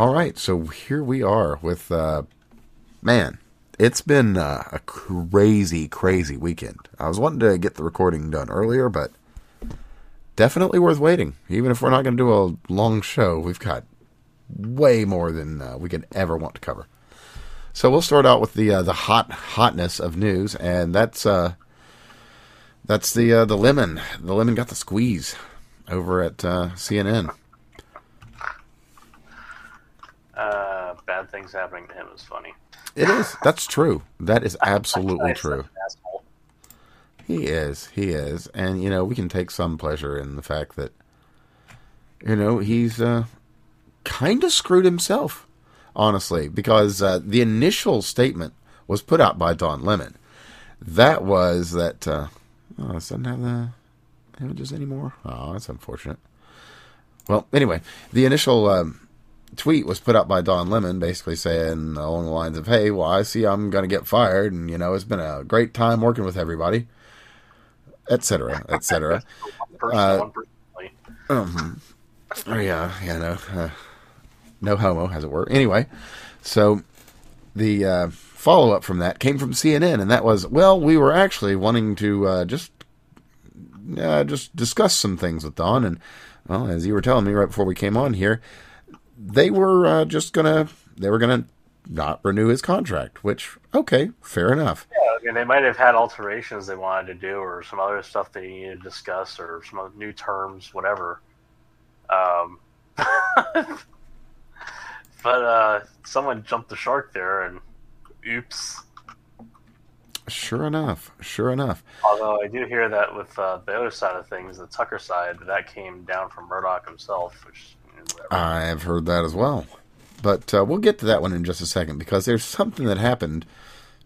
All right, so here we are with uh, man. It's been uh, a crazy, crazy weekend. I was wanting to get the recording done earlier, but definitely worth waiting. Even if we're not going to do a long show, we've got way more than uh, we could ever want to cover. So we'll start out with the uh, the hot hotness of news, and that's uh, that's the uh, the lemon. The lemon got the squeeze over at uh, CNN. Uh, bad things happening to him is funny. It is. That's true. That is absolutely true. He is. He is. And, you know, we can take some pleasure in the fact that, you know, he's uh, kind of screwed himself, honestly, because uh, the initial statement was put out by Don Lemon. That was that, uh, oh, it doesn't have the images anymore. Oh, that's unfortunate. Well, anyway, the initial um, tweet was put out by Don Lemon, basically saying along the lines of, "Hey, well, I see I'm going to get fired, and you know, it's been a great time working with everybody, etc., etc." Uh, um, oh yeah, yeah, no, uh, no homo, as it were. Anyway, so the uh, follow up from that came from CNN, and that was, well, we were actually wanting to uh, just uh, just discuss some things with Don, and well, as you were telling me right before we came on here, they were uh, just gonna they were gonna not renew his contract, which okay, fair enough. Yeah, I mean, they might have had alterations they wanted to do, or some other stuff they needed to discuss, or some other new terms, whatever. Um, but uh, someone jumped the shark there, and oops. Sure enough, sure enough. Although I do hear that with uh, the other side of things, the Tucker side, that came down from Murdoch himself, which you know, whatever. I've heard that as well. But uh, we'll get to that one in just a second because there's something that happened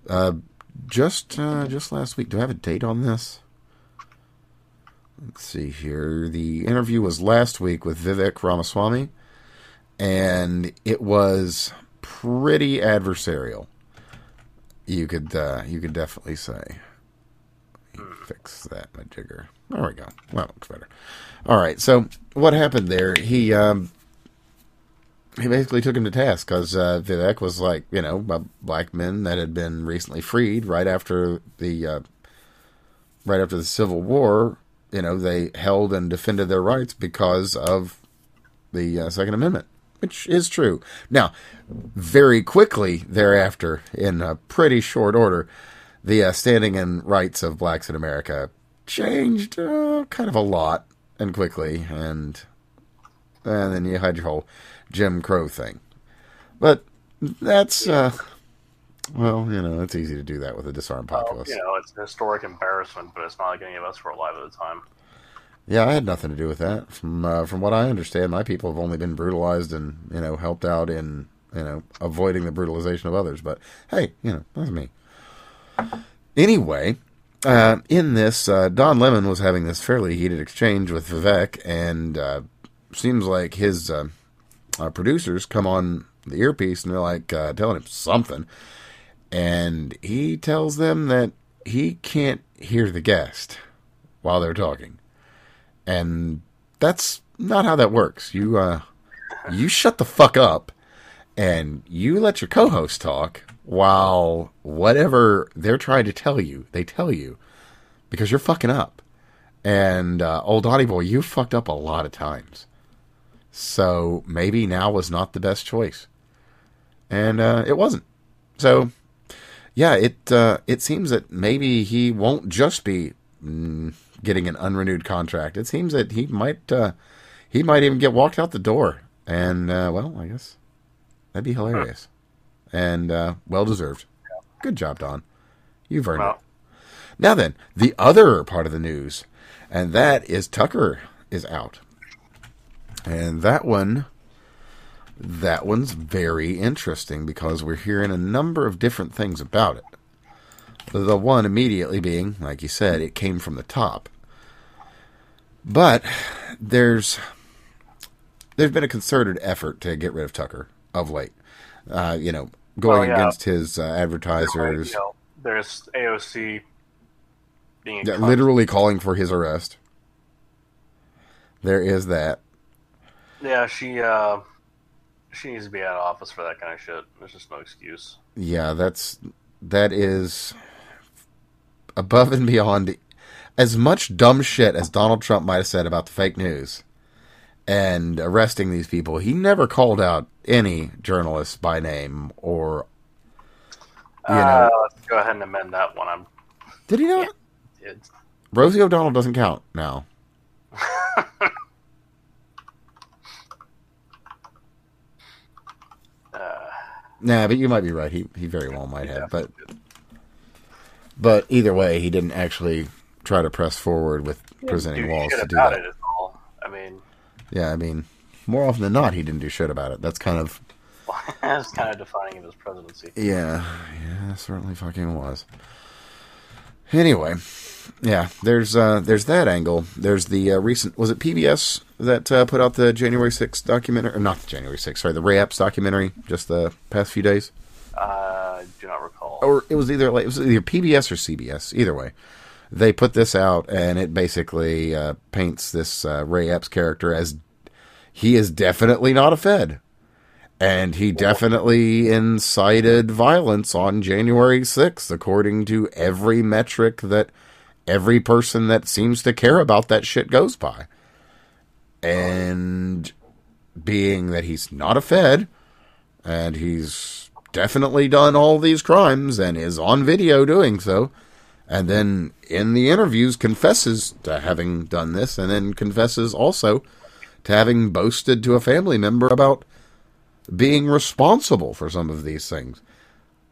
uh, just uh, just last week. Do I have a date on this? Let's see here. The interview was last week with Vivek Ramaswamy, and it was pretty adversarial. You could uh, you could definitely say. Fix that, my jigger. There we go. Well, looks better. All right. So what happened there? He um, he basically took him to task because uh, Vivek was like, you know, black men that had been recently freed right after the uh, right after the Civil War. You know, they held and defended their rights because of the uh, Second Amendment, which is true. Now, very quickly thereafter, in a pretty short order, the uh, standing and rights of blacks in America changed uh, kind of a lot and quickly, and and then you had your whole Jim Crow thing. But that's uh, well, you know, it's easy to do that with a disarmed Well, populace. you know, it's an historic embarrassment, but it's not like any of us were alive at the time. Yeah, I had nothing to do with that. From uh, from what I understand, my people have only been brutalized and you know helped out in you know avoiding the brutalization of others. But hey, you know that's me. Anyway, uh, in this, uh, Don Lemon was having this fairly heated exchange with Vivek, and uh, seems like his uh, uh, producers come on the earpiece and they're like uh, telling him something, and he tells them that he can't hear the guest while they're talking and that's not how that works. You you shut the fuck up, and you let your co-host talk while whatever they're trying to tell you, they tell you, because you're fucking up. And uh, old Donnie boy, you fucked up a lot of times. So maybe now was not the best choice, and uh, it wasn't. So yeah, it uh, it seems that maybe he won't just be mm, getting an unrenewed contract. It seems that he might uh, he might even get walked out the door, and uh, well, I guess that'd be hilarious and uh, well deserved. Good job, Don. You've earned it. Now then, the other part of the news, and that is Tucker is out. And that one that one's very interesting because we're hearing a number of different things about it. The one immediately being, like you said, it came from the top. But there's there's been a concerted effort to get rid of Tucker of late. Uh, you know, going Well, yeah. against his uh, you advertisers, know, there's AOC being Yeah, literally calling for his arrest. There is that. Yeah, she uh, She needs to be out of office for that kind of shit. There's just no excuse. Yeah, that's that is above and beyond as much dumb shit as Donald Trump might have said about the fake news and arresting these people. He never called out any journalists by name or you know. Uh, let's go ahead and amend that one. I'm. Did he not? It's, Rosie O'Donnell doesn't count now. uh, Nah, but you might be right. He he very well might have. But but either way, he didn't actually try to press forward with did. presenting shit to do that. it is all. I mean, Yeah, I mean, more often than not, he didn't do shit about it. That's kind of it's kind of defining of his presidency. yeah, yeah, certainly fucking was. Anyway, yeah, there's uh there's that angle. There's the uh, recent was it PBS that uh, put out the January 6th documentary or not the January 6th, sorry, the Ray Epps documentary just the past few days. Uh, I do not recall. or it was either like it was either PBS or CBS. Either way, they put this out, and it basically uh, paints this uh, Ray Epps character as he is definitely not a Fed, and he definitely incited violence on January 6th, according to every metric that every person that seems to care about that shit goes by. And being that he's not a Fed, and he's definitely done all these crimes and is on video doing so and then in the interviews confesses to having done this and then confesses also to having boasted to a family member about being responsible for some of these things.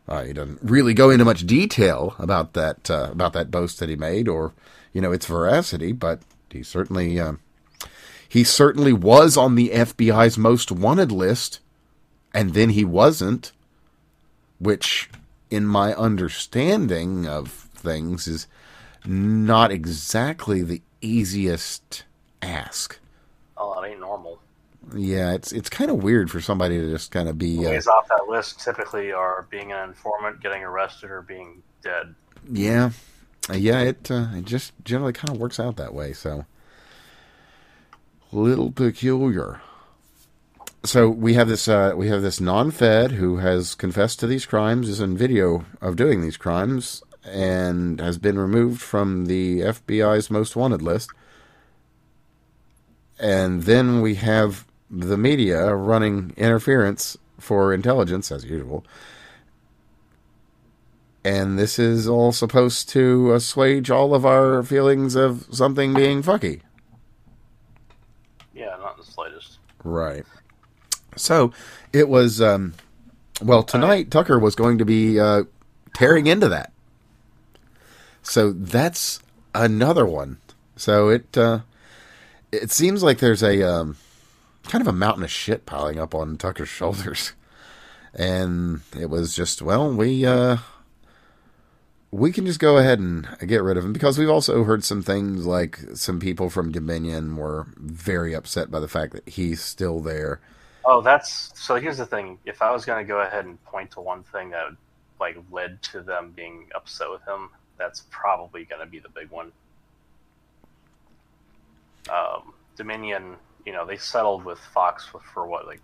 Uh, he doesn't really go into much detail about that uh, about that boast that he made or you know its veracity but he certainly uh, he certainly was on the FBI's most wanted list and then he wasn't which in my understanding of things is not exactly the easiest ask. Oh, that ain't normal. Yeah, it's it's kind of weird for somebody to just kind of be uh, Ways off that list typically are being an informant, getting arrested, or being dead. yeah, Uh, yeah. It uh, it just generally kind of works out that way. So little peculiar. So we have this uh, we have this non-Fed who has confessed to these crimes, is in video of doing these crimes, and has been removed from the FBI's most wanted list. And then we have the media running interference for intelligence as usual. And this is all supposed to assuage all of our feelings of something being fucky. Yeah, not in the slightest. Right. So it was, um, well, tonight Tucker was going to be uh, tearing into that. So that's another one. So it uh, it seems like there's a um, kind of a mountain of shit piling up on Tucker's shoulders, and it was just well, we uh, we can just go ahead and get rid of him because we've also heard some things like some people from Dominion were very upset by the fact that he's still there. Oh, that's so. Here's the thing: if I was going to go ahead and point to one thing that like led to them being upset with him, that's probably going to be the big one. Um, Dominion, you know, they settled with Fox for, for what, like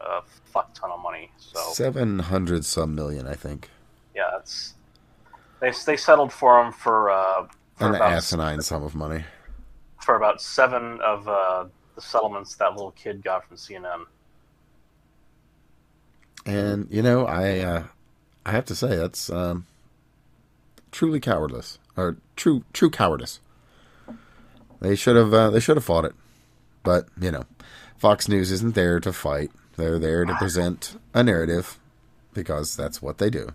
a fuck ton of money. So Seven hundred some million, I think. yeah, that's they they settled for them for uh, for An about asinine sum of money. for about seven of uh, the settlements that little kid got from CNN. And you know, I uh, I have to say that's um, truly cowardless or true true cowardice. They should have uh, they should have fought it, but you know, Fox News isn't there to fight. They're there to present a narrative because that's what they do.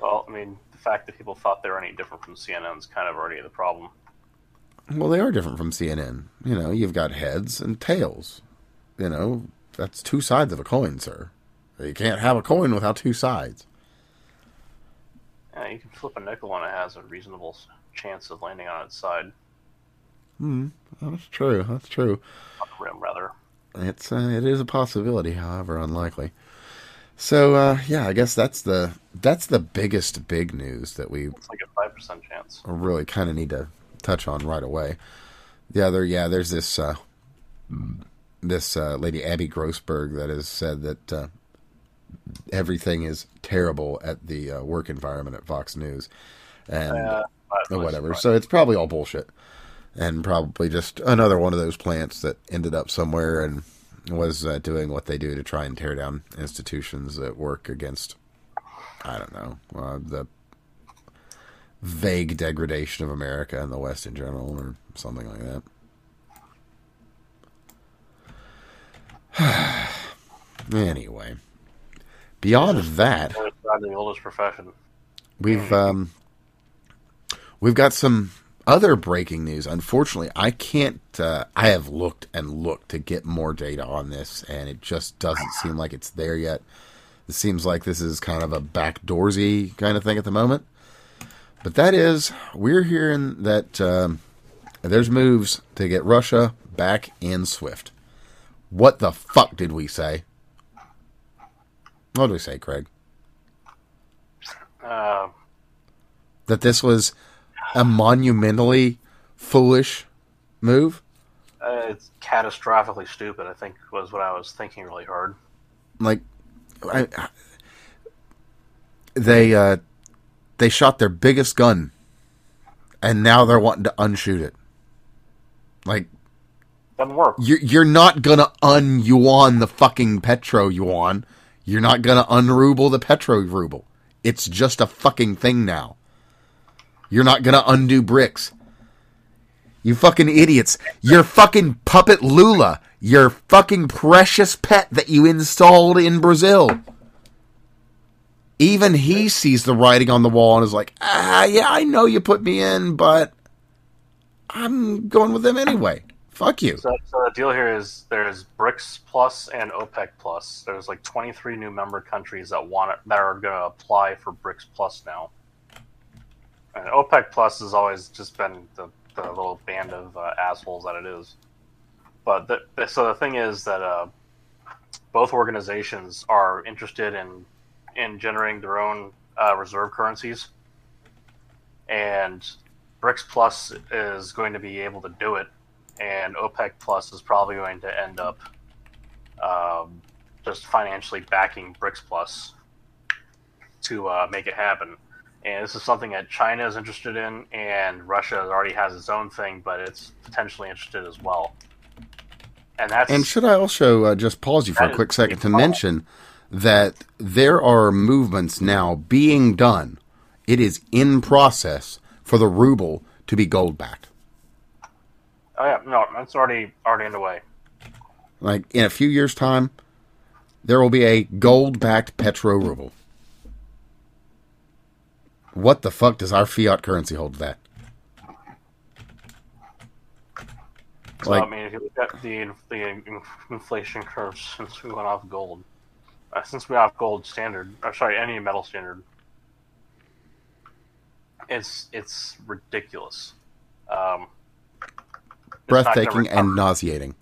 Well, I mean, the fact that people thought they were any different from CNN is kind of already the problem. Well, they are different from CNN. You know, you've got heads and tails. You know, that's two sides of a coin, sir. You can't have a coin without two sides. Yeah, you can flip a nickel and it has a reasonable chance of landing on its side, Hmm, that's true. That's true. on the rim rather. It's uh, it is a possibility, however unlikely. So uh, yeah, I guess that's the that's the biggest big news that we It's like a five percent chance. really kind of need to touch on right away. The other, yeah, there's this uh, this uh, lady Abby Grossberg that has said that uh, everything is terrible at the uh, work environment at Fox News, and Uh, whatever. So it's probably all bullshit, and probably just another one of those plants that ended up somewhere and was uh, doing what they do to try and tear down institutions that work against, I don't know, uh, the vague degradation of America and the West in general, or something like that. anyway, beyond that, It's not the oldest profession. We've um, we've got some other breaking news. Unfortunately, I can't. Uh, I have looked and looked to get more data on this, and it just doesn't seem like it's there yet. It seems like this is kind of a backdoorsy kind of thing at the moment. But that is, we're hearing that um, there's moves to get Russia back in SWIFT. What the fuck did we say? What did we say, Craig? Uh, that this was a monumentally foolish move? uh, it's catastrophically stupid. I think was what I was thinking really hard. Like, I, I- they uh, they shot their biggest gun, and now they're wanting to unshoot it. Like, Doesn't work. you're you're not gonna un yuan the fucking petro yuan. You're not gonna unruble the petro ruble. It's just a fucking thing now. You're not gonna undo BRICS. You fucking idiots. Your fucking puppet Lula. Your fucking precious pet that you installed in Brazil. Even he sees the writing on the wall and is like, ah, yeah, I know you put me in, but I'm going with them anyway. Fuck you. So, so the deal here is there's BRICS Plus and OPEC Plus. There's like 23 new member countries that want it, that are going to apply for BRICS Plus now. And OPEC Plus has always just been the, the little band of uh, assholes that it is. But the, so the thing is that uh, both organizations are interested in in generating their own uh, reserve currencies, and BRICS Plus is going to be able to do it and OPEC Plus is probably going to end up um, just financially backing BRICS Plus to uh, make it happen. And this is something that China is interested in, and Russia already has its own thing, but it's potentially interested as well. And that's And should I also uh, just pause you for a quick second to mention that there are movements now being done. It is in process for the ruble to be gold backed. Oh yeah, no, that's already already underway. Like in a few years' time, there will be a gold backed petro ruble. What the fuck does our fiat currency hold to that? Like- I mean, if you look at the the inflation curve since we went off gold, uh, since we off gold standard, or sorry, any metal standard, it's it's ridiculous. Um, it's Breathtaking and nauseating.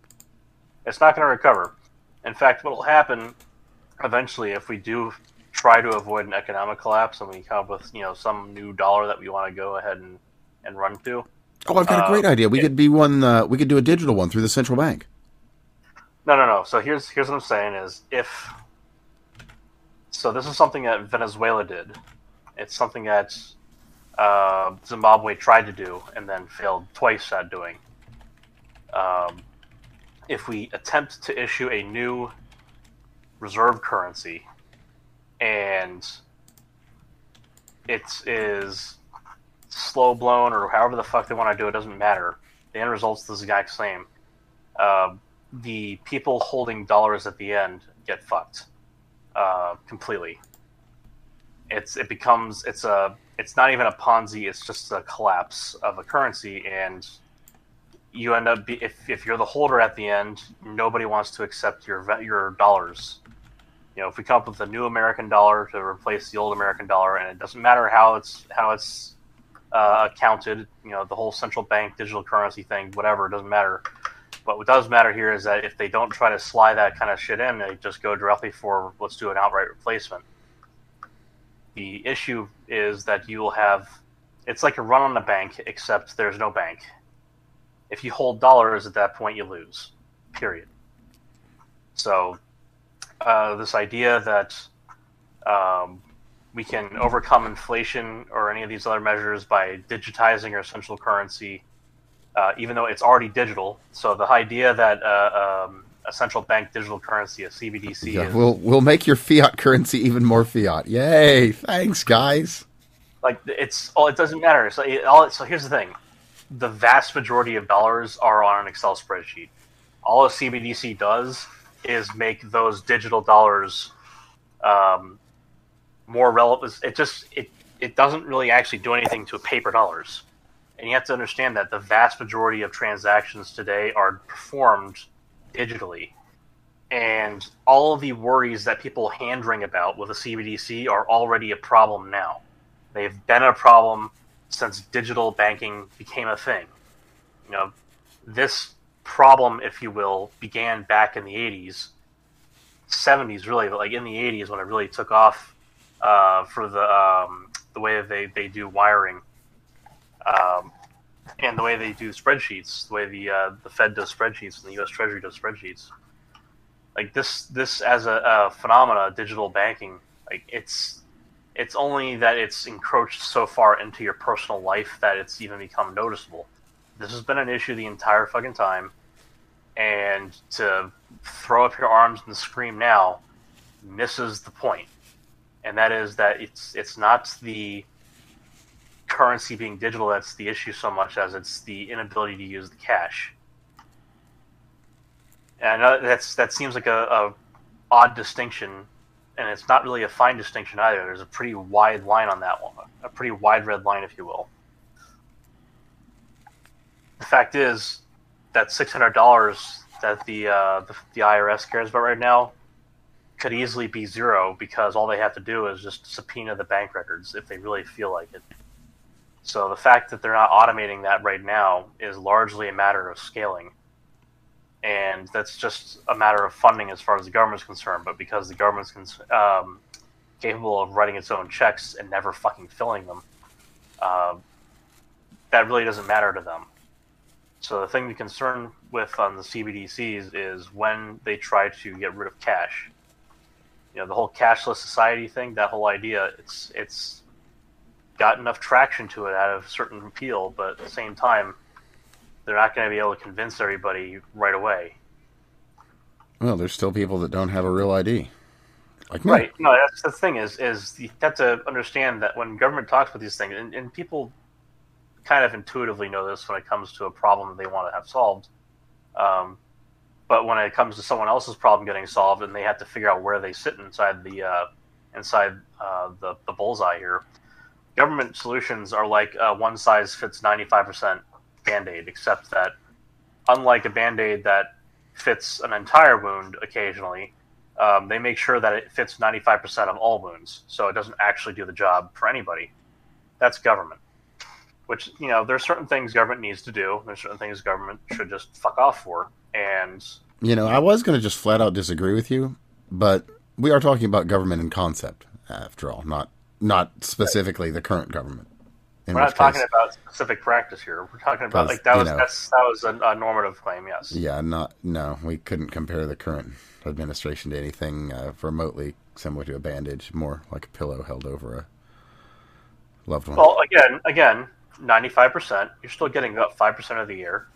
it's not going to recover. In fact, what will happen eventually if we do try to avoid an economic collapse and we come up with you know some new dollar that we want to go ahead and, and run to, Oh, I've got a Uh, great idea. We yeah. could be one. Uh, we could do a digital one through the central bank. No, no, no. So here's here's what I'm saying is if so this is something that Venezuela did. It's something that uh, Zimbabwe tried to do and then failed twice at doing. Um, if we attempt to issue a new reserve currency and it is slow blown or however the fuck they want to do it doesn't matter. The end result's the exact same. Uh, the people holding dollars at the end get fucked uh, completely. It's it becomes it's a it's not even a Ponzi. It's just a collapse of a currency, and you end up be, if if you're the holder at the end, nobody wants to accept your your dollars. You know, if we come up with a new American dollar to replace the old American dollar, and it doesn't matter how it's how it's uh, accounted, you know, the whole central bank digital currency thing, whatever, it doesn't matter. But what does matter here is that if they don't try to slide that kind of shit in, they just go directly for let's do an outright replacement. The issue is that you will have it's like a run on a bank, except there's no bank. If you hold dollars at that point, you lose. Period. So, uh, this idea that um, we can overcome inflation or any of these other measures by digitizing our central currency, uh, even though it's already digital. So, the idea that uh, um, a central bank digital currency, a CBDC, Yeah, is we'll we'll make your fiat currency even more fiat. Yay! Thanks, guys. like it's all. It doesn't matter. So, it, all. So here's the thing: the vast majority of dollars are on an Excel spreadsheet. All a CBDC does is make those digital dollars um, more relevant. It just it it doesn't really actually do anything to paper dollars. And you have to understand that the vast majority of transactions today are performed digitally. And all of the worries that people hand wring about with a CBDC are already a problem now. They've been a problem since digital banking became a thing. You know, this problem, if you will, began back in the 80s, 70s, really, but like in the 80s when it really took off uh, for the um, the way that they, they do wiring um, and the way they do spreadsheets, the way the uh, the Fed does spreadsheets and the U.S. Treasury does spreadsheets. Like this, this as a, a phenomena, digital banking, like it's it's only that it's encroached so far into your personal life that it's even become noticeable. This has been an issue the entire fucking time, and to throw up your arms and scream now misses the point, and that is that it's it's not the currency being digital that's the issue so much as it's the inability to use the cash. And I know that's that seems like a, a odd distinction, and it's not really a fine distinction either. There's a pretty wide line on that one, a pretty wide red line, if you will. The fact is that six hundred dollars that the, uh, the the IRS cares about right now could easily be zero because all they have to do is just subpoena the bank records if they really feel like it. So the fact that they're not automating that right now is largely a matter of scaling. And that's just a matter of funding as far as the government's concerned. But because the government's cons- um, capable of writing its own checks and never fucking filling them, uh, that really doesn't matter to them. So the thing to concern with on the CBDCs is when they try to get rid of cash. You know, the whole cashless society thing, that whole idea, it's it's got enough traction to it out of certain appeal, but at the same time, they're not going to be able to convince everybody right away. Well, there's still people that don't have a real ID. Like me. Right? No, that's the thing is is you have to understand that when government talks about these things, and, and people kind of intuitively know this when it comes to a problem that they want to have solved. Um, but when it comes to someone else's problem getting solved, and they have to figure out where they sit inside the uh, inside uh, the the bullseye here, government solutions are like a one size fits ninety five percent band aid, except that unlike a band aid that fits an entire wound occasionally, um, they make sure that it fits ninety five percent of all wounds, so it doesn't actually do the job for anybody. That's government. Which you know, there's certain things government needs to do. There's certain things government should just fuck off for, and You know, I was going to just flat out disagree with you, but we are talking about government in concept, after all, not not specifically the current government. In we're not talking case- about specific practice here. We're talking about like that was know- that's that was a, a normative claim. Yes. Yeah, not no. We couldn't compare the current administration to anything uh, remotely similar to a bandage, more like a pillow held over a loved one. Well, again, again, ninety five percent. You're still getting about five percent of the year.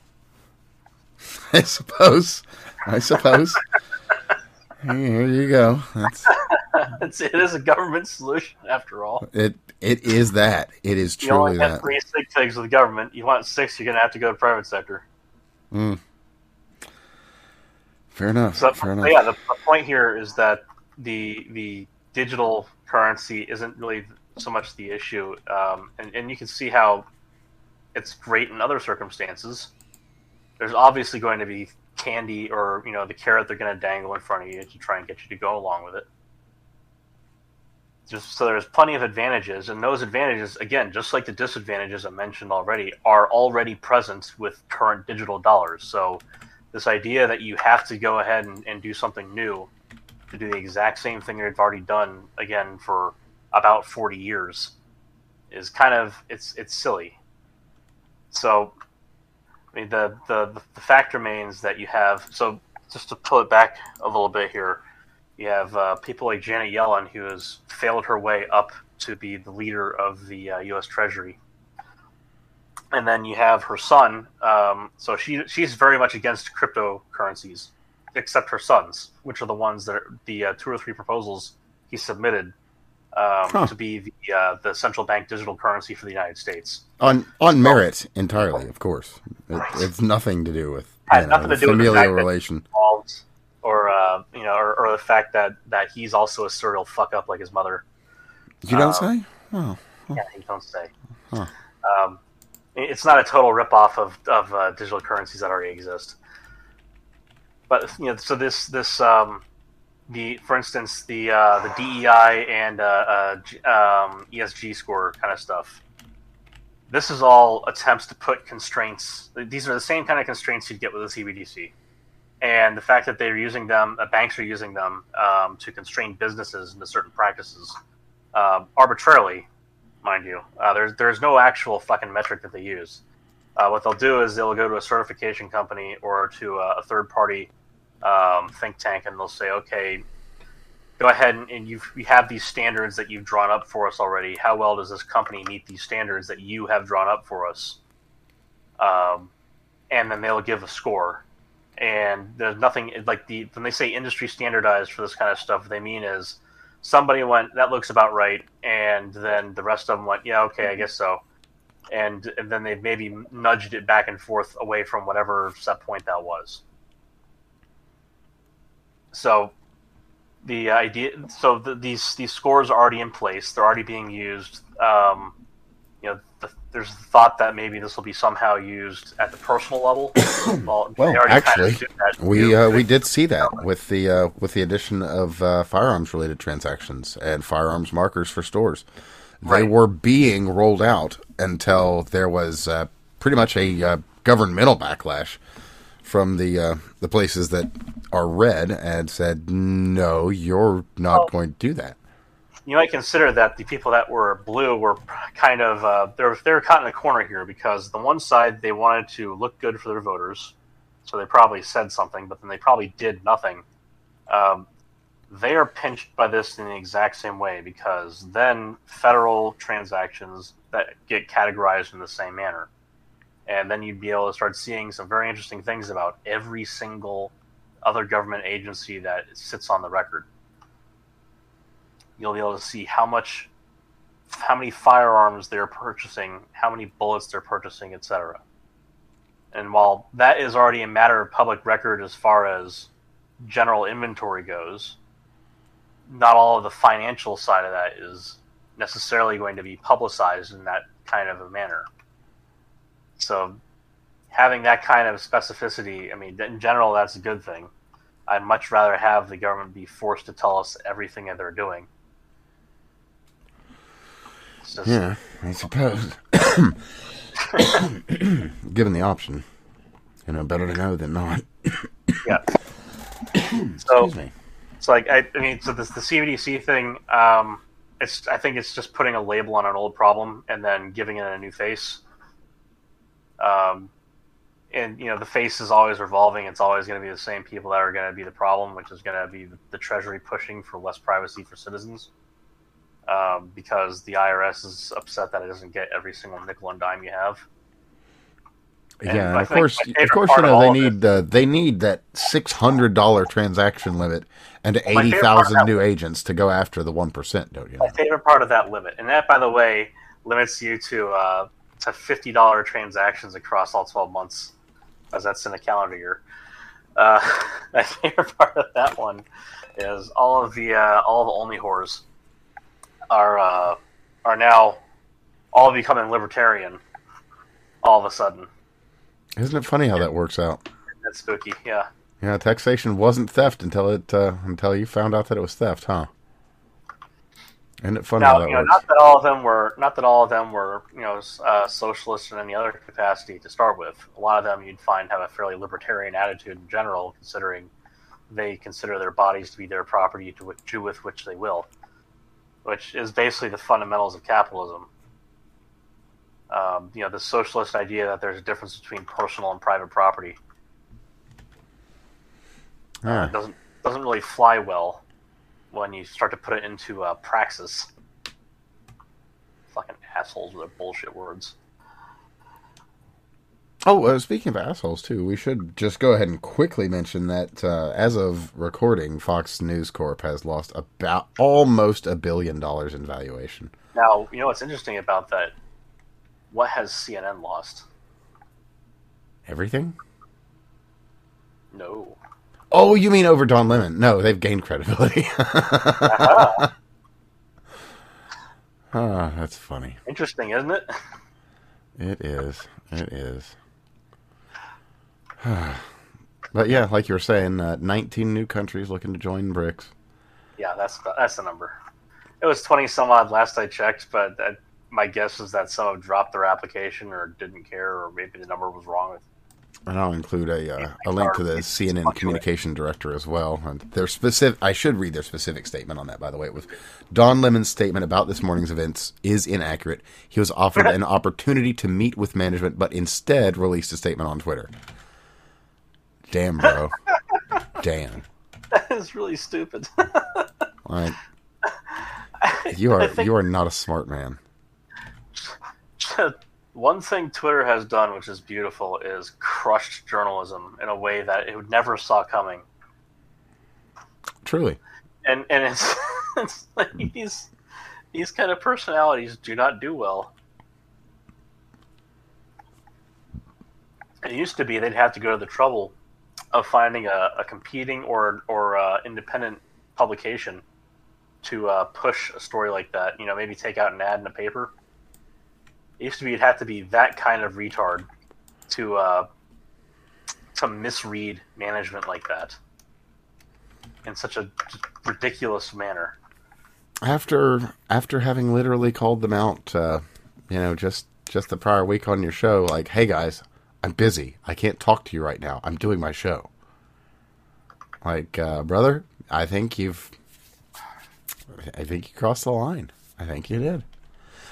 I suppose. I suppose. Here you go. That's it's, it is a government solution after all. it. It is that. It is truly You only have that. three sig figs with the government. You want six, you're gonna have to go to private sector. Mm. Fair enough. So, fair enough. yeah, the, the point here is that the the digital currency isn't really so much the issue, um, and and you can see how it's great in other circumstances. There's obviously going to be candy or you know the carrot they're going to dangle in front of you to try and get you to go along with it. Just so there's plenty of advantages, and those advantages, again, just like the disadvantages I mentioned already, are already present with current digital dollars. So this idea that you have to go ahead and, and do something new to do the exact same thing you've already done again for about 40 years is kind of it's it's silly so i mean the the the fact remains that you have so just to pull it back a little bit here, you have uh, people like Janet Yellen, who has failed her way up to be the leader of the uh, U.S. Treasury, and then you have her son. Um, so she she's very much against cryptocurrencies, except her sons, which are the ones that are, the uh, two or three proposals he submitted um, huh. to be the uh, the central bank digital currency for the United States on on merit entirely, of course. It, right. It's nothing to do with know, to do familial with relation, involved, or uh, you know, or, or, the fact that that he's also a serial fuck up like his mother. You don't um, say? Oh, yeah, you don't say. Huh. Um, it's not a total ripoff of of uh, digital currencies that already exist. But you know, so this this um, the for instance the uh, the DEI and uh, uh um, ESG score kind of stuff. This is all attempts to put constraints. These are the same kind of constraints you'd get with the CBDC, and the fact that they're using them, uh, banks are using them um, to constrain businesses into certain practices um, arbitrarily, mind you. Uh, there's there's no actual fucking metric that they use. Uh, what they'll do is they'll go to a certification company or to a, a third party um, think tank, and they'll say, okay, go ahead and, and you have these standards that you've drawn up for us already. How well does this company meet these standards that you have drawn up for us? Um, and then they'll give a score. And there's nothing like the when they say industry standardized for this kind of stuff, what they mean is somebody went that looks about right, and then the rest of them went yeah okay I guess so, and, and then they maybe nudged it back and forth away from whatever set point that was. So the idea, so the, these these scores are already in place. They're already being used. Um, you know, the, there's the thought that maybe this will be somehow used at the personal level. well, well actually, kind of we uh, we did see that with the uh, with the addition of uh, firearms related transactions and firearms markers for stores. They right. were being rolled out until there was uh, pretty much a uh, governmental backlash from the uh, the places that are red and said, "No, you're not well, going to do that." You might consider that the people that were blue were kind of uh, they're they're caught in a corner here because the one side they wanted to look good for their voters, so they probably said something, but then they probably did nothing. Um, they are pinched by this in the exact same way because then federal transactions that get categorized in the same manner and then you'd be able to start seeing some very interesting things about every single other government agency that sits on the record. You'll be able to see how much, how many firearms they're purchasing, how many bullets they're purchasing, etc. And while that is already a matter of public record as far as general inventory goes, not all of the financial side of that is necessarily going to be publicized in that kind of a manner. So having that kind of specificity, I mean, in general, that's a good thing. I'd much rather have the government be forced to tell us everything that they're doing. Just, yeah, I suppose. Given the option, you know, better to know than not. yeah. so, it's like I, I, mean, so this the CBDC thing. Um, it's I think it's just putting a label on an old problem and then giving it a new face. Um, and you know the face is always revolving. It's always going to be the same people that are going to be the problem, which is going to be the Treasury pushing for less privacy for citizens, um, because the IRS is upset that it doesn't get every single nickel and dime you have. And yeah, of course, of course, you know they need uh, they need that six hundred dollar transaction limit and well, eighty thousand new agents to go after the one percent. Don't you? Know? My favorite part of that limit, and that, by the way, limits you to uh, to fifty dollar transactions across all twelve months, as that's in a calendar year. Uh, my favorite part of that one is all of the uh, all of the only whores are uh, are now all becoming libertarian. All of a sudden, isn't it funny how that works out? That's spooky, yeah. Yeah, taxation wasn't theft until it uh, until you found out that it was theft, huh? Isn't it funny now, you know, not that all of them were not that all of them were you know uh, socialists in any other capacity to start with. A lot of them you'd find have a fairly libertarian attitude in general, considering they consider their bodies to be their property to do with which they will, which is basically the fundamentals of capitalism. Um, you know, the socialist idea that there's a difference between personal and private property. Uh, doesn't doesn't really fly well when you start to put it into uh, praxis. Fucking assholes with their bullshit words. Oh, uh, speaking of assholes, too, we should just go ahead and quickly mention that uh, as of recording, Fox News Corp has lost about almost a billion dollars in valuation. Now, you know what's interesting about that? What has CNN lost? Everything? No. Oh, you mean over Don Lemon? No, they've gained credibility. Ah, ah, that's funny. interesting, isn't it? It is. It is. but yeah, like you were saying, uh, 19 new countries looking to join BRICS. Yeah, that's the, that's the number. It was twenty some odd last I checked, but that, my guess is that some have dropped their application or didn't care, or maybe the number was wrong. And I'll include a uh, a link to the CNN communication director as well. And their specific, I should read their specific statement on that. By the way, it was Don Lemon's statement about this morning's events is inaccurate. He was offered an opportunity to meet with management, but instead released a statement on Twitter. Damn, bro. Damn. That is really stupid. Like, you are you are not a smart man. One thing Twitter has done, which is beautiful, is crushed journalism in a way that it would never saw coming. Truly. And and it's, it's like these these kind of personalities do not do well. It used to be they'd have to go to the trouble of finding a, a competing or or uh, independent publication to uh, push a story like that. You know, maybe take out an ad in a paper. It used to be you'd have to be that kind of retard to uh, to misread management like that in such a ridiculous manner. After after having literally called them out, uh, you know, just just the prior week on your show, like, hey guys, I'm busy. I can't talk to you right now. I'm doing my show. Like, uh, brother, I think you've, I think you crossed the line. I think you did.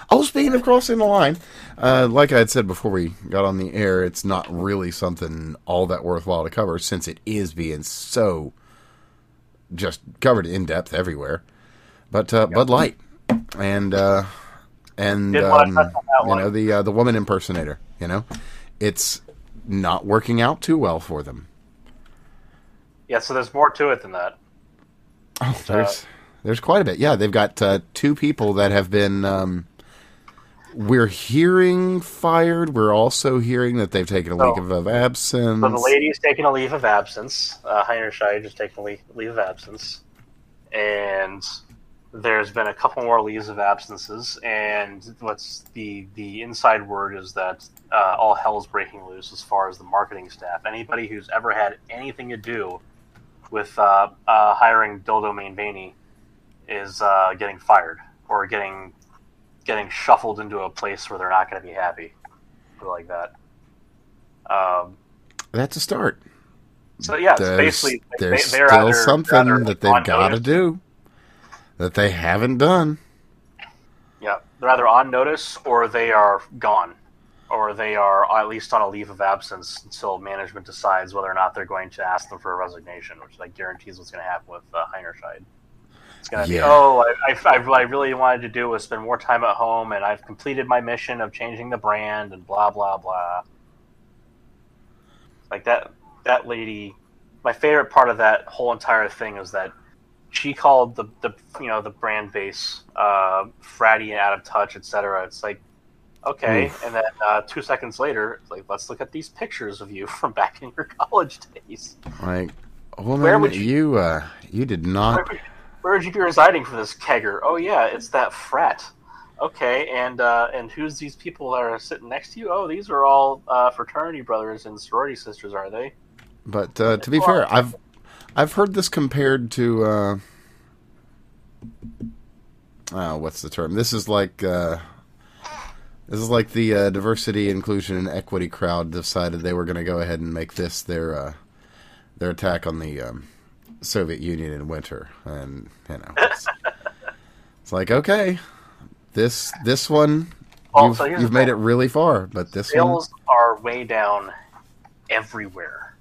Oh, speaking of crossing the line, uh, like I had said before we got on the air, it's not really something all that worthwhile to cover since it is being so just covered in depth everywhere. But uh, Bud Light and uh, and um, touch on that you know the uh, the woman impersonator, you know, it's not working out too well for them. Yeah, so there's more to it than that. Oh, there's there's quite a bit. Yeah, they've got uh, two people that have been. Um, we're hearing fired. We're also hearing that they've taken a So- leave of absence. So the lady's taking a leave of absence. Uh, Heinerscheid is taking a leave, leave of absence, and there's been a couple more leaves of absences. And what's the the inside word is that uh, all hell's breaking loose as far as the marketing staff. Anybody who's ever had anything to do with uh, uh, hiring Dildo Mainbaney is uh, getting fired or getting getting shuffled into a place where they're not going to be happy, like that. Um, That's a start. so yeah, it's There's, basically they- there's they're still something that they've got to do that they haven't done. Yeah, they're either on notice or they are gone, or they are at least on a leave of absence until management decides whether or not they're going to ask them for a resignation, which like guarantees what's going to happen with uh, Heinerscheid. It's going to be, oh, I, I, I, what I really wanted to do was spend more time at home, and I've completed my mission of changing the brand, and blah blah blah. Like that, that lady. My favorite part of that whole entire thing is that she called the, the you know the brand base uh, fratty and out of touch, etc. It's like okay, Oof. and then uh, two seconds later, it's like let's look at these pictures of you from back in your college days. Like, woman, Where would you you- uh, you did Where, not. would- where would you be residing for this kegger? Oh yeah, it's that frat. Okay, and uh, and who's these people that are sitting next to you? Oh, these are all uh, fraternity brothers and sorority sisters, are they? But uh, to be fair, I've I've heard this compared to. Uh, oh, what's the term? This is like. Uh, this is like the uh, diversity, inclusion, and equity crowd decided they were going to go ahead and make this their uh, their attack on the um, Soviet Union in winter, and you know, it's, it's like okay, this this one Well, you've, so you've made it really far, but this one, are way down everywhere.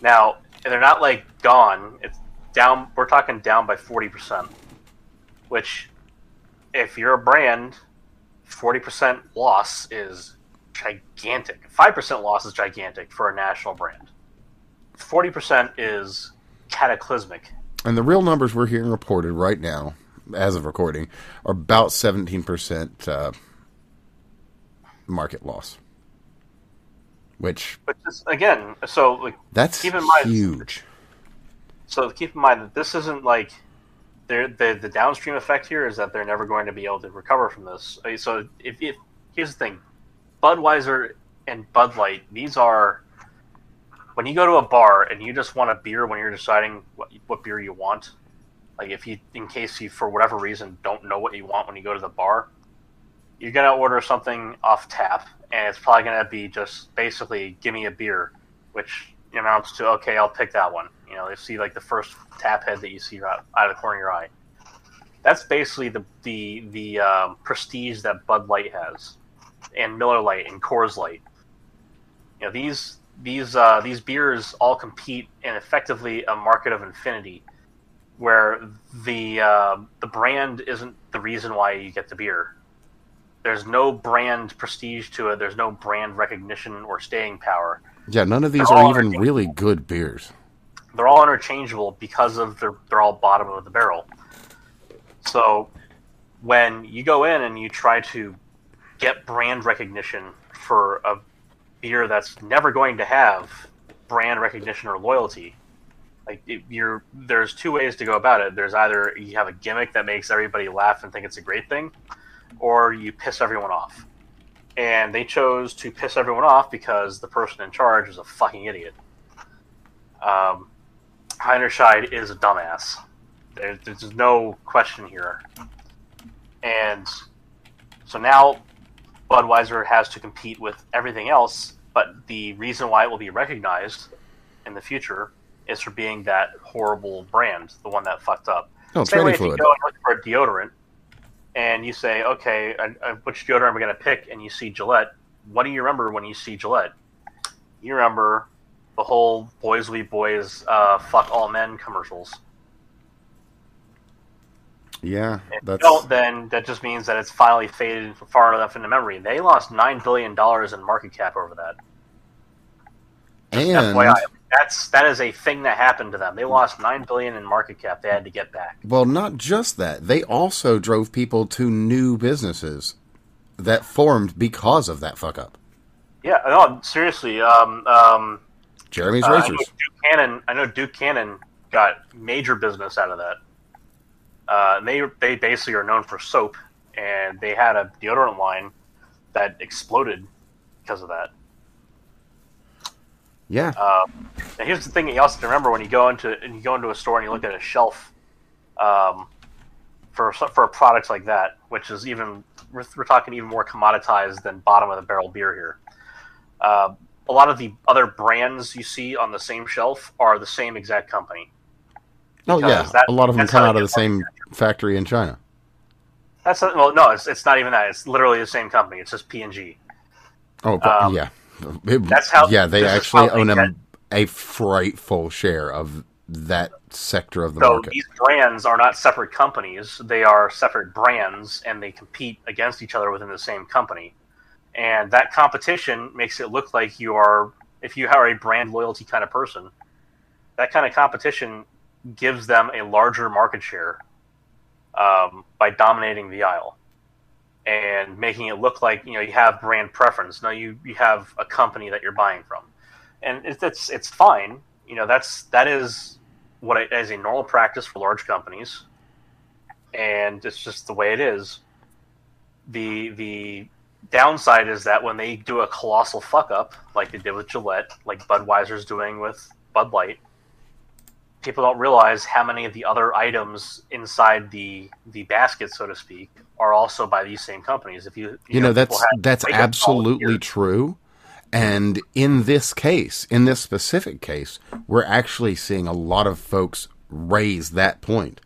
Now, and they're not like gone. It's down. We're talking down by forty percent, which, if you're a brand, forty percent loss is gigantic. Five percent loss is gigantic for a national brand. Forty percent is cataclysmic. And the real numbers we're hearing reported right now, as of recording, are about seventeen percent uh, market loss. Which, but just, again, so like that's keep in mind, huge. So keep in mind that this isn't like the the downstream effect here is that they're never going to be able to recover from this. Uh, so if, if here's the thing, Budweiser and Bud Light, these are when you go to a bar and you just want a beer when you're deciding what, what beer you want. Like if you, in case you for whatever reason don't know what you want when you go to the bar, you're gonna order something off tap, and it's probably gonna be just basically give me a beer, which amounts to okay, I'll pick that one. You know, you see like the first tap head that you see out, out of the corner of your eye. That's basically the the the um, prestige that Bud Light has, and Miller Lite and Coors Light. You know these these uh, these beers all compete in effectively a market of infinity, where the uh, the brand isn't the reason why you get the beer. There's no brand prestige to it. There's no brand recognition or staying power. Yeah, none of these they're are even really good beers. They're all interchangeable because of their they're all bottom of the barrel. So when you go in and you try to get brand recognition for a beer that's never going to have brand recognition or loyalty, like you're there's two ways to go about it. There's either you have a gimmick that makes everybody laugh and think it's a great thing, or you piss everyone off and they chose to piss everyone off because the person in charge is a fucking idiot. Um, Heinerscheid is a dumbass. There, there's no question here. And so now Budweiser has to compete with everything else, but the reason why it will be recognized in the future is for being that horrible brand, the one that fucked up. Oh, Same way if you go and look for a deodorant, and you say, okay, I, I, which deodorant am I going to pick? And you see Gillette. What do you remember when you see Gillette? You remember the whole "Boys We Boys, uh, fuck all men" commercials. Yeah, that's. don't, then that just means that it's finally faded far enough into memory. They lost nine billion dollars in market cap over that. And FYI, that's that is a thing that happened to them. They lost nine billion in market cap. They had to get back. Well, not just that. They also drove people to new businesses that formed because of that fuck up. Yeah, no, seriously. Um, um, Jeremy's uh, Razors. I Duke Cannon. I know Duke Cannon got major business out of that. Uh, they they basically are known for soap, and they had a deodorant line that exploded because of that. Yeah. Um, and here's the thing you also have to remember when you go into and you go into a store and you look at a shelf um, for for a product like that, which is even we're, we're, talking even more commoditized than bottom of the barrel beer here. Uh, a lot of the other brands you see on the same shelf are the same exact company. Oh yeah, that, a lot of them come out of the same factory in China. That's not, well, no, it's, it's not even that. It's literally the same company. It's just P and G. Oh, um, yeah. It, That's how. Yeah, they actually own a, a frightful share of that sector of the so market. these brands are not separate companies; they are separate brands, and they compete against each other within the same company. And that competition makes it look like you are, if you are a brand loyalty kind of person, that kind of competition gives them a larger market share um, by dominating the aisle and making it look like you know you have brand preference. No, you you have a company that you're buying from, and it's it's, it's fine. You know that's that is what it, is a normal practice for large companies, and it's just the way it is. The the downside is that when they do a colossal fuck up, like they did with Gillette, like Budweiser's doing with Bud Light, people don't realize how many of the other items inside the the basket, so to speak, are also by these same companies. If you you, you know, know that's that's absolutely true. And in this case, in this specific case, we're actually seeing a lot of folks raise that point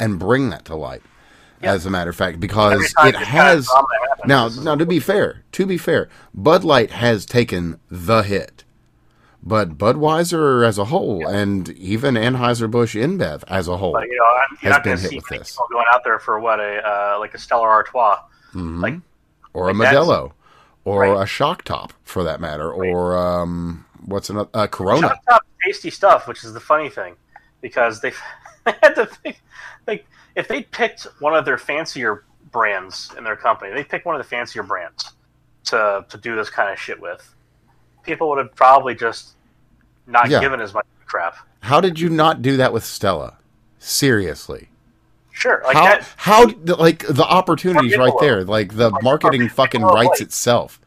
and bring that to light. As a matter of fact, because it has now. Now, to be fair, to be fair, Bud Light has taken the hit but Budweiser as a whole, and even Anheuser Busch InBev as a whole, But you know, I'm, Has been hit with this. going out there for what a uh, like a Stella Artois. Mhm. like- or a like that's- Modelo, or Right. a Shock Top for that matter, or um, what's another uh, Corona? Shock top tasty stuff, which is the funny thing, because they they had to pick like if they picked one of their fancier brands in their company, they picked one of the fancier brands to to do this kind of shit with. People would have probably just not Yeah. given as much crap. How did you not do that with Stella? Seriously. Sure, like how that. how like the opportunities right there, like the Like, marketing fucking Michelob writes Light. itself.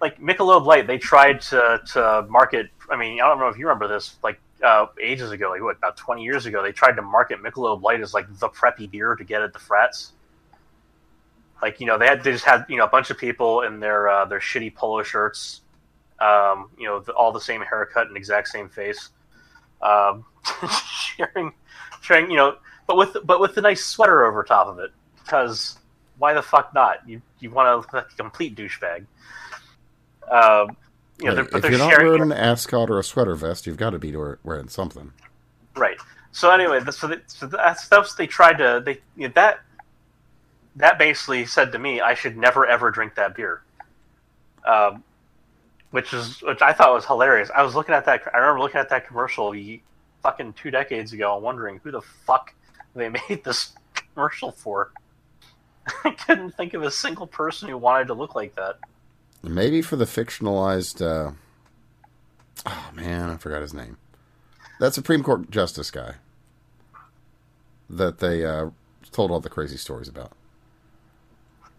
like Michelob Light, they tried to to market. I mean, I don't know if you remember this, like uh, ages ago, like what about twenty years ago, they tried to market Michelob Light as like the preppy beer to get at the frats. Like you know, they had they just had you know a bunch of people in their uh, their shitty polo shirts, um, you know, the, all the same haircut and exact same face, um, sharing, sharing, you know, but with but with the nice sweater over top of it, because why the fuck not? You you want to look like a complete douchebag. Um, you know, they're, but if they're you're not sharing wearing an ascot or a sweater vest, you've got to be wearing something. right. So anyway, so, they, so that's stuff they tried to they you know, that that basically said to me I should never ever drink that beer. Um, which is which I thought was hilarious. I was looking at that. I remember looking at that commercial fucking two decades ago and wondering who the fuck they made this commercial for. I couldn't think of a single person who wanted to look like that. Maybe for the fictionalized. Uh, oh man, I forgot his name. That Supreme Court justice guy that they uh, told all the crazy stories about.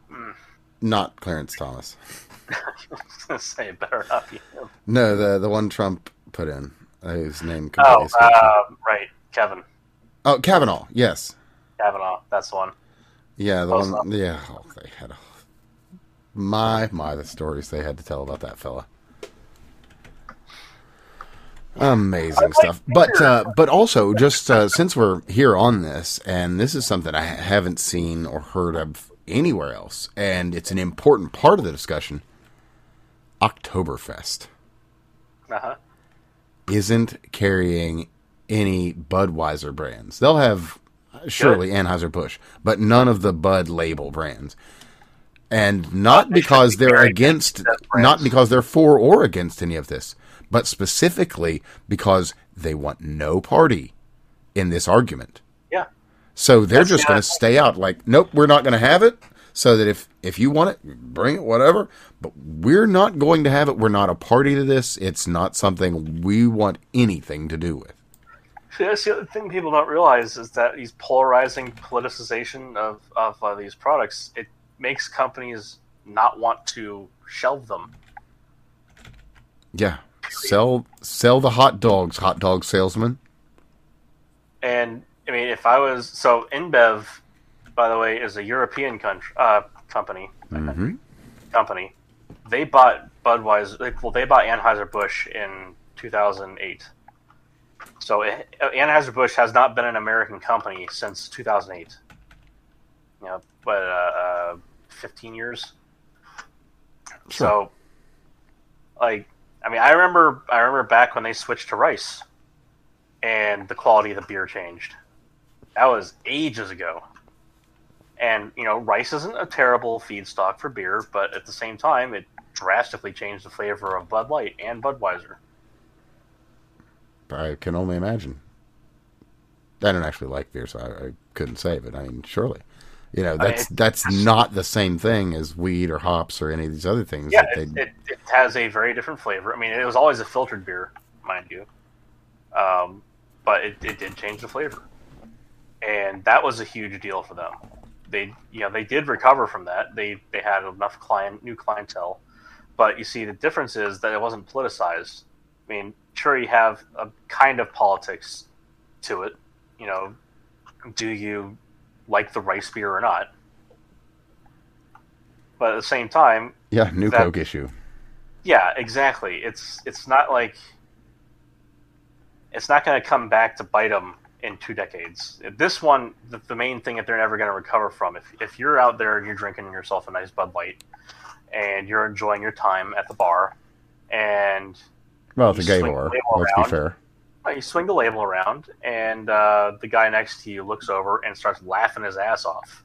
Hmm. Not Clarence Thomas. I was gonna say it better not be him. No, the the one Trump put in. Uh, His name Oh, uh, right, Kevin Oh, Kavanaugh. Yes. Kavanaugh. That's the one. Yeah, the Close one. Yeah, oh, they had a, my my the stories they had to tell about that fella. Amazing stuff, but uh, but also just uh, since we're here on this, and this is something I haven't seen or heard of anywhere else, and it's an important part of the discussion. Oktoberfest Uh huh. isn't carrying any Budweiser brands. They'll have surely Anheuser Busch, but none of the Bud label brands. And not They because be they're against, not because they're for or against any of this, but specifically because they want no party in this argument. Yeah. So they're That's just going to stay out. Like, nope, we're not going to have it. So that if if you want it, bring it, whatever. But we're not going to have it. We're not a party to this. It's not something we want anything to do with. See, that's the other thing people don't realize is that these polarizing politicization of of uh, these products it makes companies not want to shelve them. Yeah, sell sell the hot dogs, hot dog salesman. And I mean, if I was so InBev, by the way, is a European country uh, company. hmm Company. They bought Budweiser. like, Well, they bought Anheuser Busch in 2008. So it, Anheuser Busch has not been an American company since 2008. You know, but uh, uh, 15 years. So, like, I mean, I remember, I remember back when they switched to rice, and the quality of the beer changed. That was ages ago. And you know, rice isn't a terrible feedstock for beer, but at the same time, it drastically changed the flavor of Bud Light and Budweiser. I can only imagine. I don't actually like beer, so I, I couldn't say, but I mean, surely, you know, mean, that's it- that's not the same thing as weed or hops or any of these other things. Yeah, that it, it, it has a very different flavor. I mean, it was always a filtered beer, mind you, um, but it, it did change the flavor, and that was a huge deal for them. They, you know, they did recover from that. They they had enough client, new clientele, but you see, the difference is that it wasn't politicized. I mean, sure, you have a kind of politics to it. You know, do you like the rice beer or not? But at the same time, yeah, new that- Coke issue. yeah, exactly. It's it's not like it's not going to come back to bite them in two decades. This one, the, the main thing that they're never going to recover from, if if you're out there and you're drinking yourself a nice Bud Light and you're enjoying your time at the bar, and Well, it's a gay bar. Let's be fair. You swing the label around, and uh, the guy next to you looks over and starts laughing his ass off.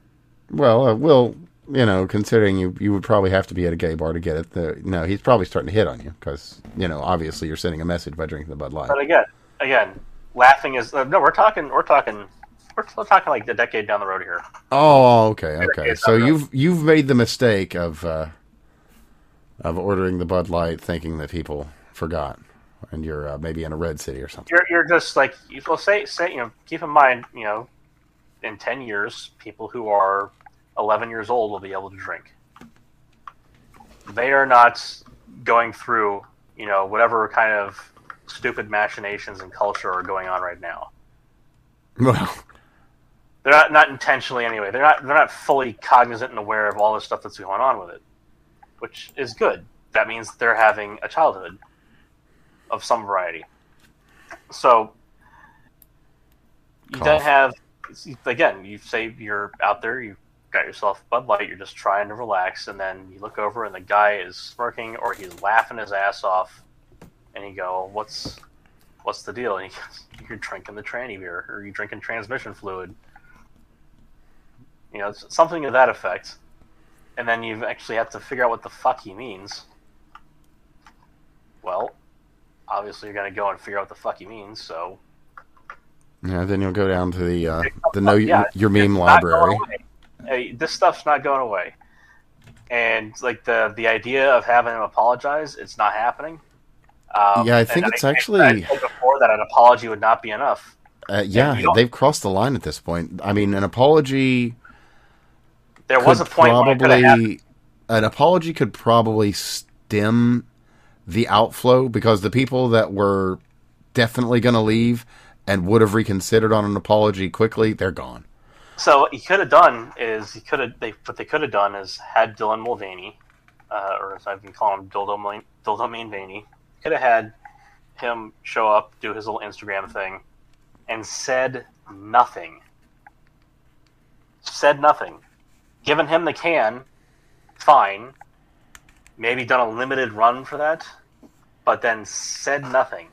Well, uh, well, you know, considering you you would probably have to be at a gay bar to get it. The, no, he's probably starting to hit on you because you know, obviously, you're sending a message by drinking the Bud Light. But again, again, laughing is uh, no. We're talking. We're talking. We're, we're talking like a decade down the road here. Oh, okay, okay. So you've you've made the mistake of uh, of ordering the Bud Light, thinking that people forgot, and you're uh, maybe in a red city or something. You're you're just like you- well say say you know keep in mind you know in ten years people who are eleven years old will be able to drink. They are not going through you know whatever kind of stupid machinations and culture are going on right now. Well, They're not not intentionally anyway. They're not they're not fully cognizant and aware of all the stuff that's going on with it, which is good. That means they're having a childhood of some variety. So you then have again. You say you're out there. You got yourself Bud Light. You're just trying to relax, and then you look over and the guy is smirking or he's laughing his ass off, and you go, "What's what's the deal?" And he goes, "You're drinking the tranny beer, or you're drinking transmission fluid." You know, it's something to that effect. And then you actually have to figure out what the fuck he means. Well, obviously you're gonna go and figure out what the fuck he means. So yeah. Then you'll go down to the uh, the know Yeah, your meme library. Hey, this stuff's not going away. And like the the idea of having him apologize, it's not happening. Um, Yeah, I think it's I actually- said before that an apology would not be enough. Uh, yeah, they've crossed the line at this point. I mean, an apology There was a point when it could probably an apology could probably stem the outflow because the people that were definitely going to leave and would have reconsidered on an apology quickly, they're gone. So what he could have done is he could have they what they could have done is had Dylan Mulvaney, uh, or as I've been calling him Dildo Mulvaney, could have had him show up, do his little Instagram thing, and said nothing. Said nothing. Given him the can, fine. Maybe done a limited run for that, but then said nothing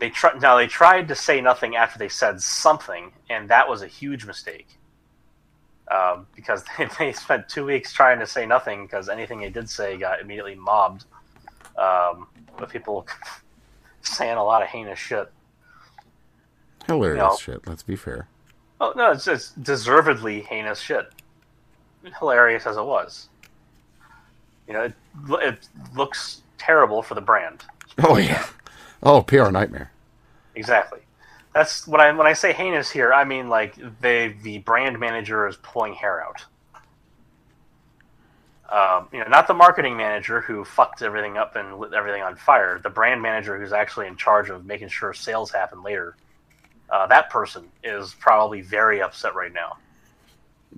they try, now they tried to say nothing after they said something, and that was a huge mistake. Um, because they, they spent two weeks trying to say nothing because anything they did say got immediately mobbed um, with people saying a lot of heinous shit. Hilarious No. shit. Let's be fair. Oh no, it's just deservedly heinous shit. Hilarious as it was, you know, it, it looks terrible for the brand. Oh yeah. Oh, PR nightmare. Exactly. That's when I when I say heinous here, I mean like they the brand manager is pulling hair out. Um, you know, not the marketing manager who fucked everything up and lit everything on fire. The brand manager who's actually in charge of making sure sales happen later. Uh, that person is probably very upset right now.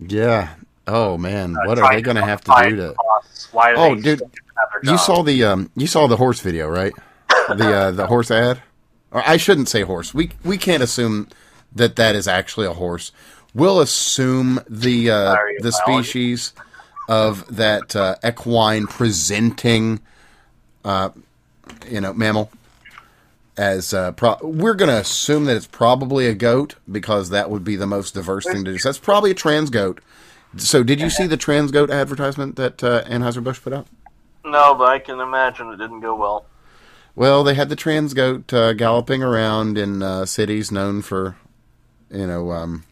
Yeah. Oh man, Uh, what are they going to have to do to? costs. Why Oh, they dude, still have their You saw the um, you saw the horse video, right? The uh, the horse ad. Or I shouldn't say horse. We we can't assume that that is actually a horse. We'll assume the uh, the biology. species of that uh, equine presenting, uh, you know, mammal. As uh, pro- we're going to assume that it's probably a goat because that would be the most diverse thing to do. So that's probably a trans goat. So did you see the trans goat advertisement that uh, Anheuser Busch put out? no, but I can imagine it didn't go well. Well, they had the trans goat uh, galloping around in uh, cities known for, you know, um,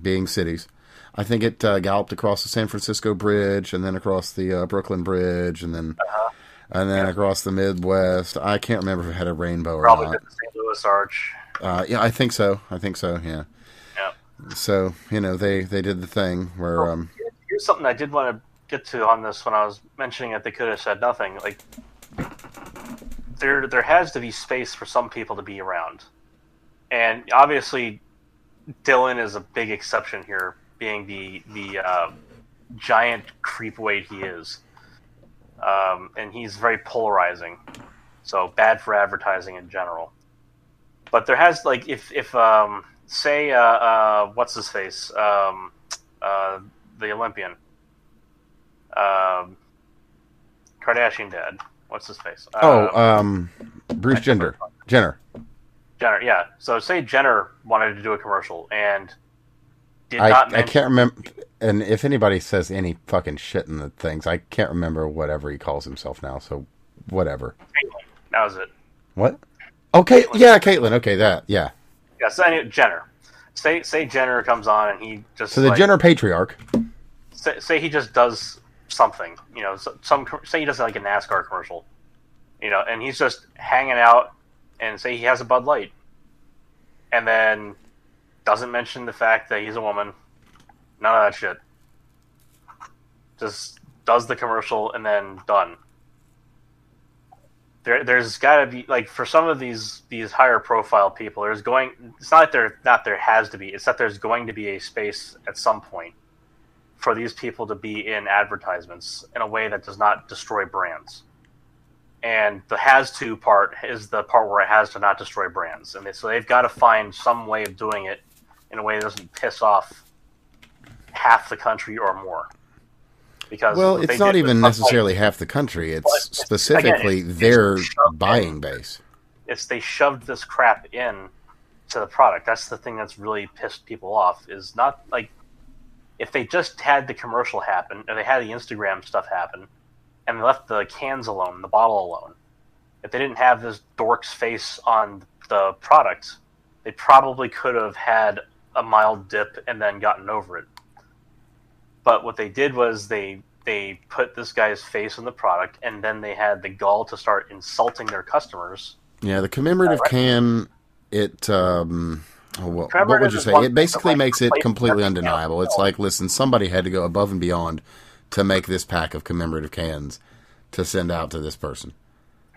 being cities. I think it uh, galloped across the San Francisco Bridge, and then across the uh, Brooklyn Bridge, and then and then across the Midwest. I can't remember if it had a rainbow or not. did the St. Louis Arch. Uh, yeah, I think so. I think so. Yeah. Yeah. So you know they they did the thing where um, Here's something I did want to get to on this when I was mentioning it. they could have said nothing. Like there there has to be space for some people to be around. And obviously Dylan is a big exception here, being the the uh, giant creep weight he is. Um, and he's very polarizing. So bad for advertising in general. But there has like if if um, say uh, uh, what's his face um, uh, the Olympian um, Kardashian dad what's his face? Oh, Um, um, Bruce Jenner. Jenner. Jenner. Yeah. So say Jenner wanted to do a commercial and did I, not I can't remember. And if anybody says any fucking shit in the things, I can't remember whatever he calls himself now. So whatever. That was it. What? Oh, okay, yeah, Caitlyn. Okay, that. Yeah. Yeah. So anyway, Jenner. Say say Jenner comes on and he just So the like, Jenner patriarch. say, say he just does something, you know, some say he does like a NASCAR commercial, you know, and he's just hanging out and say he has a Bud Light, and then doesn't mention the fact that he's a woman, none of that shit. Just does the commercial and then done. There, there's got to be like for some of these these higher profile people. There's going. It's not that there not there has to be. It's that there's going to be a space at some point for these people to be in advertisements in a way that does not destroy brands. And the has to part is the part where it has to not destroy brands. And they, so they've got to find some way of doing it in a way that doesn't piss off half the country or more. Because Well, it's not even necessarily half the country. It's specifically again, it's- their it's buying in. base. it's they shoved this crap in to the product. That's the thing that's really pissed people off. Is not like if they just had the commercial happen or they had the Instagram stuff happen, and they left the cans alone, the bottle alone. If they didn't have this dork's face on the product, they probably could have had a mild dip and then gotten over it. But what they did was they they put this guy's face on the product, and then they had the gall to start insulting their customers Yeah, the commemorative Right. can. It. Um, oh, what, would you say? It basically makes it completely undeniable. It's like, listen, somebody had to go above and beyond to make this pack of commemorative cans to send out to this person.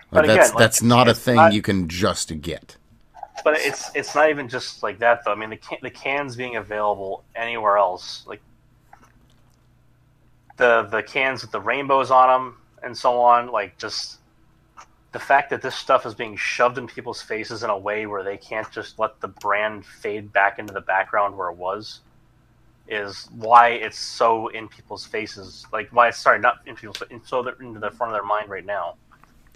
But Like, again, that's like, that's not a thing not- you can just get. But it's it's not even just like that though. I mean, the can, the cans being available anywhere else, like the the cans with the rainbows on them and so on, like just the fact that this stuff is being shoved in people's faces in a way where they can't just let the brand fade back into the background where it was is why it's so in people's faces. Like why it's sorry, not in people's in so they're into the front of their mind right now.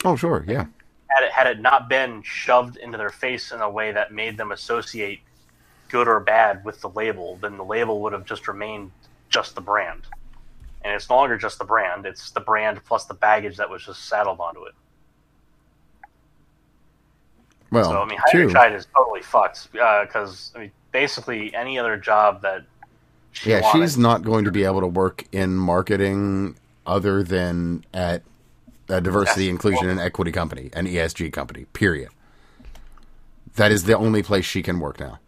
Oh, sure, yeah. Had it had it not been shoved into their face in a way that made them associate good or bad with the label, then the label would have just remained just the brand. And it's no longer just the brand; it's the brand plus the baggage that was just saddled onto it. Well, so I mean, true. Heinerscheid is totally fucked uh, because I mean, basically any other job that she Yeah, wanted, she's not going to be able to work in marketing other than at a diversity, Yes. inclusion, and equity company, an ESG company. Period. That is the only place she can work now.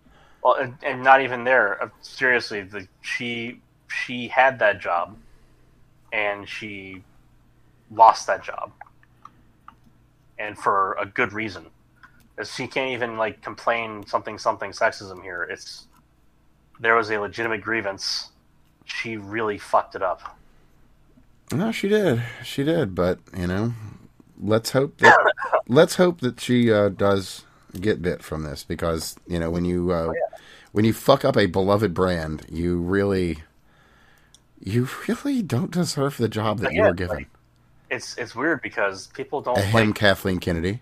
Well, and, and not even there. Uh, Seriously, the, she she had that job, and she lost that job, and for a good reason. she can't even like complain something something sexism here. It's there was a legitimate grievance. She really fucked it up. No, she did. She did. But you know, let's hope that let's hope that she uh, does get bit from this because you know when you uh, when you fuck up a beloved brand, you really you really don't deserve the job that you Yeah, were given. like, It's it's weird because people don't Ahem, like Kathleen Kennedy.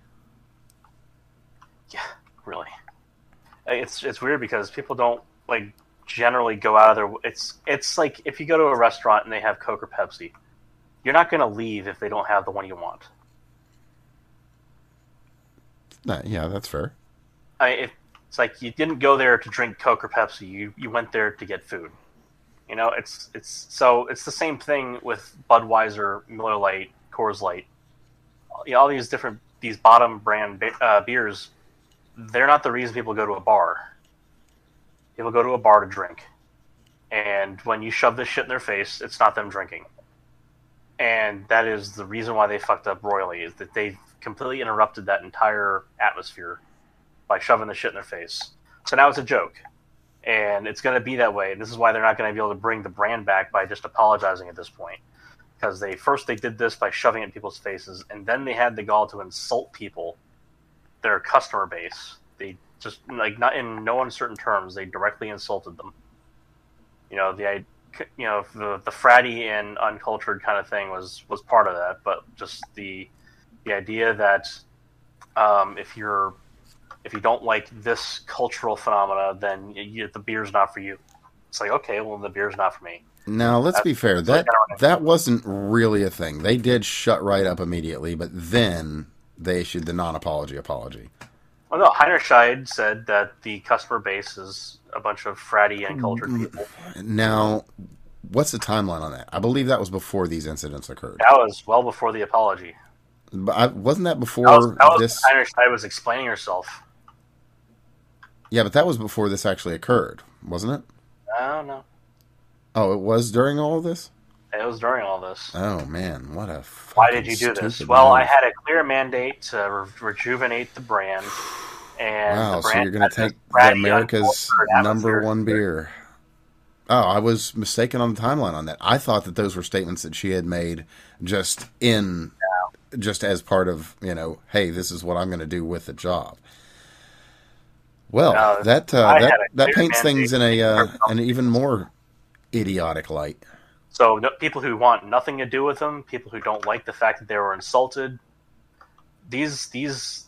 Yeah, really. It's it's weird because people don't like generally go out of their. It's it's like if you go to a restaurant and they have Coke or Pepsi, you're not going to leave if they don't have the one you want. Yeah, that's fair. I, it, it's like you didn't go there to drink Coke or Pepsi. You you went there to get food. You know, it's it's so it's the same thing with Budweiser, Miller Lite, Coors Light. You know, all these different these bottom brand uh, beers, they're not the reason people go to a bar. People go to a bar to drink, and when you shove this shit in their face, it's not them drinking. And that is the reason why they fucked up royally is that they completely interrupted that entire atmosphere by shoving the shit in their face. So now it's a joke. And it's going to be that way. And this is why they're not going to be able to bring the brand back by just apologizing at this point. Because they first they did this by shoving it in people's faces, and then they had the gall to insult people, their customer base. They just like not in no uncertain terms. They directly insulted them. You know the you know the the fratty and uncultured kind of thing was was part of that, but just the The idea that um, if you're if you don't like this cultural phenomena, then you, the beer's not for you. It's like okay, well the beer's not for me. Now let's be fair. That that wasn't really a thing. They did shut right up immediately, but then they issued the non-apology apology. Well, no, Heinerscheid said that the customer base is a bunch of fratty and cultured Mm, people. Now, what's the timeline on that? I believe that was before these incidents occurred. That was well before the apology. But I, wasn't that before That was, that was this? Heinerscheid was explaining herself. Yeah, but that was before this actually occurred, wasn't it? I don't know. Oh, it was during all of this. It was during all this. Oh man, what a Why did you do this? Well, move. I had a clear mandate to re- rejuvenate the brand. And Wow, so you're going to take America's number one beer. Oh, I was mistaken on the timeline on that. I thought that those were statements that she had made just in, just as part of you know, hey, this is what I'm going to do with the job. Well, No, that uh, that that paints things in a uh, an even more idiotic light. So no, people who want nothing to do with them, people who don't like the fact that they were insulted, these these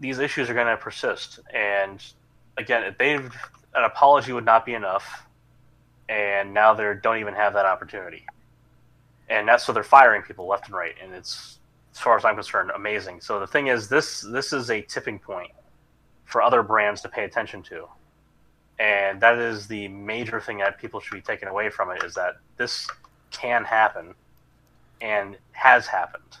these issues are going to persist. And again, they an apology would not be enough, and now they don't even have that opportunity. And that's so they're firing people left and right, and it's as far as I'm concerned, amazing. So the thing is, this this is a tipping point for other brands to pay attention to and that is the major thing that people should be taking away from it is that this can happen and has happened.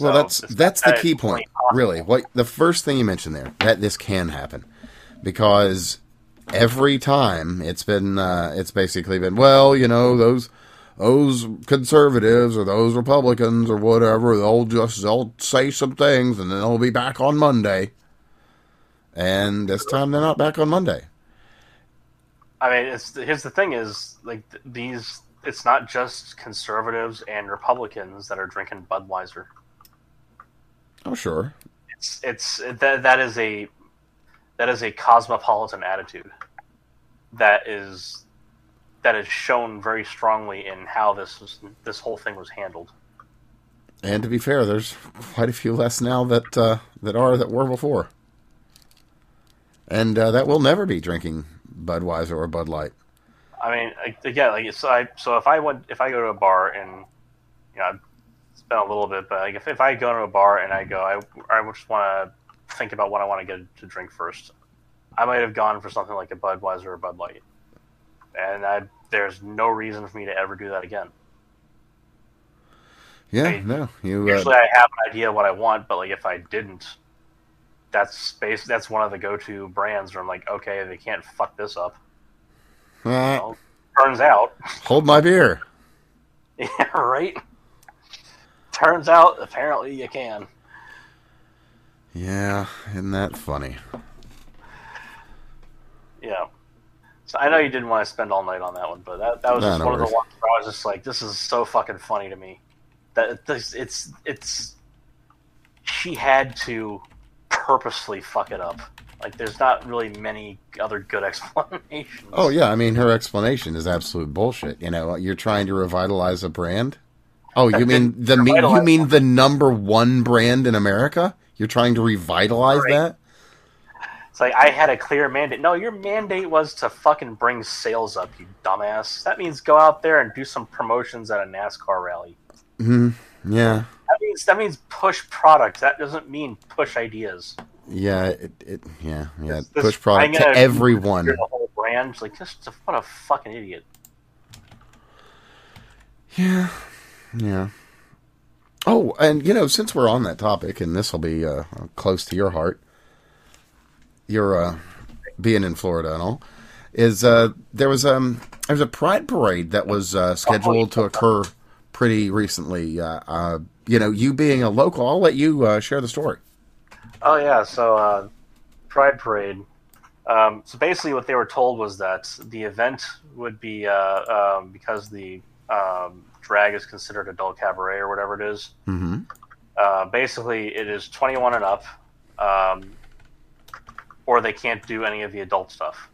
Well, that's that's the key point, possible. really. What the first thing you mentioned there that this can happen, because every time it's been uh, it's basically been well, you know those those conservatives or those Republicans or whatever they'll just they'll say some things and then they'll be back on Monday, and this time they're not back on Monday. I mean, it's here's the thing: is like these. It's not just conservatives and Republicans that are drinking Budweiser. Oh sure, It's it's that that is a that is a cosmopolitan attitude that is that is shown very strongly in how this was, this whole thing was handled. and to be fair, there's quite a few less now that uh, that are that were before, and uh, that will never be drinking Budweiser or Bud Light. I mean, again, like so. I so if I went, if I go to a bar and you know, been a little bit, but like if, if I go to a bar and I go, I I just want to think about what I want to get to drink first. I might have gone for something like a Budweiser or Bud Light, and I, there's no reason for me to ever do that again. Yeah, Right. no, you. Uh, Usually, I have an idea what I want, but like if I didn't, that's space. That's one of the go-to brands where I'm like, okay, they can't fuck this up. uh, Well, turns out, hold my beer. yeah, right. Turns out, apparently, you can. Yeah, isn't that funny? Yeah. So I know you didn't want to spend all night on that one, but that, that was No, just no one of the ones where I was just like, this is so fucking funny to me. That this, it's it's she had to purposely fuck it up. Like there's not really many other good explanations. Oh yeah, I mean her explanation is absolute bullshit. You know, you're trying to revitalize a brand. Oh, you mean the you mean the number one brand in America? You're trying to revitalize Right. that? It's like I had a clear mandate. No, your mandate was to fucking bring sales up, you dumbass. That means go out there and do some promotions at a NASCAR rally. Hmm. Yeah. That means that means push products. That doesn't mean push ideas. Yeah. It. it yeah. Yeah. This- Push product to everyone. The whole brand. Like just what a fucking idiot. Yeah. Yeah. Oh, and you know, since we're on that topic, and this will be uh, close to your heart, you're uh, being in Florida and all, is uh, there was um there was a pride parade that was uh, scheduled to occur pretty recently. Uh, uh, you know, you being a local, I'll let you share the story. Oh yeah, so Pride Parade. Um, so basically, what they were told was that the event would be um, because the um, drag is considered adult cabaret or whatever it is. Mm-hmm. Uh, basically, it is 21 and up, um, or they can't do any of the adult stuff,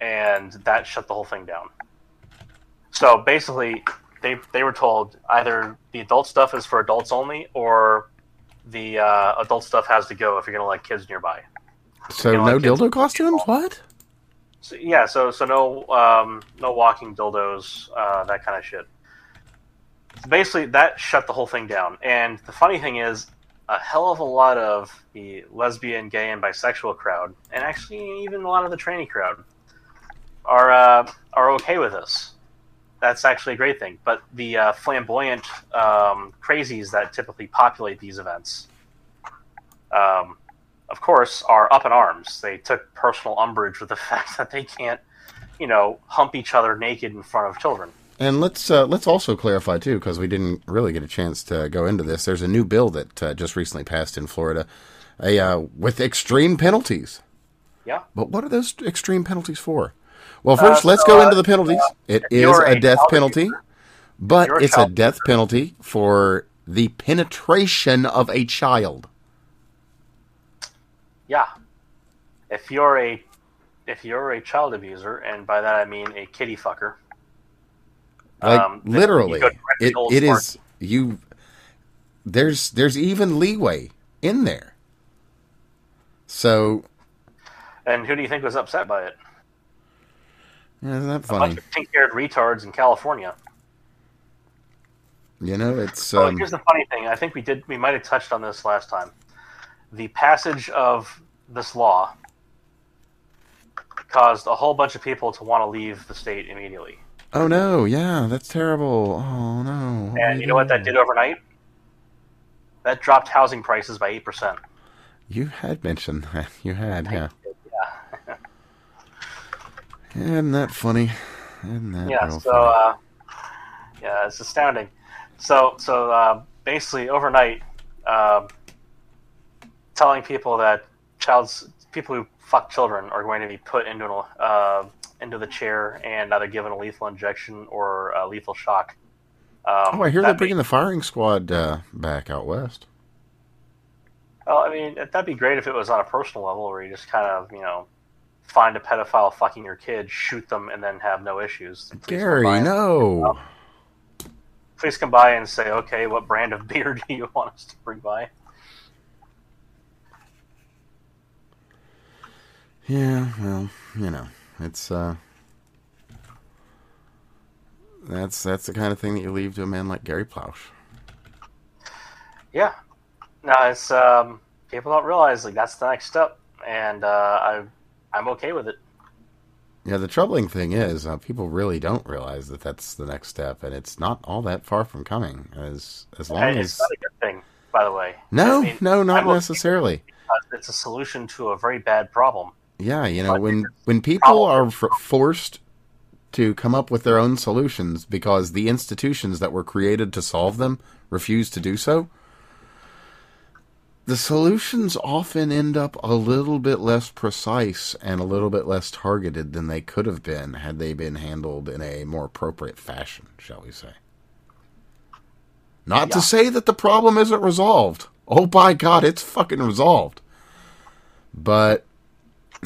and that shut the whole thing down. So basically, they they were told either the adult stuff is for adults only, or the uh, adult stuff has to go if you're gonna let kids nearby. So no dildo costumes? What? So, yeah, so so no um, no walking dildos, uh, that kind of shit. Basically, that shut the whole thing down. And the funny thing is, a hell of a lot of the lesbian, gay, and bisexual crowd, and actually even a lot of the tranny crowd, are uh, are okay with this. That's actually a great thing. But the uh, flamboyant um, crazies that typically populate these events, um, of course, are up in arms. They took personal umbrage with the fact that they can't, you know, hump each other naked in front of children. And let's uh, let's also clarify too, because we didn't really get a chance to go into this. There's a new bill that uh, just recently passed in Florida, a uh, with extreme penalties. Yeah. But what are those extreme penalties for? Well, first let's so, go uh, into the penalties. It if a death penalty, abuser- but it's a death penalty for the penetration of a child. Yeah. If you're a if you're a child abuser, and by that I mean a kitty fucker, Like Um, literally, it, it is you. There's there's even leeway in there. So and who do you think was upset by it? isn't that A bunch of pink-haired retards in California. You know, it's um, here's the funny thing. I think we did. We might have touched on this last time. The passage of this law caused a whole bunch of people to want to leave the state immediately. Oh no, yeah, that's terrible. Oh no. And you know what that did overnight? That dropped housing prices by eight percent. You had mentioned that. You had, yeah. Yeah. Isn't that funny? Isn't that yeah. So funny? uh, yeah, it's astounding. So so uh, basically overnight, um telling people that child's people who fuck children are going to be put into an, uh, into the chair and either given a lethal injection or a lethal shock. Um, oh, I hear they're bringing the firing squad uh, back out west. Well, I mean, that'd be great if it was on a personal level where you just kind of, you know, find a pedophile fucking your kid, shoot them, and then have no issues. Come Gary, by and- no. Please come by and say, okay, what brand of beer do you want us to bring by? Yeah, well, you know, it's uh that's that's the kind of thing that you leave to a man like Gary Plauché. Yeah. No, it's um, people don't realize like that's the next step, and uh, I I'm okay with it. Yeah, the troubling thing is uh, people really don't realize that that's the next step, and it's not all that far from coming. As as long as it's not a good thing, by the way. no, I mean, no, not I'm necessarily. because It's a solution to a very bad problem. Yeah, you know, when when people are f- forced to come up with their own solutions because the institutions that were created to solve them refuse to do so, the solutions often end up a little bit less precise and a little bit less targeted than they could have been had they been handled in a more appropriate fashion, shall we say. Not to say that the problem isn't resolved. Oh, by God, it's fucking resolved. But,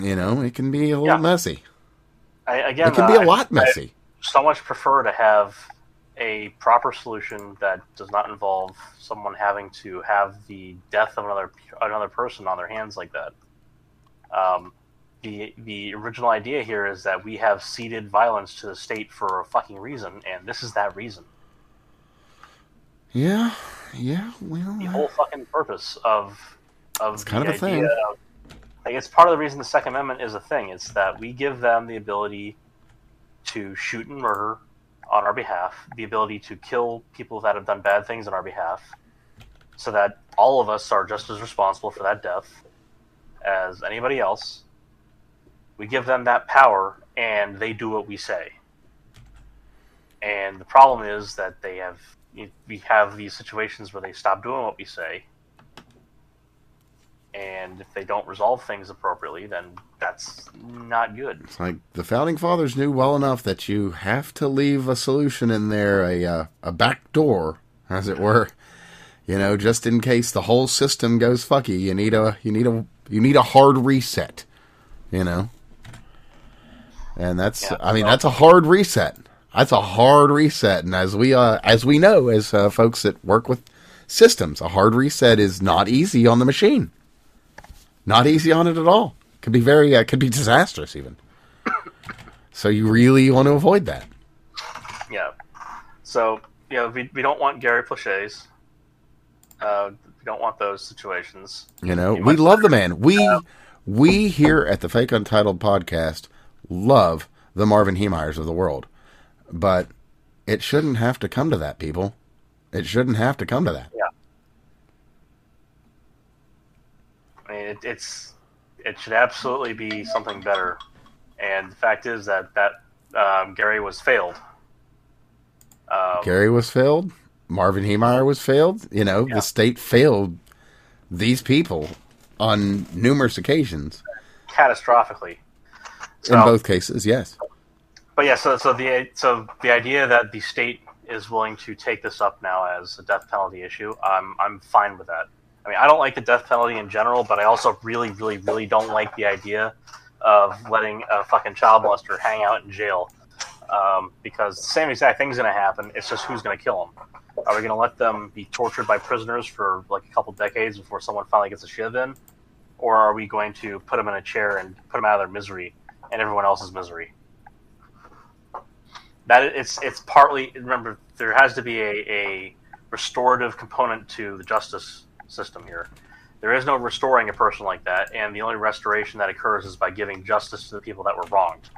you know, it can be a little Yeah. messy. I, again, It can be uh, a lot I- messy. so much prefer to have a proper solution that does not involve someone having to have the death of another another person on their hands like that. Um, the the original idea here is that we have ceded violence to the state for a fucking reason, and this is that reason. Yeah, yeah, well, The whole fucking purpose of of It's kind of a thing. Of, like it's part of the reason the Second Amendment is a thing. It's that we give them the ability to shoot and murder on our behalf, the ability to kill people that have done bad things on our behalf, so that all of us are just as responsible for that death as anybody else. We give them that power, and they do what we say. And the problem is that they have we have these situations where they stop doing what we say, and if they don't resolve things appropriately, then that's not good. It's like the founding fathers knew well enough that you have to leave a solution in there, a uh, a back door, as it were. You know, just in case the whole system goes fucky, you need a you need a you need a hard reset. You know, and that's Yeah, I mean well- that's a hard reset. That's a hard reset, and as we uh as we know as uh, folks that work with systems. A hard reset is not easy on the machine. Not easy on it at all. Could be very, uh, could be disastrous even. So you really want to avoid that. Yeah. So you know, we, we don't want Gary Plauchés. Uh, we don't want those situations. You know, we love the man. We we here at the Fake Untitled podcast love the Marvin Heemeyers of the world, but it shouldn't have to come to that, people. It shouldn't have to come to that. Yeah. I mean, it, it's it should absolutely be something better. And the fact is that that um, Gary was failed. Um, Gary was failed. Marvin Heemeyer was failed. You know, yeah. the state failed these people on numerous occasions. Catastrophically. So, In both cases, yes. But yeah, so so the so the idea that the state is willing to take this up now as a death penalty issue, I'm I'm fine with that. I mean, I don't like the death penalty in general, but I also really, really, really don't like the idea of letting a fucking child molester hang out in jail um, because the same exact thing's going to happen. It's just who's going to kill them. Are we going to let them be tortured by prisoners for like a couple decades before someone finally gets a shiv in, or are we going to put them in a chair and put them out of their misery and everyone else's misery? That it's it's partly remember there has to be a, a restorative component to the justice system here. There is no restoring a person like that, and the only restoration that occurs is by giving justice to the people that were wronged.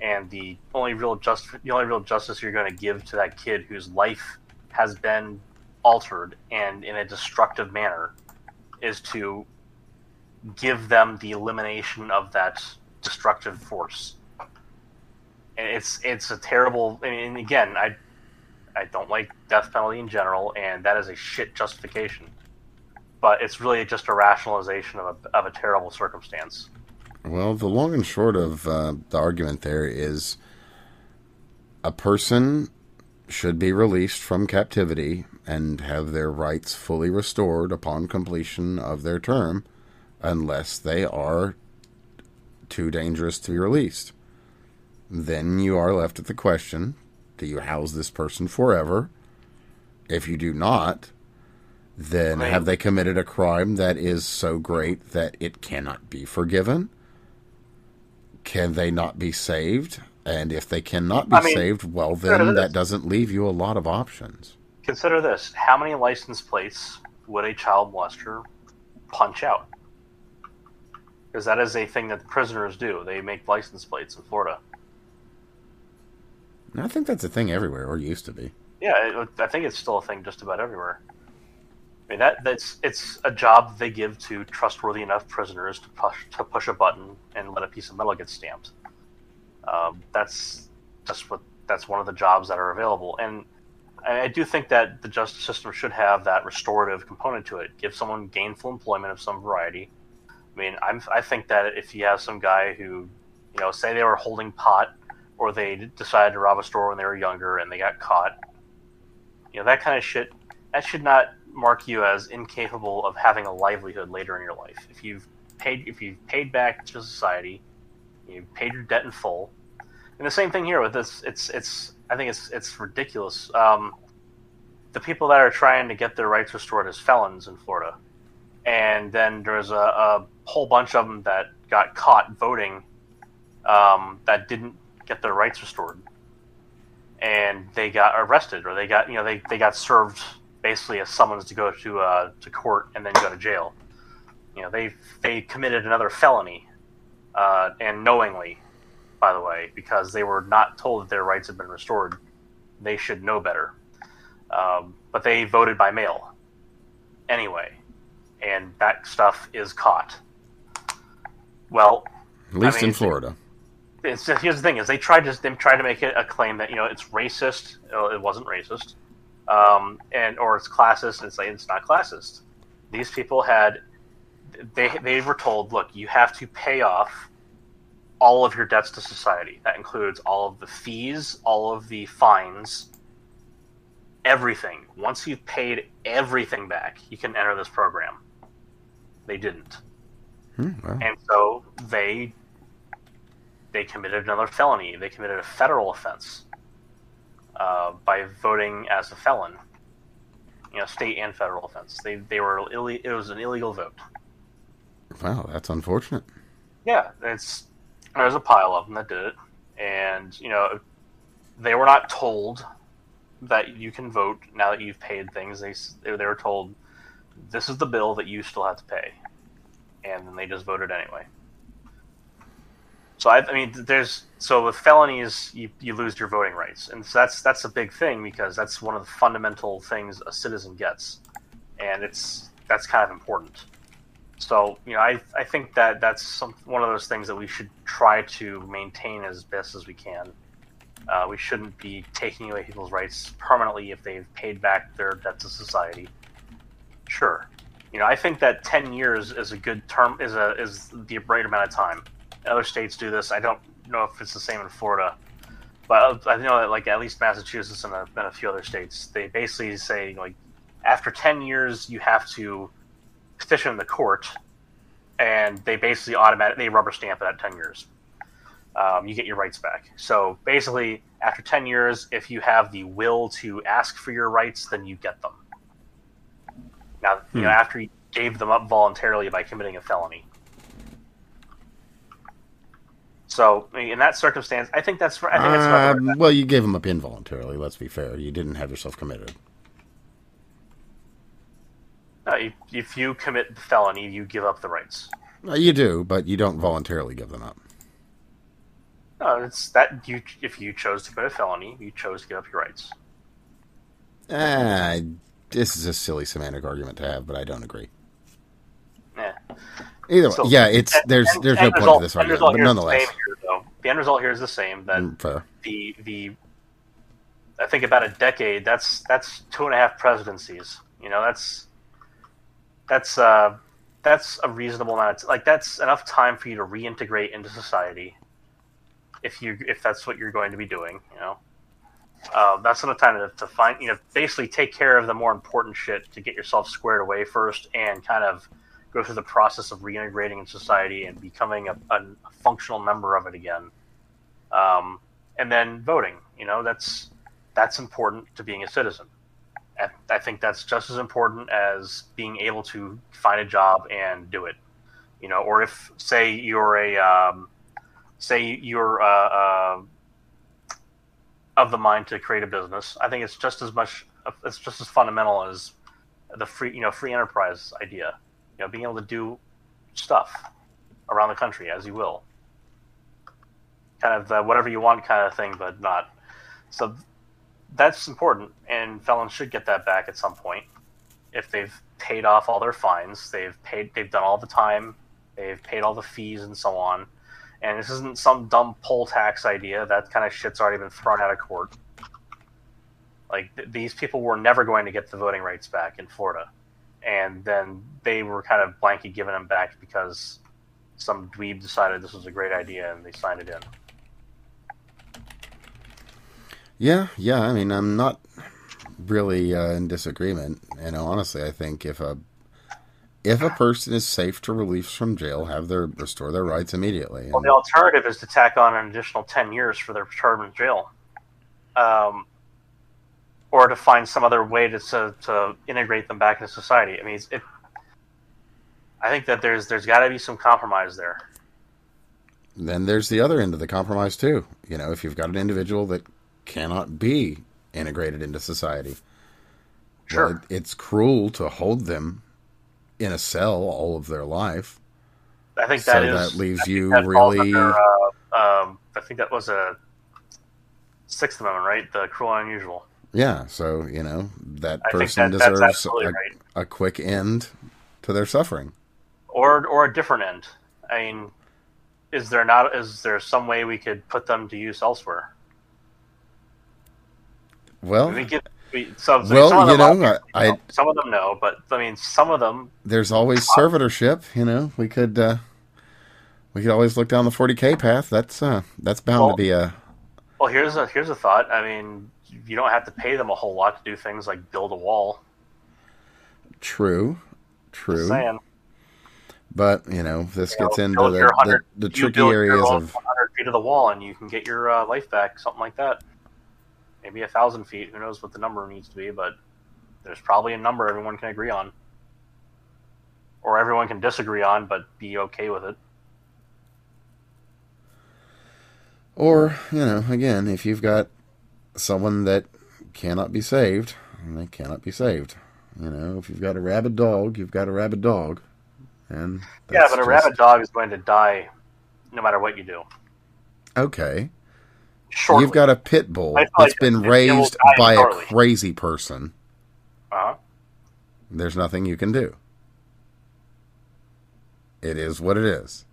And the only real just the only real justice you're going to give to that kid whose life has been altered and in a destructive manner is to give them the elimination of that destructive force. And it's it's a terrible. I mean, again, I I don't like death penalty in general, and that is a shit justification. But it's really just a rationalization of a of a terrible circumstance. Well, the long and short of uh, the argument there is a person should be released from captivity and have their rights fully restored upon completion of their term unless they are too dangerous to be released. Then you are left with the question do you house this person forever? If you do not, then right. have they committed a crime that is so great that it cannot be forgiven? Can they not be saved? And if they cannot be I mean, saved, well, then that doesn't leave you a lot of options. Consider this: how many license plates would a child molester punch out? Because that is a thing that the prisoners do. They make license plates in Florida. I think that's a thing everywhere, or used to be. Yeah, it, I think it's still a thing just about everywhere. I mean that that's it's a job they give to trustworthy enough prisoners to push to push a button and let a piece of metal get stamped. Um, that's just what that's one of the jobs that are available, and I do think that the justice system should have that restorative component to it. Give someone gainful employment of some variety. I mean, I'm, I think that if you have some guy who, you know, say they were holding pot, or they decided to rob a store when they were younger and they got caught, you know, that kind of shit, that should not mark you as incapable of having a livelihood later in your life. If you've paid, if you've paid back to society, you paid your debt in full. And the same thing here with this. It's it's I think it's it's ridiculous. Um, the people that are trying to get their rights restored as felons in Florida, and then there's a, a whole bunch of them that got caught voting um, that didn't get their rights restored, and they got arrested or they got you know they, they got served basically a summons to go to uh, to court and then go to jail. You know they they committed another felony uh, and knowingly, by the way, because they were not told that their rights had been restored. They should know better. Um, but they voted by mail anyway, and that stuff is caught. Well, at least I mean, in Florida. It's, here's the thing: is they tried to they tried to make it a claim that you know it's racist. It wasn't racist, um, and or it's classist. And it's like it's not classist. These people had they they were told, look, you have to pay off all of your debts to society. That includes all of the fees, all of the fines, everything. Once you've paid everything back, you can enter this program. They didn't, hmm, wow. and so they they committed another felony. They committed a federal offense uh, by voting as a felon you know, state and federal offense. They they were Ill- it was an illegal vote. Wow, that's unfortunate. Yeah, it's there's a pile of them that did it, and you know, they were not told that you can vote now that you've paid things. They they were told this is the bill that you still have to pay, and then they just voted anyway. So I, I mean, there's so with felonies, you, you lose your voting rights, and so that's that's a big thing because that's one of the fundamental things a citizen gets, and it's that's kind of important. So you know, I I think that that's some one of those things that we should try to maintain as best as we can. Uh, we shouldn't be taking away people's rights permanently if they've paid back their debt to society. Sure, you know, I think that ten years is a good term is a is the right amount of time other states do this. I don't know if it's the same in Florida, but I know that like at least Massachusetts and a, and a few other states, they basically say like after ten years you have to petition the court, and they basically automatically they rubber stamp it at ten years. Um, you get your rights back. So basically, after ten years, if you have the will to ask for your rights, then you get them. Now, hmm. you know, hmm. after you gave them up voluntarily by committing a felony. So in that circumstance, I think that's. I think that's uh, well, you gave him up involuntarily. Let's be fair. You didn't have yourself committed. If, if, you commit the felony, you give up the rights. You do, but you don't voluntarily give them up. No, it's that you. If you chose to commit a felony, you chose to give up your rights. Ah, this is a silly semantic argument to have, but I don't agree. Yeah. Either way, so, yeah, it's there's and, there's and no point to this argument, but nonetheless, the end result here is the same. That mm, the the I think about a decade. That's that's two and a half presidencies. You know, that's that's uh, that's a reasonable amount. Of, like that's enough time for you to reintegrate into society. If you if that's what you're going to be doing, you know, uh, that's enough time to, to find you know basically take care of the more important shit to get yourself squared away first and kind of go through the process of reintegrating in society and becoming a, a functional member of it again. Um, and then voting, you know, that's that's important to being a citizen. I think that's just as important as being able to find a job and do it. You know, or if say you're a um, say you're uh, uh, of the mind to create a business, I think it's just as much it's just as fundamental as the free you know free enterprise idea you know, being able to do stuff around the country as you will. Kind of the whatever you want kind of thing, but not. So that's important, and felons should get that back at some point. If they've paid off all their fines, they've paid, they've done all the time, they've paid all the fees and so on. And this isn't some dumb poll tax idea. That kind of shit's already been thrown out of court. Like th- these people were never going to get the voting rights back in Florida and then they were kind of blankly giving them back because some dweeb decided this was a great idea and they signed it in. Yeah, yeah. I mean, I'm not really uh, in disagreement. And honestly, I think if a if a person is safe to release from jail, have their restore their rights immediately. Well, the alternative is to tack on an additional ten years for their term in jail. Um, or to find some other way to, to, to integrate them back into society. I mean, it, I think that there's there's got to be some compromise there. Then there's the other end of the compromise too. You know, if you've got an individual that cannot be integrated into society, sure, well, it, it's cruel to hold them in a cell all of their life. I think that so is, that leaves you really. Under, uh, um, I think that was a Sixth Amendment, right? The cruel and unusual. Yeah, so you know that person that, deserves a, right. a, quick end to their suffering, or or a different end. I mean, is there not? Is there some way we could put them to use elsewhere? Well, we get we, so, well, you know, I, I, some of them know, but I mean, some of them. There's always servitorship. You know, we could uh, we could always look down the 40k path. That's uh, that's bound well, to be a. Well, here's a here's a thought. I mean, you don't have to pay them a whole lot to do things like build a wall. True, true. But you know, this you gets know, into the, the, the tricky areas of 100 feet of the wall, and you can get your uh, life back, something like that. Maybe a thousand feet. Who knows what the number needs to be? But there's probably a number everyone can agree on, or everyone can disagree on, but be okay with it. Or, you know, again, if you've got someone that cannot be saved, they cannot be saved. You know, if you've got a rabid dog, you've got a rabid dog. And yeah, but a just... rabid dog is going to die no matter what you do. Okay. Shortly. You've got a pit bull that's like been raised by shortly. a crazy person. Uh-huh. There's nothing you can do. It is what it is.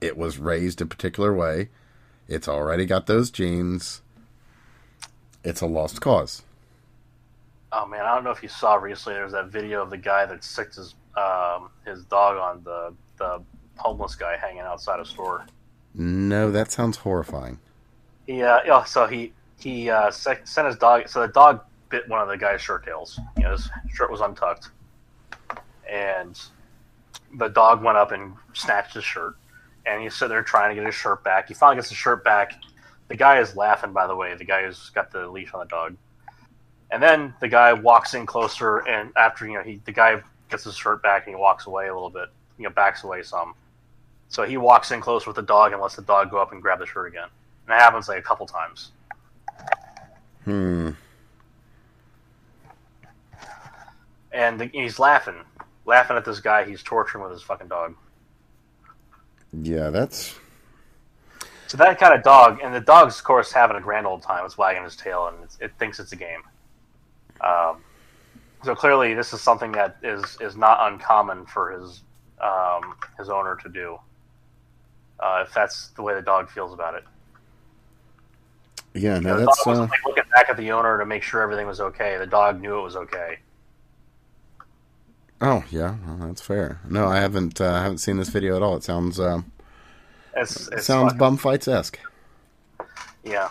It was raised a particular way. It's already got those genes. It's a lost cause. Oh man, I don't know if you saw recently. There's that video of the guy that sicked his um, his dog on the the homeless guy hanging outside a store. No, that sounds horrifying. Yeah, yeah. So he he uh, sent his dog. So the dog bit one of the guy's shirt tails. You know, his shirt was untucked, and the dog went up and snatched his shirt. And he's sitting there trying to get his shirt back. He finally gets his shirt back. The guy is laughing, by the way. The guy who's got the leash on the dog. And then the guy walks in closer, and after you know, he the guy gets his shirt back and he walks away a little bit. You know, backs away some. So he walks in close with the dog and lets the dog go up and grab the shirt again. And that happens like a couple times. Hmm. And the, he's laughing, laughing at this guy he's torturing with his fucking dog. Yeah, that's. So that kind of dog, and the dog's of course having a grand old time. It's wagging its tail and it thinks it's a game. Um, so clearly, this is something that is is not uncommon for his um, his owner to do. Uh, if that's the way the dog feels about it. Yeah, no, that's. Dog uh... like looking back at the owner to make sure everything was okay. The dog knew it was okay. Oh yeah, well, that's fair. No, I haven't. Uh, haven't seen this video at all. It sounds. Um, it's, it sounds bum fights esque. Yeah.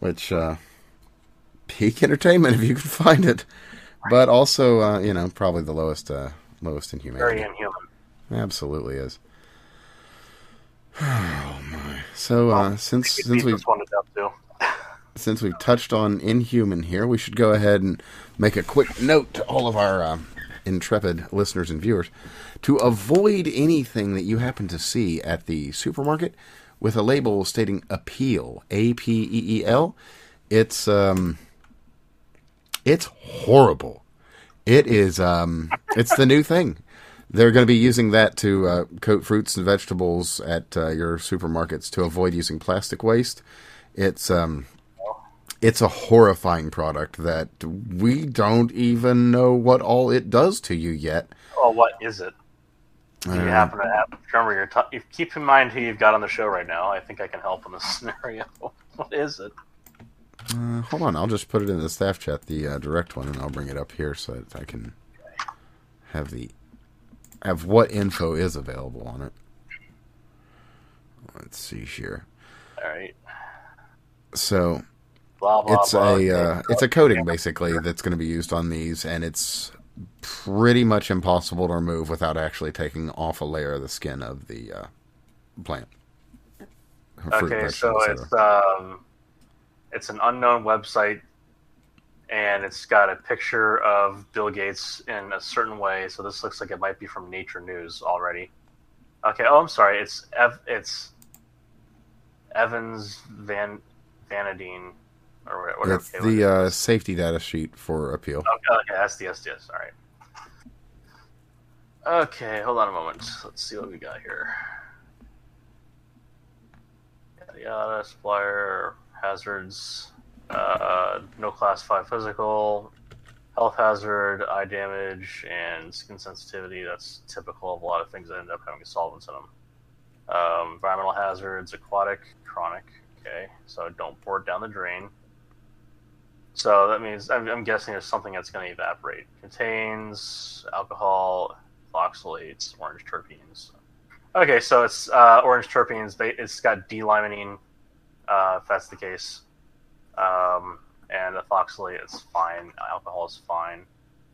Which uh, peak entertainment if you can find it, but also uh, you know probably the lowest uh, lowest in humanity. Very inhuman. Absolutely is. Oh my! So uh, since since we since we've touched on Inhuman here, we should go ahead and make a quick note to all of our uh, intrepid listeners and viewers to avoid anything that you happen to see at the supermarket with a label stating Apeel A P E E L. It's um, it's horrible. It is um, it's the new thing. They're going to be using that to uh, coat fruits and vegetables at uh, your supermarkets to avoid using plastic waste. It's um, it's a horrifying product that we don't even know what all it does to you yet. Oh, what is it? Do you uh, happen to have, remember your t- keep in mind who you've got on the show right now. I think I can help in this scenario. what is it? Uh, hold on, I'll just put it in the staff chat, the uh, direct one, and I'll bring it up here so that I can have the have what info is available on it. Let's see here. All right. So blah, blah, it's blah, a uh, it's a coating basically that's going to be used on these, and it's pretty much impossible to remove without actually taking off a layer of the skin of the uh, plant. okay, so it's um, it's an unknown website and it's got a picture of Bill Gates in a certain way. So this looks like it might be from Nature News already. Okay. Oh, I'm sorry. It's Ev- it's Evans Van Vanodine or whatever. It's okay, the uh, safety data sheet for Apeel. Okay, okay, that's the SDS. All right. Okay, hold on a moment. Let's see what we got here. Yada yada, supplier hazards. Uh, no class 5 physical, health hazard, eye damage, and skin sensitivity. That's typical of a lot of things that end up having solvents in them. Um, environmental hazards, aquatic, chronic. Okay, so don't pour it down the drain. So that means I'm, I'm guessing there's something that's going to evaporate. Contains alcohol, ethoxylates, orange terpenes. Okay, so it's uh, orange terpenes. It's got D-limonene, uh, if that's the case. Um, and ethoxylate is fine. Alcohol is fine.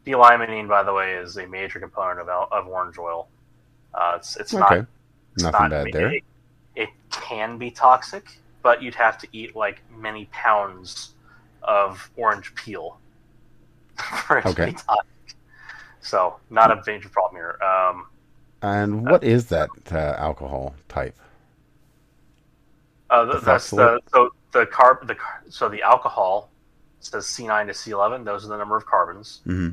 D-limonene, by the way, is a major component of of orange oil. Uh, it's it's okay. not it's nothing not, bad there. It, it, can be toxic, but you'd have to eat like many pounds of orange peel for it to be toxic. So not a major problem here. Um, And what is that uh, alcohol type? uh, th- that's the so the carb the so the alcohol says C9 to C11. Those are the number of carbons. hmm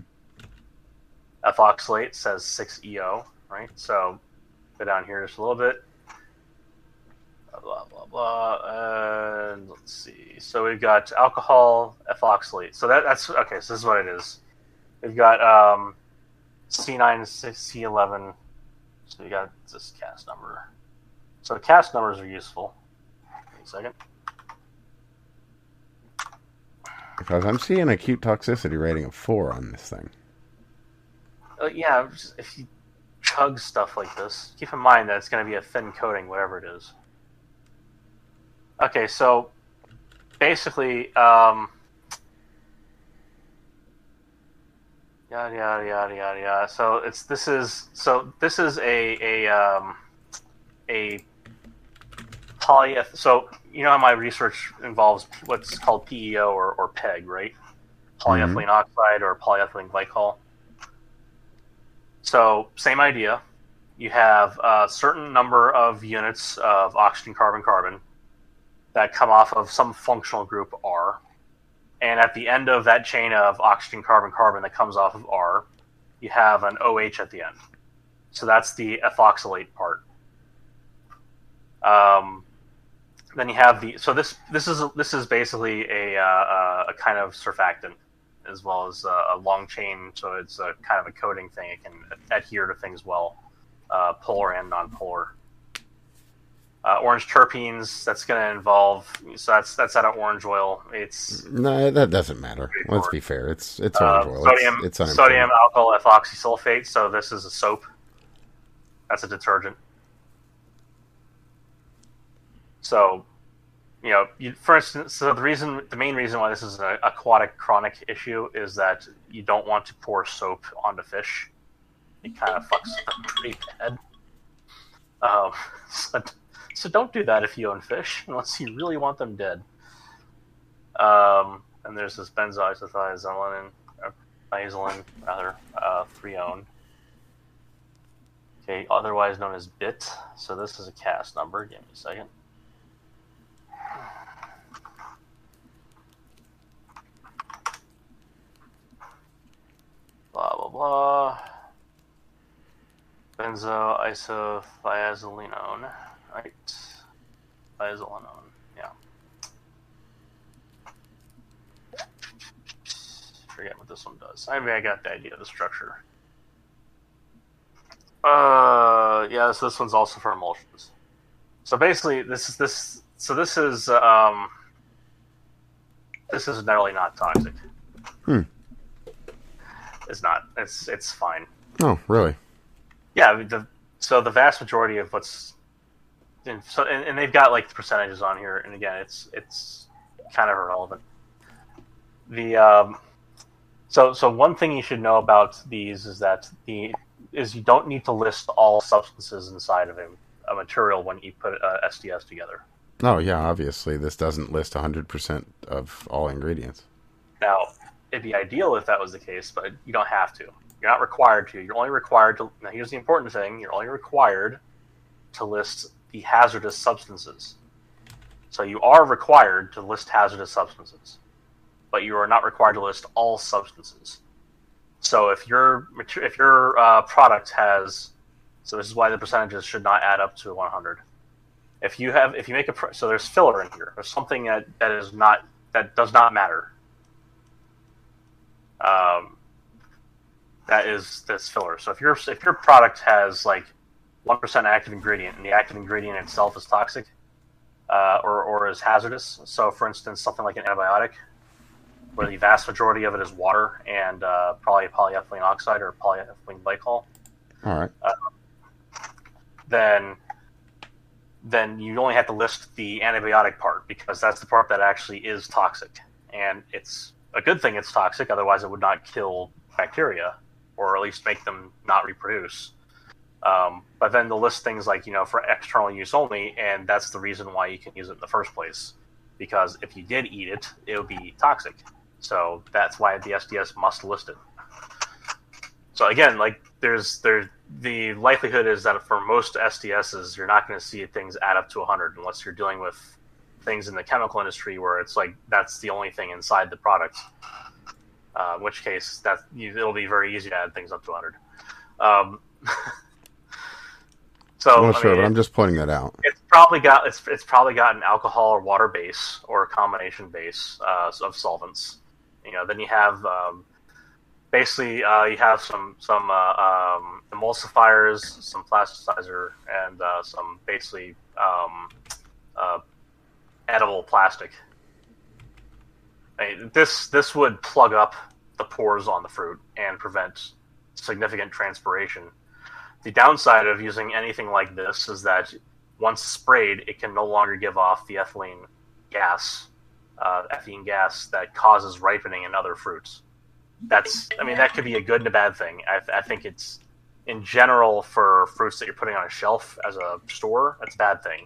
Ethoxylate says 6EO, right? So go down here just a little bit. Blah, blah, blah. And let's see. So we've got alcohol, ethoxylate. So that, that's okay. So this is what it is. We've got um, C9, C11. So we got this CAS number. So CAS numbers are useful. Wait a second. Because I'm seeing acute toxicity rating of four on this thing. Uh, yeah, if you chug stuff like this, keep in mind that it's going to be a thin coating, whatever it is. Okay, so basically, um, yada yada yada yada yada. So it's this is so this is a a um, a polyeth. So you know how my research involves what's called PEO or, or PEG, right? Polyethylene oxide or polyethylene glycol. So same idea. You have a certain number of units of oxygen, carbon, carbon that come off of some functional group R. And at the end of that chain of oxygen, carbon, carbon that comes off of R, you have an OH at the end. So that's the ethoxylate part. Um, then you have the so this this is this is basically a uh, a kind of surfactant as well as a, a long chain. So it's a kind of a coating thing. It can adhere to things well, uh, polar and non-polar. Uh, orange terpenes. That's going to involve. So that's that's out of orange oil. It's No, that doesn't matter. Let's be fair. It's it's uh, orange oil. sodium it's, it's sodium alcohol ethoxysulfate. So this is a soap. That's a detergent. So, you know, you, for instance, so the reason, the main reason why this is an aquatic chronic issue is that you don't want to pour soap onto fish. It kind of fucks them pretty bad. Um, so, so don't do that if you own fish, unless you really want them dead. Um, and there's this benzoisothiazoline, isolin, rather, uh, freone. Okay, otherwise known as BIT. So this is a CAS number. Give me a second. Blah blah blah. Benzoisothiazolinone. Right. Thiazolinone. Yeah. Forget what this one does. I mean, I got the idea of the structure. Uh, yeah. So this one's also for emulsions. So basically, this is this. So this is um. This is generally not toxic. Hmm. It's not. It's it's fine. Oh, really? Yeah. The, so the vast majority of what's and so and, and they've got like the percentages on here, and again, it's it's kind of irrelevant. The um, so so one thing you should know about these is that the is you don't need to list all substances inside of a, a material when you put uh, SDS together. Oh, yeah. Obviously, this doesn't list 100% of all ingredients. Now, it'd be ideal if that was the case, but you don't have to. You're not required to. You're only required to. Now, here's the important thing: you're only required to list the hazardous substances. So you are required to list hazardous substances, but you are not required to list all substances. So if your if your uh, product has, so this is why the percentages should not add up to 100. If you have, if you make a, pr- so there's filler in here. There's something that that is not that does not matter. Um, that is this filler. So if your if your product has like one percent active ingredient and the active ingredient itself is toxic, uh, or or is hazardous. So for instance, something like an antibiotic, where the vast majority of it is water and uh, probably polyethylene oxide or polyethylene glycol, All right. then then you only have to list the antibiotic part because that's the part that actually is toxic. And it's a good thing it's toxic, otherwise it would not kill bacteria or at least make them not reproduce. Um, but then they'll list things like, you know, for external use only, and that's the reason why you can use it in the first place. Because if you did eat it, it would be toxic. So that's why the SDS must list it. So again, like there's there the likelihood is that for most SDSs, you're not going to see things add up to 100 unless you're dealing with things in the chemical industry where it's like that's the only thing inside the product. Uh, in which case, that it'll be very easy to add things up to 100. Um, so I'm not I sure, mean, but I'm just pointing that out. it's probably got it's, it's probably got an alcohol or water base or a combination base uh, of solvents. You know, then you have um, basically uh, you have some some uh, um, emulsifiers, some plasticizer, and uh, some basically um, uh, edible plastic. I mean, this this would plug up the pores on the fruit and prevent significant transpiration. The downside of using anything like this is that once sprayed, it can no longer give off the ethylene gas, uh, ethylene gas that causes ripening in other fruits. That's, I mean, that could be a good and a bad thing. I, I think it's, in general, for fruits that you're putting on a shelf as a store, that's a bad thing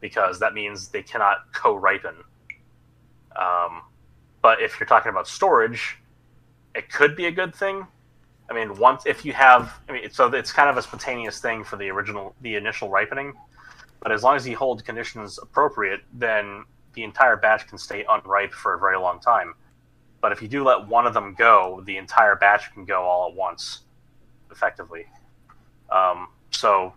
because that means they cannot co-ripen. Um, but if you're talking about storage, it could be a good thing. I mean, once if you have, I mean, so it's kind of a spontaneous thing for the original, the initial ripening. But as long as you hold conditions appropriate, then the entire batch can stay unripe for a very long time. But if you do let one of them go, the entire batch can go all at once, effectively. Um, so,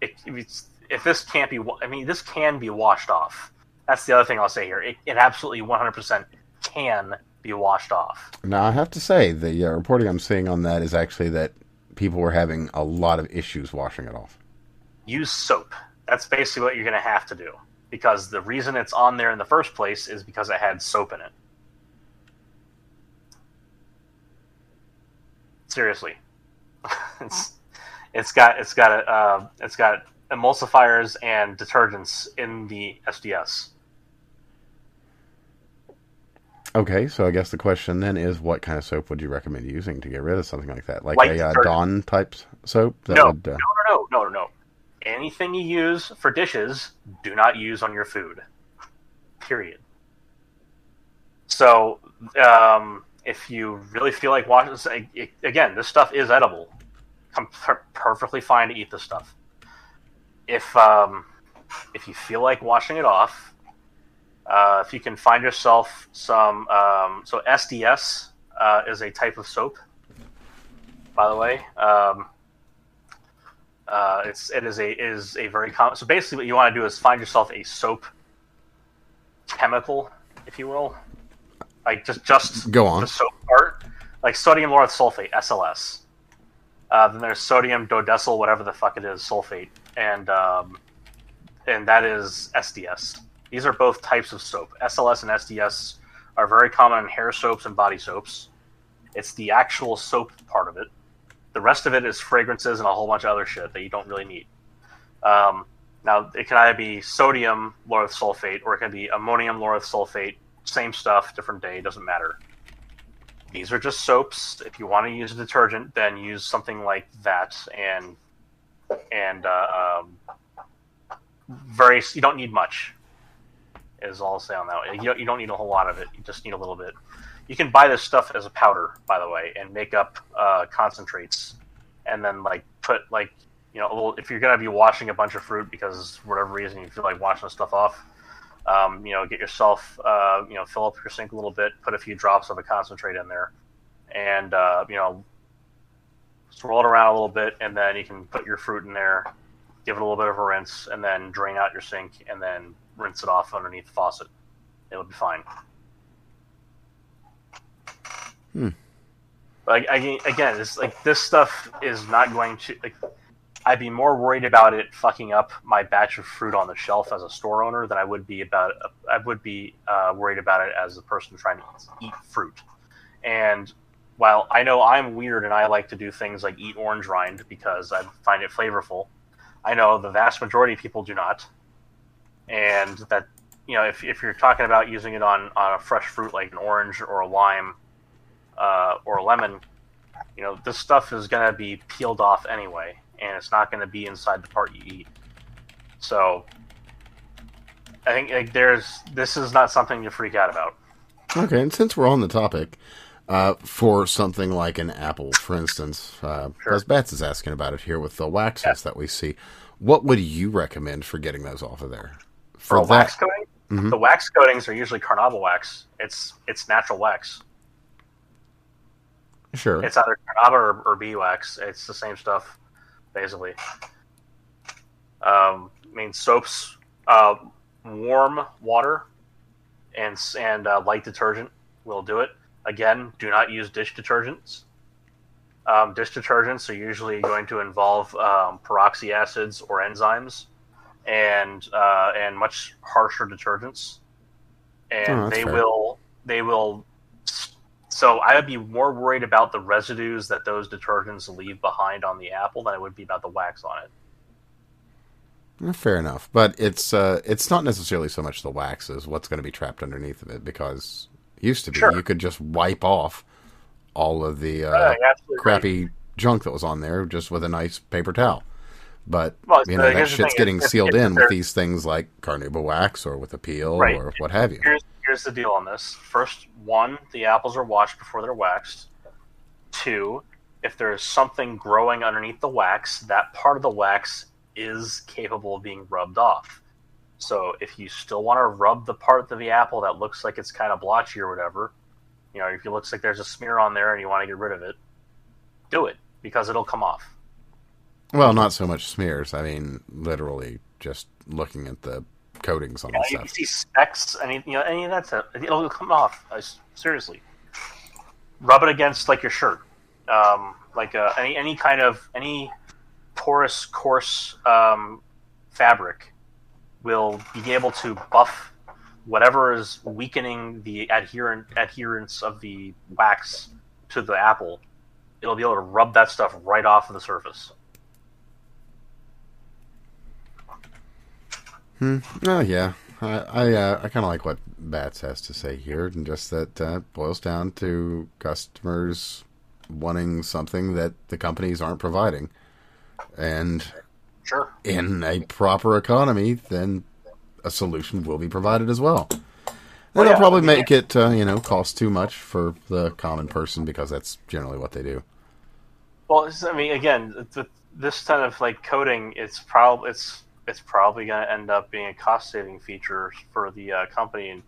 it, it's, if this can't be, I mean, this can be washed off. That's the other thing I'll say here. It, it absolutely 100% can be washed off. Now, I have to say, the uh, reporting I'm seeing on that is actually that people were having a lot of issues washing it off. Use soap. That's basically what you're going to have to do. Because the reason it's on there in the first place is because it had soap in it. Seriously. it's, it's got it's got a, uh, it's got emulsifiers and detergents in the SDS. Okay, so I guess the question then is, what kind of soap would you recommend using to get rid of something like that? Like Light a uh. Dawn type soap? That No, would, uh, no, no, no, no, no. Anything you use for dishes, do not use on your food. Period. So, um, if you really feel like washing, again, this stuff is edible. I'm per- perfectly fine to eat this stuff. If um, if you feel like washing it off, uh, if you can find yourself some, um, so SDS uh, is a type of soap. By the way, um, uh, it's it is a is a very common. So basically, what you want to do is find yourself a soap chemical, if you will, like just just Go on. the soap part, like sodium lauryl sulfate (SLS). Uh, then there's sodium dodecyl, whatever the fuck it is, sulfate, and um, and that is SDS. These are both types of soap. SLS and SDS are very common in hair soaps and body soaps. It's the actual soap part of it. The rest of it is fragrances and a whole bunch of other shit that you don't really need. Um, now, it can either be sodium lauryl sulfate or it can be ammonium lauryl sulfate. Same stuff, different day, doesn't matter. These are just soaps. If you want to use a detergent, then use something like that, and and uh, um, very. You don't need much. Is all I'll say on that. You don't, you don't need a whole lot of it. You just need a little bit. You can buy this stuff as a powder, by the way, and make up uh, concentrates, and then like put like you know. If you're gonna be washing a bunch of fruit because for whatever reason you feel like washing the stuff off, um, you know, get yourself, uh, you know, fill up your sink a little bit, put a few drops of a concentrate in there, and uh, you know, swirl it around a little bit, and then you can put your fruit in there, give it a little bit of a rinse, and then drain out your sink, and then rinse it off underneath the faucet. It'll be fine. Hmm. Like I, again, it's like this stuff is not going to. Like, I'd be more worried about it fucking up my batch of fruit on the shelf as a store owner than I would be about. I would be uh, worried about it as a person trying to eat fruit. And while I know I'm weird and I like to do things like eat orange rind because I find it flavorful, I know the vast majority of people do not. And that you know, if if you're talking about using it on on a fresh fruit like an orange or a lime uh, or a lemon, you know, this stuff is going to be peeled off anyway, and it's not going to be inside the part you eat. So, I think like, there's this is not something to freak out about. Okay, and since we're on the topic, uh, for something like an apple, for instance, uh, Sure. as Bats is asking about it here with the waxes Yeah. that we see, what would you recommend for getting those off of there? For a that, wax coating, Mhm. the wax coatings are usually carnauba wax. It's it's natural wax. sure. It's either carnauba or, or beeswax. It's the same stuff, basically. Um, I mean, soaps, uh, warm water, and and uh, light detergent will do it. Again, do not use dish detergents. Um, dish detergents are usually going to involve um, peroxy acids or enzymes, and uh, and much harsher detergents, and Oh, they fair. will they will so I would be more worried about the residues that those detergents leave behind on the apple than I would be about the wax on it. Fair enough, but it's uh, it's not necessarily so much the wax as what's going to be trapped underneath of it because it used to be Sure. you could just wipe off all of the uh, Uh, right. crappy junk that was on there just with a nice paper towel. But Well, you know that shit's getting if- sealed if in with these things like carnauba wax or with Apeel Right. or what have you. Here's here's the deal on this. First, one, the apples are washed before they're waxed. Two, if there is something growing underneath the wax, that part of the wax is capable of being rubbed off. So if you still want to rub the part of the apple that looks like it's kind of blotchy or whatever, you know, if it looks like there's a smear on there and you want to get rid of it, do it because it'll come off. Well, not so much smears. I mean, literally just looking at the coatings on Yeah, you stuff. see specks, mean, you know, any of that stuff, it'll come off. I seriously, rub it against like your shirt, um, like uh, any any kind of any porous, coarse um, fabric will be able to buff whatever is weakening the adherent adherence of the wax to the apple. It'll be able to rub that stuff right off of the surface. Hmm. Oh yeah, I I, uh, I kind of like what Bats has to say here, and just that uh, boils down to customers wanting something that the companies aren't providing, and Sure. in a proper economy, then a solution will be provided as well. And Well, they'll probably make it, uh, you know, cost too much for the common person because that's generally what they do. Well, I mean, again, th- this kind of like coding, it's probably it's it's probably going to end up being a cost saving feature for the uh, company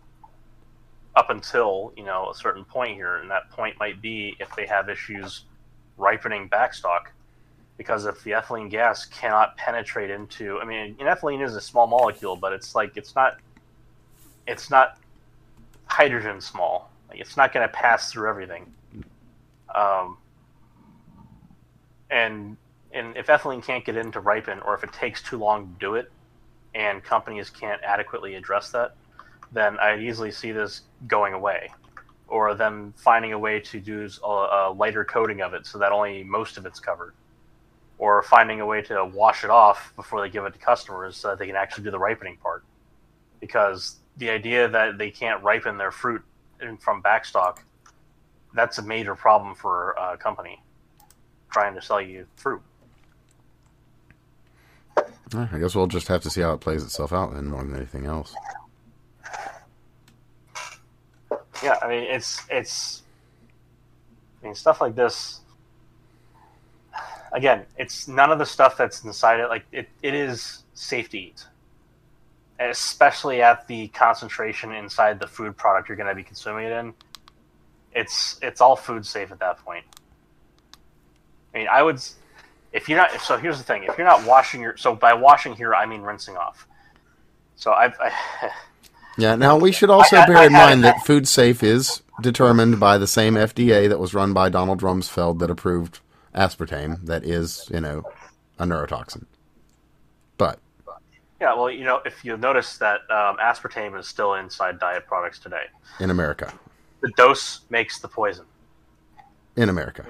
up until you know a certain point here, and that point might be if they have issues ripening backstock, because if the ethylene gas cannot penetrate into, I mean, ethylene is a small molecule, but it's like it's not it's not hydrogen small. Like, it's not going to pass through everything. Um, and and if ethylene can't get in to ripen, or if it takes too long to do it, and companies can't adequately address that, then I easily see this going away, or them finding a way to do a, a lighter coating of it so that only most of it's covered, or finding a way to wash it off before they give it to customers so that they can actually do the ripening part, because the idea that they can't ripen their fruit from backstock, that's a major problem for a company trying to sell you fruit. I guess we'll just have to see how it plays itself out then, more than anything else. Yeah, I mean it's it's I mean stuff like this again, it's none of the stuff that's inside it like it, it is safe to eat. Especially at the concentration inside the food product you're gonna be consuming it in. It's it's all food safe at that point. I mean I would if you're not so here's the thing, if you're not washing your so by washing here I mean rinsing off. So I've I, Yeah, now we should also I- bear I in mind that food safe is determined by the same FDA that was run by Donald Rumsfeld that approved aspartame, that is, you know, a neurotoxin. But, Yeah, well, you know, if you notice that um, aspartame is still inside diet products today, in America. the dose makes the poison. In America.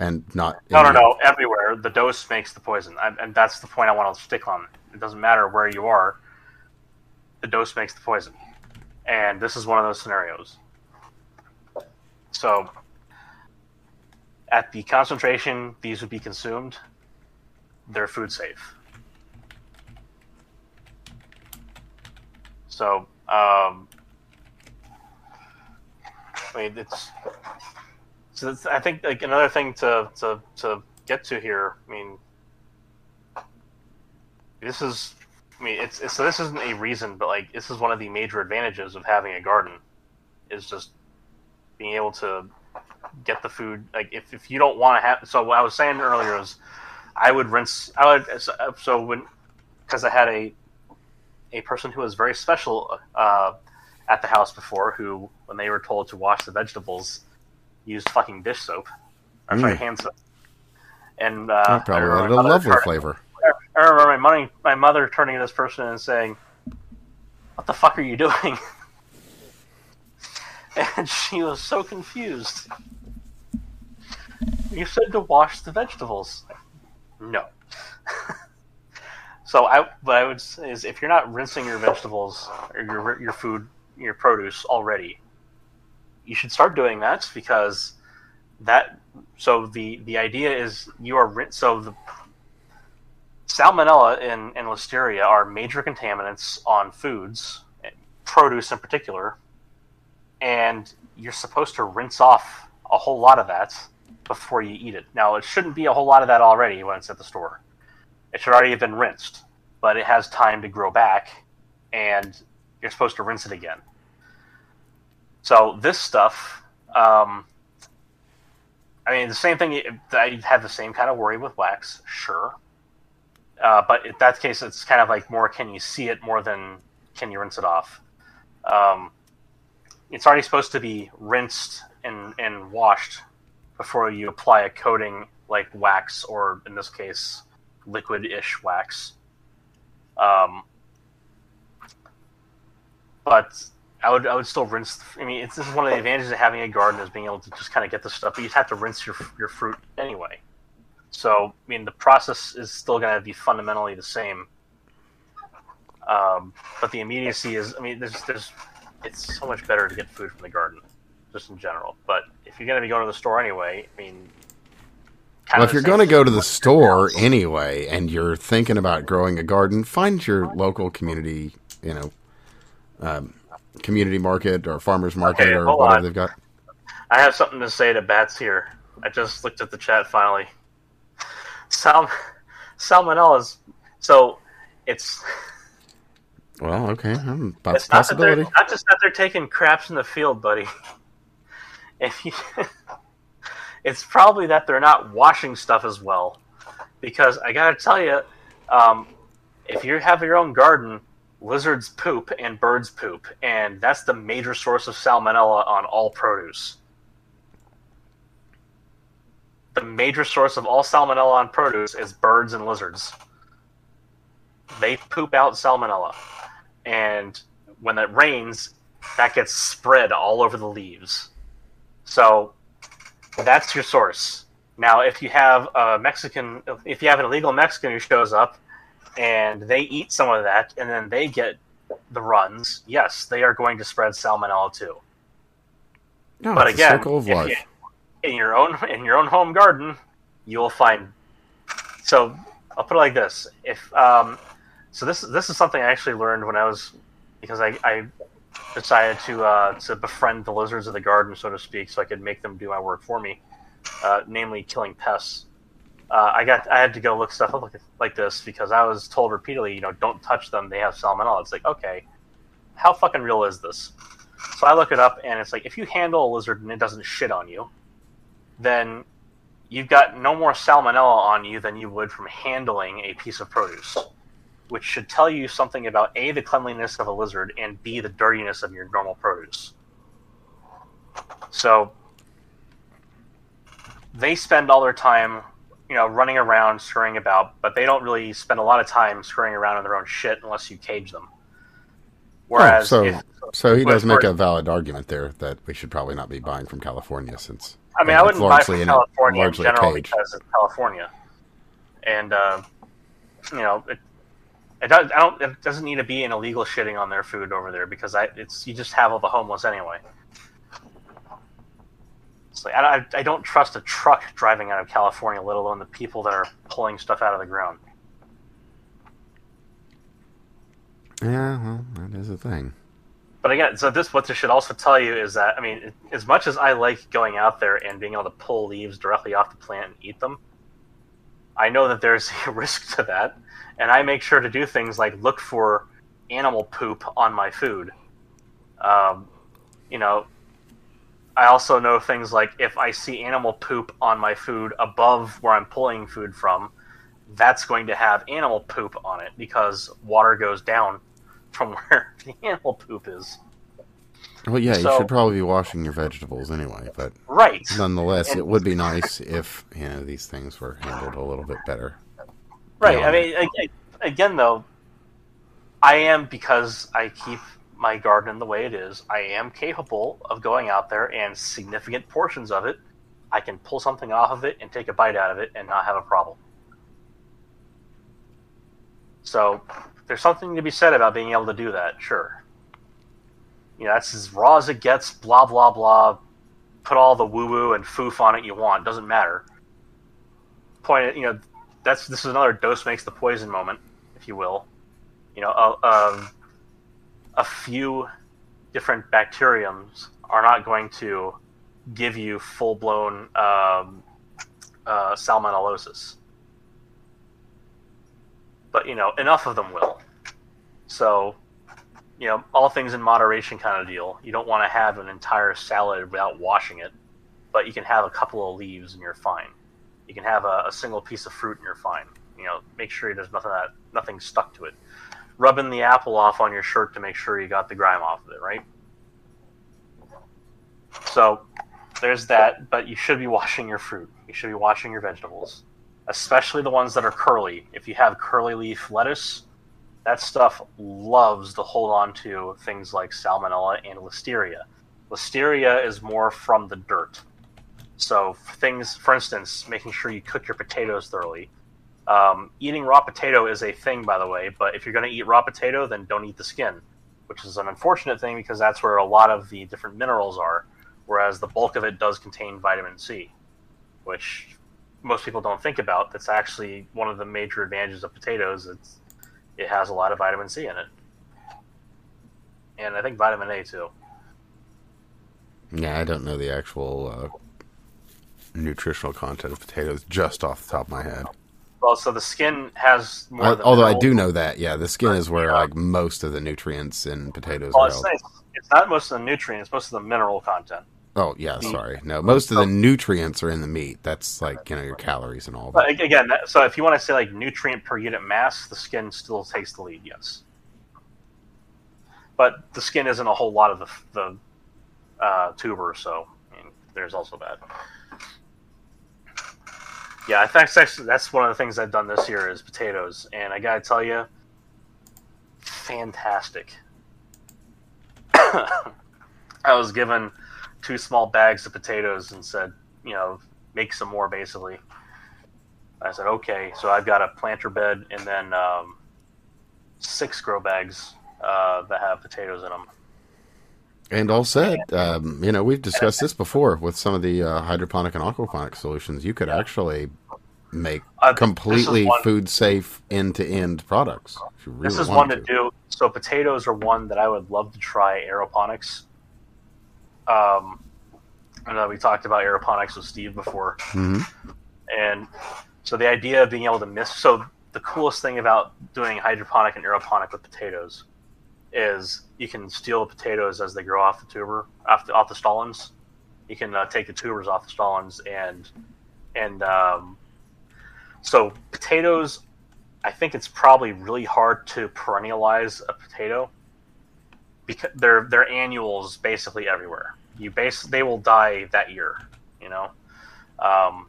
And not No, no, Europe. no, everywhere the dose makes the poison, I, and that's the point I want to stick on. It doesn't matter where you are; the dose makes the poison, and this is one of those scenarios. So, at the concentration these would be consumed, they're food safe. So, um, I mean, it's so I think like another thing to to to get to here. I mean, this is. I mean, it's, it's so this isn't a reason, but like this is one of the major advantages of having a garden, is just being able to get the food. Like if, if you don't want to have, so what I was saying earlier is, I would rinse. I would so when because I had a a person who was very special uh, at the house before, who when they were told to wash the vegetables, used fucking dish soap, sorry, Mm. hand soap. And uh, That probably I remember a lovely turning- flavor. I remember my money, my mother turning to this person and saying, "What the fuck are you doing?" and she was so confused. You said to wash the vegetables. No. so I, what I would say is, if you're not rinsing your vegetables or your your food, your produce already, you should start doing that because that. So the the idea is you are so the salmonella and, and listeria are major contaminants on foods, produce in particular, and you're supposed to rinse off a whole lot of that before you eat it. Now, it shouldn't be a whole lot of that already when it's at the store. It should already have been rinsed, but it has time to grow back, and you're supposed to rinse it again. So this stuff, um, I mean, the same thing. I had the same kind of worry with wax, sure. Uh, but in that case, it's kind of like more can you see it more than can you rinse it off. Um, it's already supposed to be rinsed and, and washed before you apply a coating like wax or, in this case, liquid-ish wax. Um, but I would I would still rinse. I mean, it's, this is one of the advantages of having a garden is being able to just kind of get the stuff. But you have to rinse your your fruit anyway. So, I mean, the process is still going to be fundamentally the same. Um, but the immediacy is, I mean, there's, there's, it's so much better to get food from the garden, just in general. But if you're going to be going to the store anyway, I mean, Well, if you're going to go to the store anyway and you're thinking about growing a garden, find your local community, you know, um, community market or farmers market Okay, or whatever on. they've got. I have something to say to Bats here. I just looked at the chat finally. Sal- salmonellas. So it's Well, okay, um, that's it's not, that possibility. not just that they're taking craps in the field, buddy. If you, it's probably that they're not washing stuff as well. Because I gotta tell you, um, if you have your own garden, lizards poop and birds poop, and that's the major source of salmonella on all produce. The major source of all salmonella on produce is birds and lizards. They poop out salmonella and when it rains, that gets spread all over the leaves. So that's your source. Now, if you have a Mexican, if you have an illegal Mexican who shows up and they eat some of that and then they get the runs, yes, they are going to spread salmonella too. No, But again, circle of life. you- in your own in your own home garden, you'll find. So I'll put it like this: if um, so, this this is something I actually learned when I was because I, I decided to uh, to befriend the lizards of the garden, so to speak, so I could make them do my work for me, uh, namely killing pests. Uh, I got I had to go look stuff up like, like this because I was told repeatedly, you know, don't touch them; they have salmonella. It's like, okay, how fucking real is this? So I look it up, and it's like if you handle a lizard and it doesn't shit on you, then you've got no more salmonella on you than you would from handling a piece of produce, which should tell you something about a the cleanliness of a lizard and b the dirtiness of your normal produce. So they spend all their time, you know, running around, scurrying about, but they don't really spend a lot of time scurrying around in their own shit unless you cage them. Whereas, oh, so if, so he does make a valid argument there that we should probably not be buying from California since I mean, I wouldn't buy from in California in largely general because it's California, and uh, you know, it, it, does, I don't, it doesn't need to be an illegal shitting on their food over there because I, it's you just have all the homeless anyway. It's like, I, I, I don't trust a truck driving out of California, let alone the people that are pulling stuff out of the ground. Yeah, well, that is a thing. But again, so this what this should also tell you is that I mean, as much as I like going out there and being able to pull leaves directly off the plant and eat them, I know that there's a risk to that, and I make sure to do things like look for animal poop on my food. Um, you know, I also know things like if I see animal poop on my food above where I'm pulling food from, that's going to have animal poop on it because water goes down from where the animal poop is. Well, yeah, So- you should probably be washing your vegetables anyway, but Right. nonetheless, And- it would be nice if you know these things were handled a little bit better. Right. Yeah. I mean, ag- again, though, I am because I keep my garden the way it is. I am capable of going out there and significant portions of it, I can pull something off of it and take a bite out of it and not have a problem. So, there's something to be said about being able to do that. Sure. You know, that's as raw as it gets. Blah blah blah. Put all the woo woo and foof on it you want. Doesn't matter. Point. You know, that's this is another dose makes the poison moment, if you will. You know, a, a, a few different bacteriums are not going to give you full blown um, uh, salmonellosis, but you know, enough of them will. So, you know, all things in moderation kind of deal. You don't want to have an entire salad without washing it, but you can have a couple of leaves and you're fine you can have a, a single piece of fruit and you're fine. You know, make sure there's nothing that nothing stuck to it. Rubbing the apple off on your shirt to make sure you got the grime off of it, right? So there's that, but you should be washing your fruit. You should be washing your vegetables, especially the ones that are curly. If you have curly leaf lettuce, that stuff loves to hold on to things like salmonella and listeria. Listeria is more from the dirt. So things, for instance, making sure you cook your potatoes thoroughly. Um, eating raw potato is a thing, by the way. But if you're going to eat raw potato, then don't eat the skin, which is an unfortunate thing because that's where a lot of the different minerals are. Whereas the bulk of it does contain vitamin C, which most people don't think about. That's actually one of the major advantages of potatoes. It's it has a lot of vitamin C in it, and I think vitamin A too. Yeah, I don't know the actual uh, nutritional content of potatoes just off the top of my head. Well, so the skin has more. I, although I do know that, yeah, the skin is where Yeah. like most of the nutrients in potatoes Well, are it's, held. it's, not most of the nutrients, most of the mineral content. Oh yeah, the- sorry. No, most of the nutrients are in the meat. That's like you know your calories and all. But again, that, so if you want to say like nutrient per unit mass, the skin still takes the lead, yes. But the skin isn't a whole lot of the, the uh, tuber, so I mean, there's also that. Yeah, I think that's, that's one of the things I've done this year is potatoes, and I gotta tell you, fantastic. I was given two small bags of potatoes and said, you know, make some more basically. I said, okay. So I've got a planter bed and then um, six grow bags uh, that have potatoes in them. and all said, um, you know we've discussed this before with some of the uh, hydroponic and aquaponic solutions. You could actually make Uh, completely one- food safe end to end products. Really This is one to do. So potatoes are one that I would love to try aeroponics. Um, I know we talked about aeroponics with Steve before. Mhm. And so the idea of being able to miss so the coolest thing about doing hydroponic and aeroponic with potatoes is you can steal the potatoes as they grow off the tuber off the, off the stolons. You can uh, take the tubers off the stolons and and um, so potatoes. I think it's probably really hard to perennialize a potato because they're they're annuals basically everywhere. You base they will die that year, you know. Um,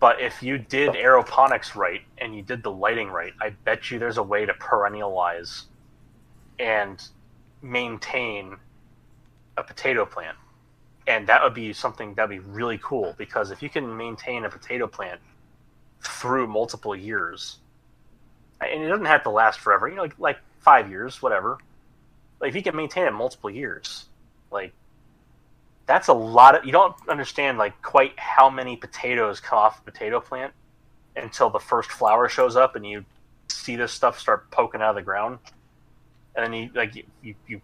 but if you did aeroponics right and you did the lighting right, I bet you there's a way to perennialize and maintain a potato plant. And that would be something that'd be really cool because if you can maintain a potato plant through multiple years, and it doesn't have to last forever, you know, like, like five years, whatever. Like if you can maintain it multiple years, like that's a lot of you don't understand like quite how many potatoes come off a potato plant until the first flower shows up and you see this stuff start poking out of the ground and then you like you, you, you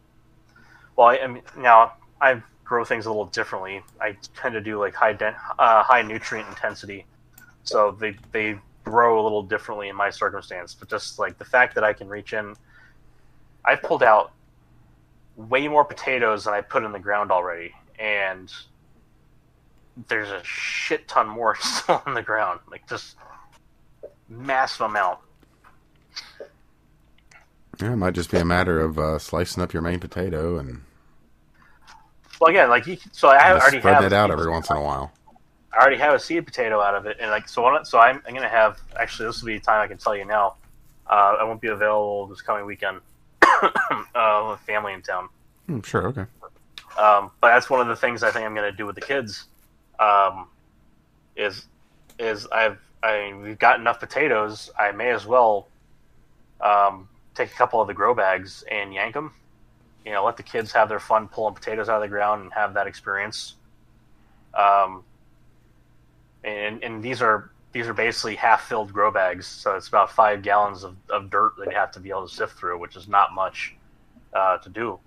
Well, I, I mean, now I grow things a little differently. I tend to do like high de- uh, high nutrient intensity, so they they grow a little differently in my circumstance. But just like the fact that I can reach in, I've pulled out way more potatoes than I put in the ground already, and there's a shit ton more still on the ground, like just massive amount. Yeah, it might just be a matter of uh, slicing up your main potato and Well, again, like you, so I already spreading have it out every once in a while. I already have a seed potato out of it, and like so. What, so I'm, I'm gonna have actually this will be the time I can tell you now. Uh, I won't be available this coming weekend. uh, with family in town. Hmm, sure, okay. Um, but that's one of the things I think I'm going to do with the kids. Um, is is I've I we've got enough potatoes. I may as well um, take a couple of the grow bags and yank them. You know, let the kids have their fun pulling potatoes out of the ground and have that experience. Um, and and these are these are basically half filled grow bags, so it's about five gallons of, of dirt that you have to be able to sift through, which is not much uh, to do.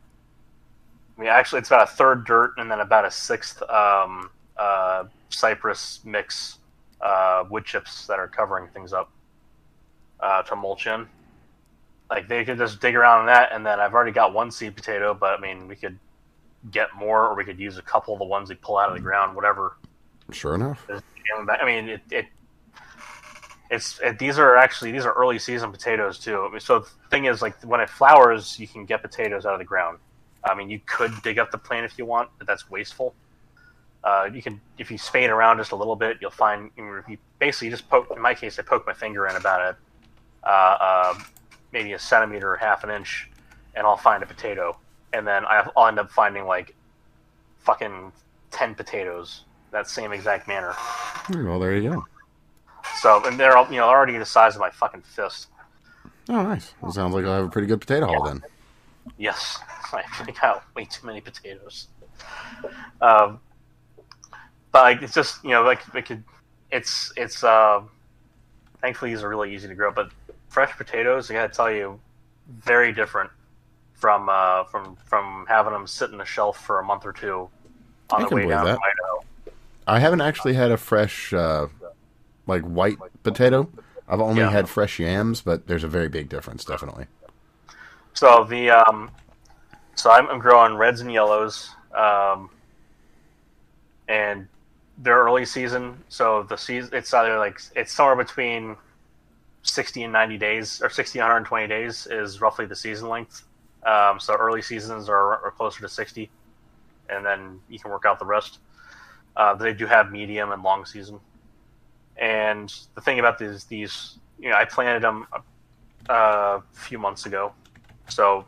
I mean, actually, it's about a third dirt and then about a sixth um, uh, cypress mix uh, wood chips that are covering things up uh, to mulch in. Like they could just dig around in that, and then I've already got one seed potato, but I mean, we could get more, or we could use a couple of the ones we pull out of the ground, whatever. Sure enough. I mean, it, it it's it, these are actually these are early season potatoes too. So the thing is, like when it flowers, you can get potatoes out of the ground. I mean, you could dig up the plant if you want, but that's wasteful. Uh, you can if you spade around just a little bit, you'll find you basically just poke. In my case, I poke my finger in about a uh, uh, maybe a centimeter or half an inch, and I'll find a potato, and then I'll end up finding like fucking ten potatoes that same exact manner. Well, there you go. So, and they're all, you know already the size of my fucking fist. Oh, nice. Well, sounds like I'll have a pretty good potato haul then. Yes, I got way too many potatoes. Um, but like, it's just you know like it could, it's it's uh, thankfully these are really easy to grow. But fresh potatoes, I gotta tell you, very different from uh, from from having them sit in the shelf for a month or two on I the way down that. from Idaho. I haven't actually had a fresh, uh, like white potato. I've only Yeah. had fresh yams, but there's a very big difference, definitely. So the um, so I'm, I'm growing reds and yellows, um, and they're early season. So the season it's either like it's somewhere between sixty and ninety days, or 60 and 120 days is roughly the season length. Um, so early seasons are, are closer to sixty, and then you can work out the rest. Uh, they do have medium and long season. And the thing about these, these, you know, I planted them a, a few months ago, so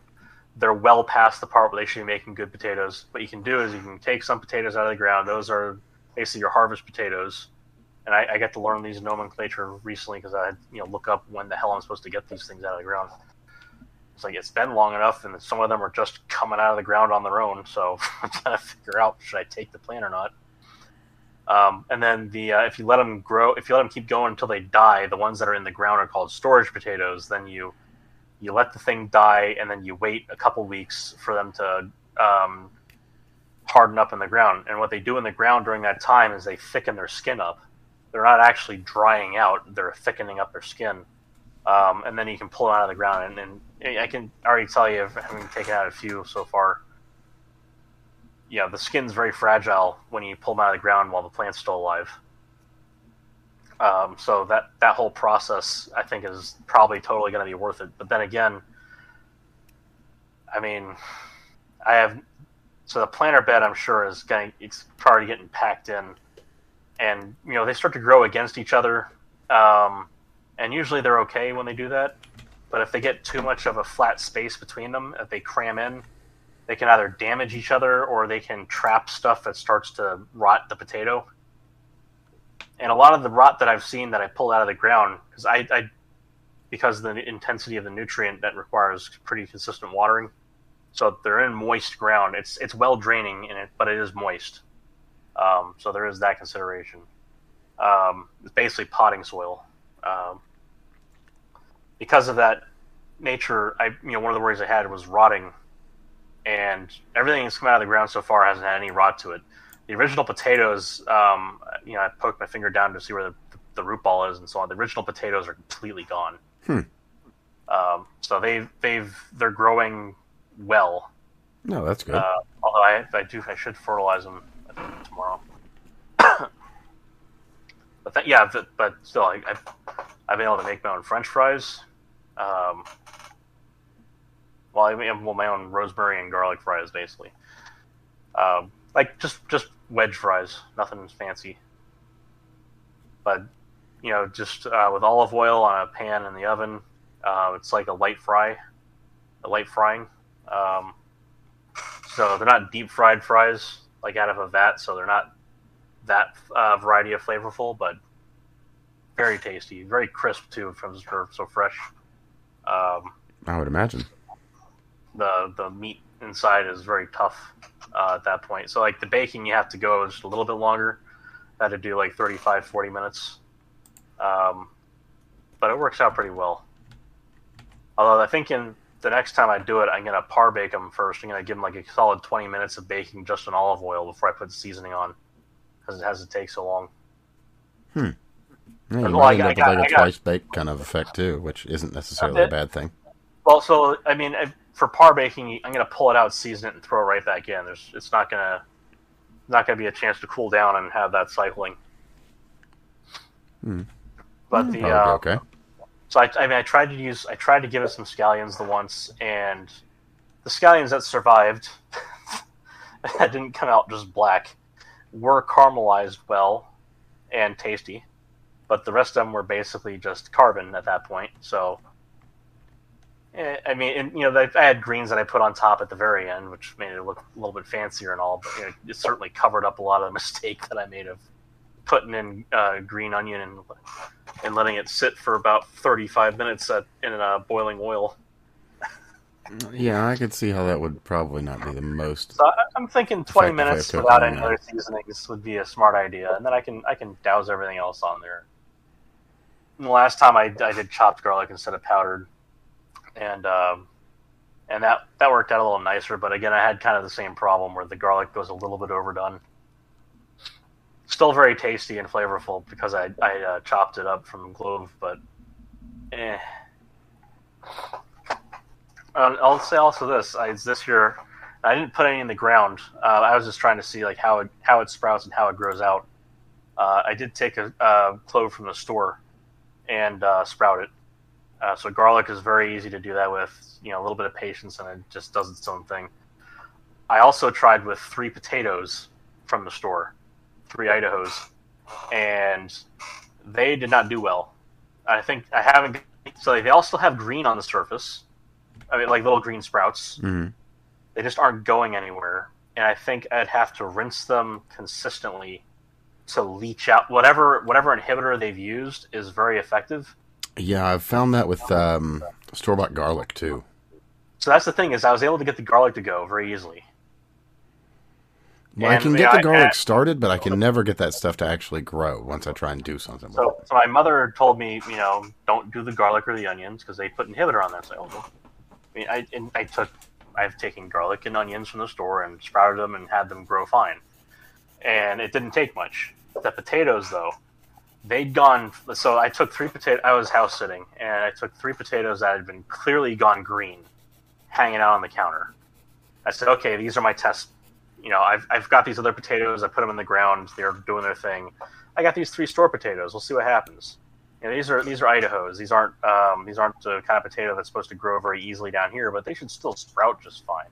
they're well past the part where they should be making good potatoes. What you can do is you can take some potatoes out of the ground. Those are basically your harvest potatoes. And I, I got to learn these nomenclature recently because I had you know look up when the hell I'm supposed to get these things out of the ground. It's like it's been long enough, and some of them are just coming out of the ground on their own. So I'm trying to figure out should I take the plant or not. Um, and then the uh, if you let them grow, if you let them keep going until they die, the ones that are in the ground are called storage potatoes. Then you you let the thing die, and then you wait a couple weeks for them to um, harden up in the ground. And what they do in the ground during that time is they thicken their skin up. They're not actually drying out; they're thickening up their skin. Um, and then you can pull them out of the ground. And, and I can already tell you, having taken out a few so far, yeah, the skin's very fragile when you pull them out of the ground while the plant's still alive. Um, so that that whole process, I think, is probably totally going to be worth it. But then again, I mean, I have so the planter bed, I'm sure, is going it's probably getting packed in, and you know they start to grow against each other, um, and usually they're okay when they do that. But if they get too much of a flat space between them, if they cram in, they can either damage each other or they can trap stuff that starts to rot the potato. And a lot of the rot that I've seen that I pulled out of the ground, because I, I, because the intensity of the nutrient that requires pretty consistent watering, so they're in moist ground. It's it's well draining in it, but it is moist. Um, so there is that consideration. Um, it's basically potting soil. Um, because of that nature, I you know one of the worries I had was rotting and everything that's come out of the ground so far hasn't had any rot to it. The original potatoes, um, you know, I poked my finger down to see where the, the root ball is and so on. The original potatoes are completely gone. Hmm. Um, so they've they've they're growing well. No, that's good. Uh, although I, I do I should fertilize them tomorrow. but that, yeah, but, but still, I, I've, I've been able to make my own French fries. Um, well, I mean, well, my own rosemary and garlic fries, basically. Um, like just just wedge fries, nothing fancy. But you know, just uh, with olive oil on a pan in the oven, uh, it's like a light fry, a light frying. Um, so they're not deep fried fries like out of a vat, so they're not that uh, variety of flavorful, but very tasty, very crisp too, from so fresh. Um, I would imagine the the meat inside is very tough uh, at that point. So like the baking, you have to go just a little bit longer. I had to do like 35, 40 minutes, um, but it works out pretty well. Although I think in the next time I do it, I'm gonna par bake them first. I'm gonna give them like a solid 20 minutes of baking just in olive oil before I put the seasoning on, because it has to take so long. Hmm. Yeah, you Well, end up with like I a got- twice baked kind of effect too, which isn't necessarily a bad thing. Well, so I mean, if- for par baking, I'm gonna pull it out, season it, and throw it right back in. There's, it's not gonna, not gonna be a chance to cool down and have that cycling. Hmm. But the uh, okay. So I, I mean, I tried to use, I tried to give it some scallions the once, and the scallions that survived, that didn't come out just black, were caramelized well and tasty, but the rest of them were basically just carbon at that point. So, I mean, and, you know, I had greens that I put on top at the very end, which made it look a little bit fancier and all, but you know, it certainly covered up a lot of the mistake that I made of putting in uh, green onion and and letting it sit for about 35 minutes at, in uh, boiling oil. Yeah, I could see how that would probably not be the most. So I, I'm thinking 20 minutes without any other seasonings would be a smart idea, and then I can I can douse everything else on there. And the last time I, I did chopped garlic instead of powdered, and um, and that that worked out a little nicer. But again, I had kind of the same problem where the garlic goes a little bit overdone. Still very tasty and flavorful because I I uh, chopped it up from clove, but eh. Um, I'll say also this: I, this year, I didn't put any in the ground. Uh, I was just trying to see like how it how it sprouts and how it grows out. Uh, I did take a, a clove from the store and uh, sprout it. Uh, so garlic is very easy to do that with. You know, a little bit of patience, and it just does its own thing. I also tried with three potatoes from the store, three Idahos, and they did not do well. I think I haven't. So they all still have green on the surface. I mean, like little green sprouts. hmm They just aren't going anywhere. And I think I'd have to rinse them consistently to leach out whatever whatever inhibitor they've used is very effective. Yeah, I've found that with um, store bought garlic too. So that's the thing is I was able to get the garlic to go very easily. Well, I can get the garlic I- started, but I can never get that stuff to actually grow once I try and do something with So, so my mother told me, you know, don't do the garlic or the onions because they put inhibitor on there. So, well, I mean, I and I took, I've taken garlic and onions from the store and sprouted them and had them grow fine, and it didn't take much. The potatoes, though, they'd gone. So I took three potato. I was house sitting, and I took three potatoes that had been clearly gone green, hanging out on the counter. I said, okay, these are my test. You know, I've I've got these other potatoes. I put them in the ground. They're doing their thing. I got these three store potatoes. We'll see what happens. You know, these are these are Idaho's. These aren't um, these aren't the kind of potato that's supposed to grow very easily down here, but they should still sprout just fine.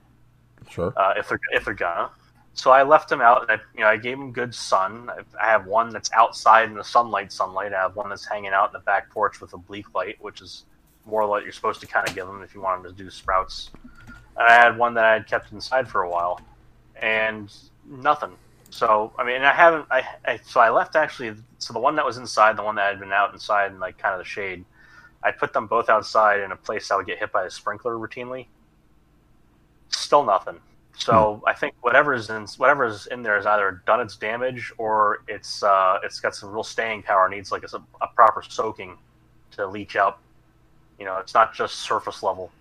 Sure. uh, if they're if they're gonna. So I left them out, and I you know I gave them good sun. I, I have one that's outside in the sunlight, sunlight. I have one that's hanging out in the back porch with a bleak light, which is more like you're supposed to kind of give them if you want them to do sprouts. And I had one that I had kept inside for a while, and nothing. So I mean, I haven't. I, I so I left actually. So the one that was inside, the one that had been out inside in like kind of the shade, I put them both outside in a place that would get hit by a sprinkler routinely. Still nothing. So I think whatever's in whatever's in there has either done its damage or it's uh, it's got some real staying power. Needs like a, a proper soaking to leach out. You know, it's not just surface level.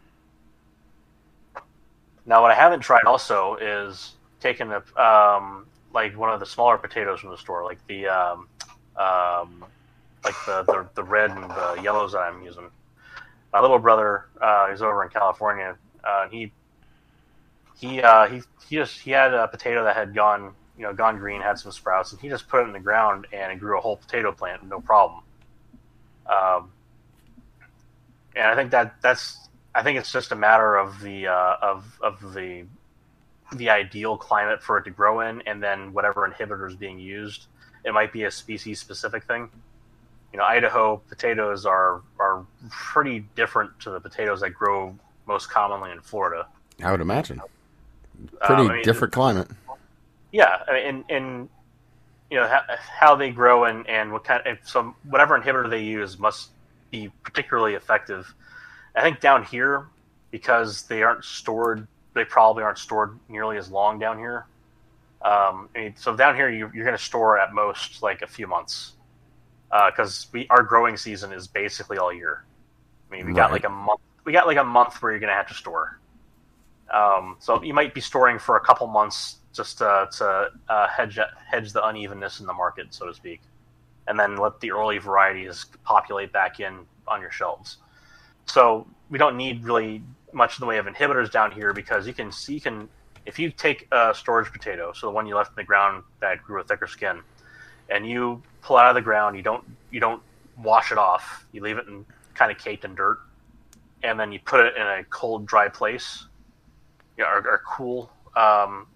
Now, what I haven't tried also is taking a um, like one of the smaller potatoes from the store, like the um, um, like the, the the red and the yellows that I'm using. My little brother, uh, he's over in California. Uh, he he uh, he he just he had a potato that had gone you know gone green, had some sprouts, and he just put it in the ground and it grew a whole potato plant, no problem. Um, and I think that that's I think it's just a matter of the uh, of of the the ideal climate for it to grow in, and then whatever inhibitor is being used. It might be a species specific thing. You know, Idaho potatoes are are pretty different to the potatoes that grow most commonly in Florida. I would imagine. Pretty um, I mean, different climate. Yeah, I mean, and, and you know how, how, they grow and, and what kind of so whatever inhibitor they use must be particularly effective. I think down here because they aren't stored they probably aren't stored nearly as long down here. Um, I mean, so down here you, are going to store at most like a few months because uh, we our growing season is basically all year. I mean, we right. got like a month. We got like a month where you're going to have to store. Um, so you might be storing for a couple months just to, to uh, hedge hedge the unevenness in the market, so to speak, and then let the early varieties populate back in on your shelves. So we don't need really much in the way of inhibitors down here because you can see you can if you take a storage potato, so the one you left in the ground that grew a thicker skin, and you pull it out of the ground, you don't you don't wash it off. You leave it in kind of caked in dirt, and then you put it in a cold, dry place, you know, or, or cool. Um,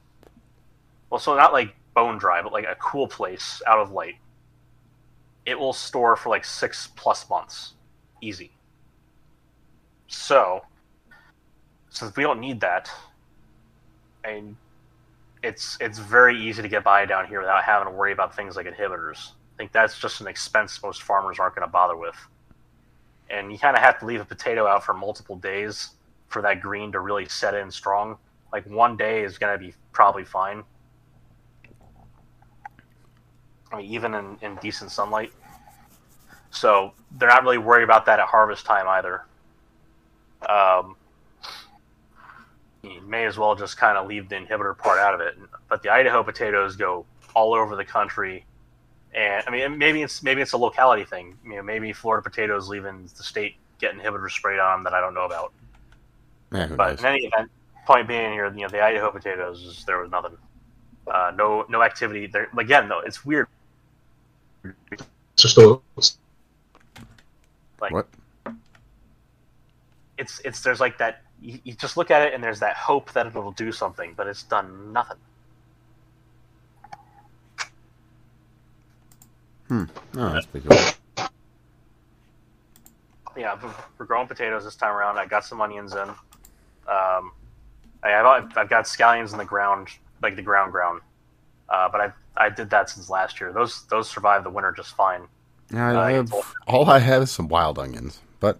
well, so not like bone dry, but like a cool place out of light. It will store for like six plus months, easy. So since we don't need that, and it's it's very easy to get by down here without having to worry about things like inhibitors. I think that's just an expense most farmers aren't going to bother with. And you kind of have to leave a potato out for multiple days for that green to really set in strong. Like one day is going to be probably fine. I mean, even in, in decent sunlight. So they're not really worried about that at harvest time either. Um, you may as well just kind of leave the inhibitor part out of it. But the Idaho potatoes go all over the country, and I mean maybe it's maybe it's a locality thing. You know, maybe Florida potatoes leaving the state get inhibitor sprayed on them that I don't know about. Yeah, but knows? in any event, point being here, you know, the Idaho potatoes is there was nothing, uh, no no activity there. Again, though, it's weird. Just a like what? It's it's there's like that you, you just look at it and there's that hope that it'll do something, but it's done nothing. Hmm. Oh, that's pretty cool. Yeah, we're growing potatoes this time around. I got some onions in. Um, I have I've got scallions in the ground, like the ground ground. Uh, but I I did that since last year. Those those survived the winter just fine. Yeah, I, uh, have, all I have is some wild onions, but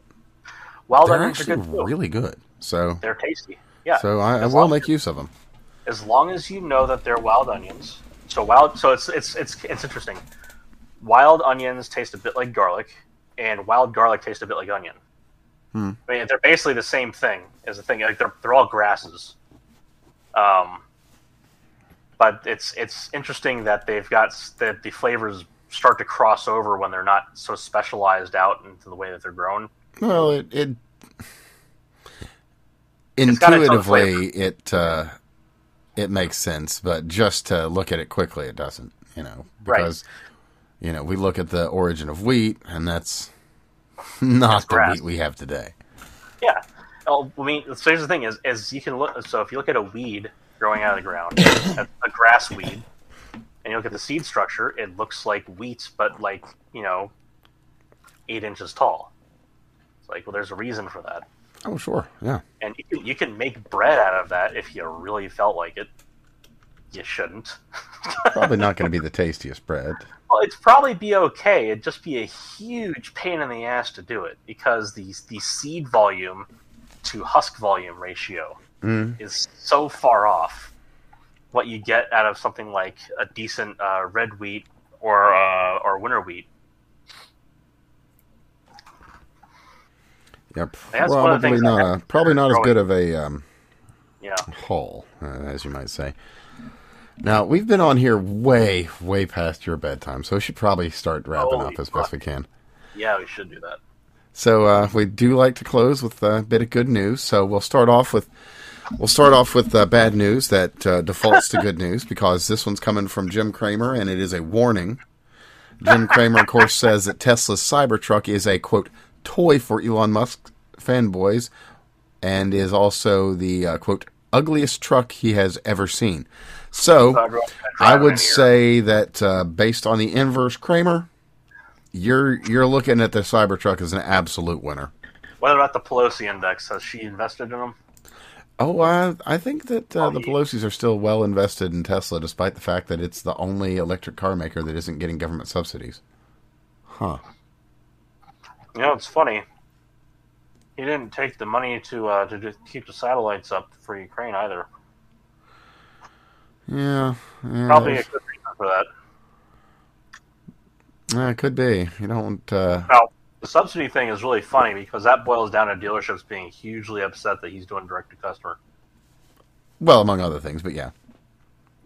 wild they're onions actually good really good. So they're tasty. Yeah. So I, I will make use of them. As long as you know that they're wild onions. So wild. So it's it's it's it's interesting. Wild onions taste a bit like garlic, and wild garlic tastes a bit like onion. Hmm. I mean, they're basically the same thing as the thing. Like they're they're all grasses. Um, but it's it's interesting that they've got that the flavors start to cross over when they're not so specialized out into the way that they're grown. Well, it, it intuitively it uh, it makes sense, but just to look at it quickly, it doesn't. You know, because right. you know we look at the origin of wheat, and that's not the wheat we have today. Yeah. Well, I mean, so here's the thing: is is you can look. So if you look at a weed growing out of the ground, a grass weed, and you look at the seed structure, it looks like wheat, but like you know, eight inches tall. It's like, well, there's a reason for that. Oh, sure, yeah. And you can, you can make bread out of that if you really felt like it. You shouldn't. probably not going to be the tastiest bread. Well, it'd probably be okay. It'd just be a huge pain in the ass to do it because the the seed volume to husk volume ratio mm. is so far off. What you get out of something like a decent uh, red wheat or uh, or winter wheat Yep. Probably not. A, probably not as good of a um, Yeah. hole, uh, as you might say. Now we've been on here way, way past your bedtime, so we should probably start wrapping Holy up as best we can. Yeah, we should do that. So uh, we do like to close with a bit of good news. So we'll start off with we'll start off with uh, bad news that uh, defaults to good news because this one's coming from Jim Cramer and it is a warning. Jim Cramer, of course, says that Tesla's Cybertruck is a quote toy for Elon Musk fanboys and is also the uh, quote ugliest truck he has ever seen. So I, drove- I drive in would say that uh, based on the inverse Cramer, you're you're looking at the Cybertruck as an absolute winner. What about the Pelosi index? Has she invested in them? Oh, I I think that uh, Oh, the. Pelosi's are still well invested in Tesla, despite the fact that it's the only electric car maker that isn't getting government subsidies. Huh? You know, it's funny. He didn't take the money to uh, to just keep the satellites up for Ukraine either. Yeah, yeah Probably a good reason for that. yeah, it could be. You don't. Uh, Now, the subsidy thing is really funny because that boils down to dealerships being hugely upset that he's doing direct to customer. well, among other things, but yeah.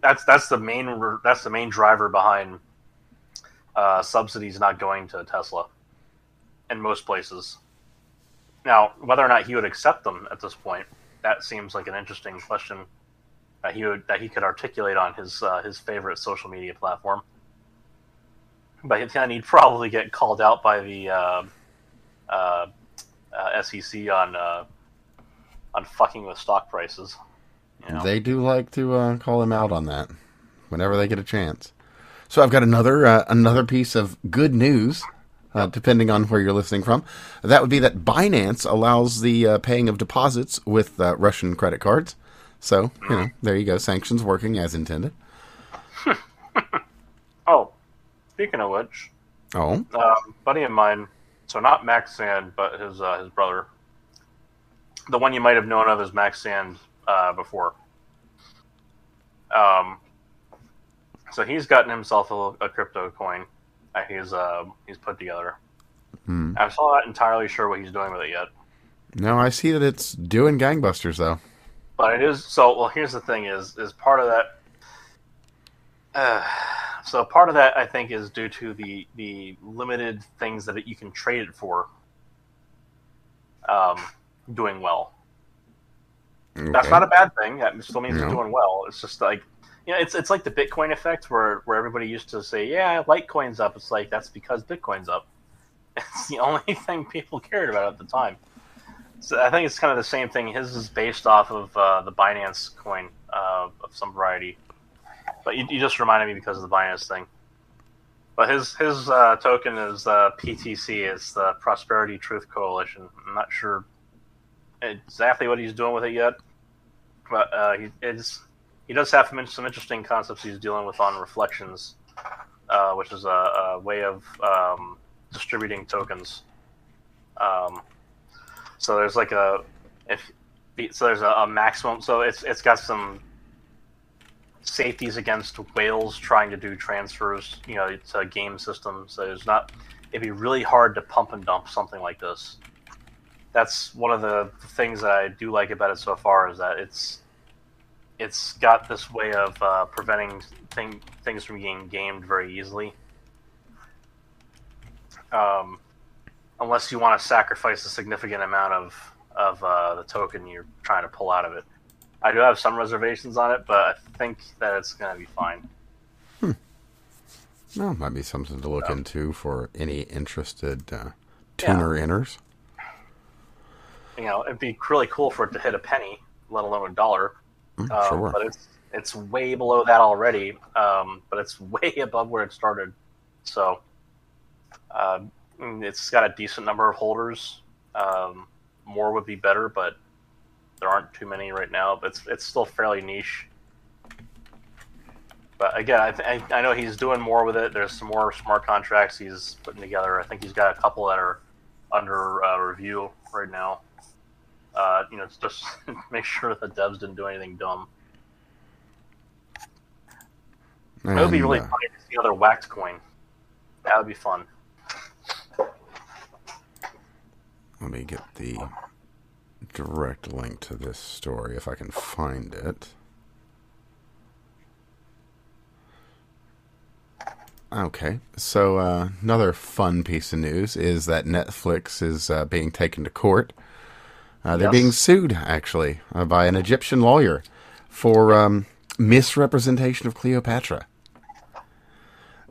That's that's the main that's the main driver behind uh, subsidies not going to Tesla in most places. Now, whether or not he would accept them at this point, that seems like an interesting question that he would that he could articulate on his uh, his favorite social media platform. But then he'd probably get called out by the uh, uh, uh, SEC on uh, on fucking with stock prices. You know? They do like to uh, call him out on that whenever they get a chance. So I've got another another piece of good news, uh, depending on where you're listening from. That would be that Binance allows the uh, paying of deposits with uh, Russian credit cards. So you know, there you go, sanctions working as intended. Oh, speaking of which, Oh, um, buddy of mine, so not Max Sand, but his uh, his brother, the one you might have known of as Max Sand uh, before. Um, so he's gotten himself a, a crypto coin that he's uh, he's put together. Hmm. I'm still not entirely sure what he's doing with it yet, no, I see that it's doing gangbusters though. but it is so. Well, here's the thing: is is part of that. Uh, so part of that, I think, is due to the the limited things that you can trade it for. Um, doing well. That's not a bad thing. That still means No. it's doing well. It's just like you know, it's it's like the Bitcoin effect where where everybody used to say, "Yeah, Litecoin's up." It's like that's because Bitcoin's up. It's the only thing people cared about at the time. So I think it's kind of the same thing. His is based off of uh, the Binance coin uh, of some variety, but you, you just reminded me because of the Binance thing. But his his uh, token is uh, PTC. It's the Prosperity Truth Coalition. I'm not sure exactly what he's doing with it yet, but uh, he it's he does have some, interesting concepts he's dealing with on Reflections, uh, which is a, a way of um, distributing tokens. Um, so there's like a if so there's a, a maximum. So it's it's got some safeties against whales trying to do transfers. You know, it's a game system, so it's not. It'd be really hard to pump and dump something like this. That's one of the things that I do like about it so far is that it's it's got this way of uh, preventing thing, things from being gamed very easily. Um, unless you want to sacrifice a significant amount of of uh, the token you're trying to pull out of it. I do have some reservations on it, but I think that it's going to be fine. Hmm. Well, might be something to look Yeah. into for any interested uh, tuner inners. You know, it'd be really cool for it to hit a penny, let alone a dollar. Mm, Um, sure. But it's it's way below that already. Um, but it's way above where it started. So uh, it's got a decent number of holders. Um, more would be better, but there aren't too many right now. But it's it's still fairly niche. But again, I, th- I I know he's doing more with it. There's some more smart contracts he's putting together. I think he's got a couple that are under uh, review right now. Uh, you know, it's just make sure the devs didn't do anything dumb. It would be really uh, funny to see another wax coin. That would be fun. let me get the direct link to this story if I can find it. Okay, so uh, another fun piece of news is that Netflix is uh, being taken to court. Uh, they're being sued, actually, uh, by an Egyptian lawyer for um, misrepresentation of Cleopatra.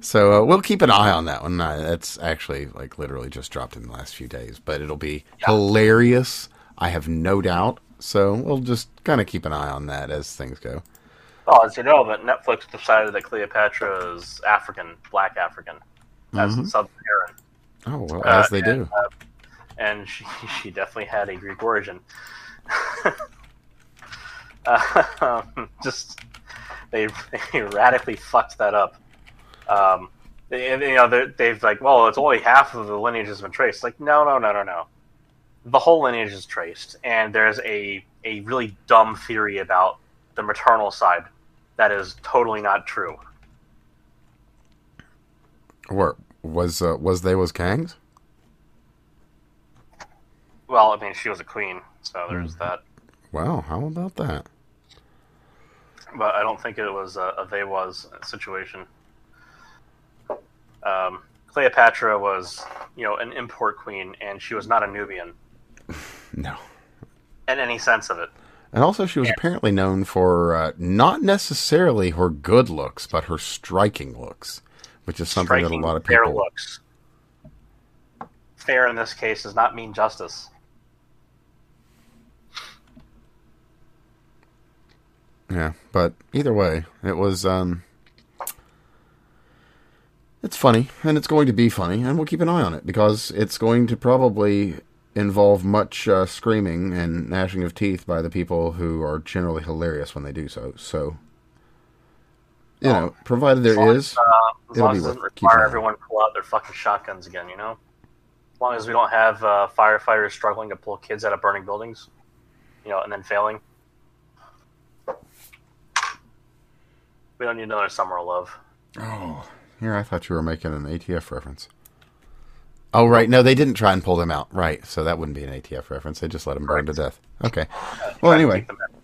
So uh, we'll keep an eye on that one. Uh, that's actually like literally just dropped in the last few days, but it'll be hilarious. I have no doubt. So we'll just kind of keep an eye on that as things go. Well, as you know, that Netflix decided that Cleopatra is African, black African, as Mhm. sub-Saharan, Oh well, Uh, as they do. and she she definitely had a Greek origin. uh, just they, they radically fucked that up. Um, they, you know, they've like, well, it's only half of the lineage has been traced. Like, no, no, no, no, no. The whole lineage is traced, and there's a a really dumb theory about the maternal side that is totally not true. What was uh, was they was Kangs? Well, I mean, she was a queen, so there's Mm. that. Wow, how about that? But I don't think it was a, a they was situation. Um, Cleopatra was, you know, an import queen, and she was not a Nubian No. in any sense of it. And also, she was apparently known for uh, not necessarily her good looks, but her striking looks, which is something Striking, that a lot of people. fair looks. Fair in this case does not mean justice. Yeah, but either way, it was. um It's funny, and it's going to be funny, and we'll keep an eye on it because it's going to probably involve much uh, screaming and gnashing of teeth by the people who are generally hilarious when they do so. So, you know, provided there long is, Uh, as It'll long be worth doesn't keeping an eye require everyone to pull out their fucking shotguns again, you know? As long as we don't have uh, firefighters struggling to pull kids out of burning buildings, you know, and then failing. We don't need another summer of love. Oh, here I thought you were making an ATF reference. Oh, right. No, they didn't try and pull them out. Right. So that wouldn't be an ATF reference. They just let them burn to death. Okay. Well, anyway. Keep them in.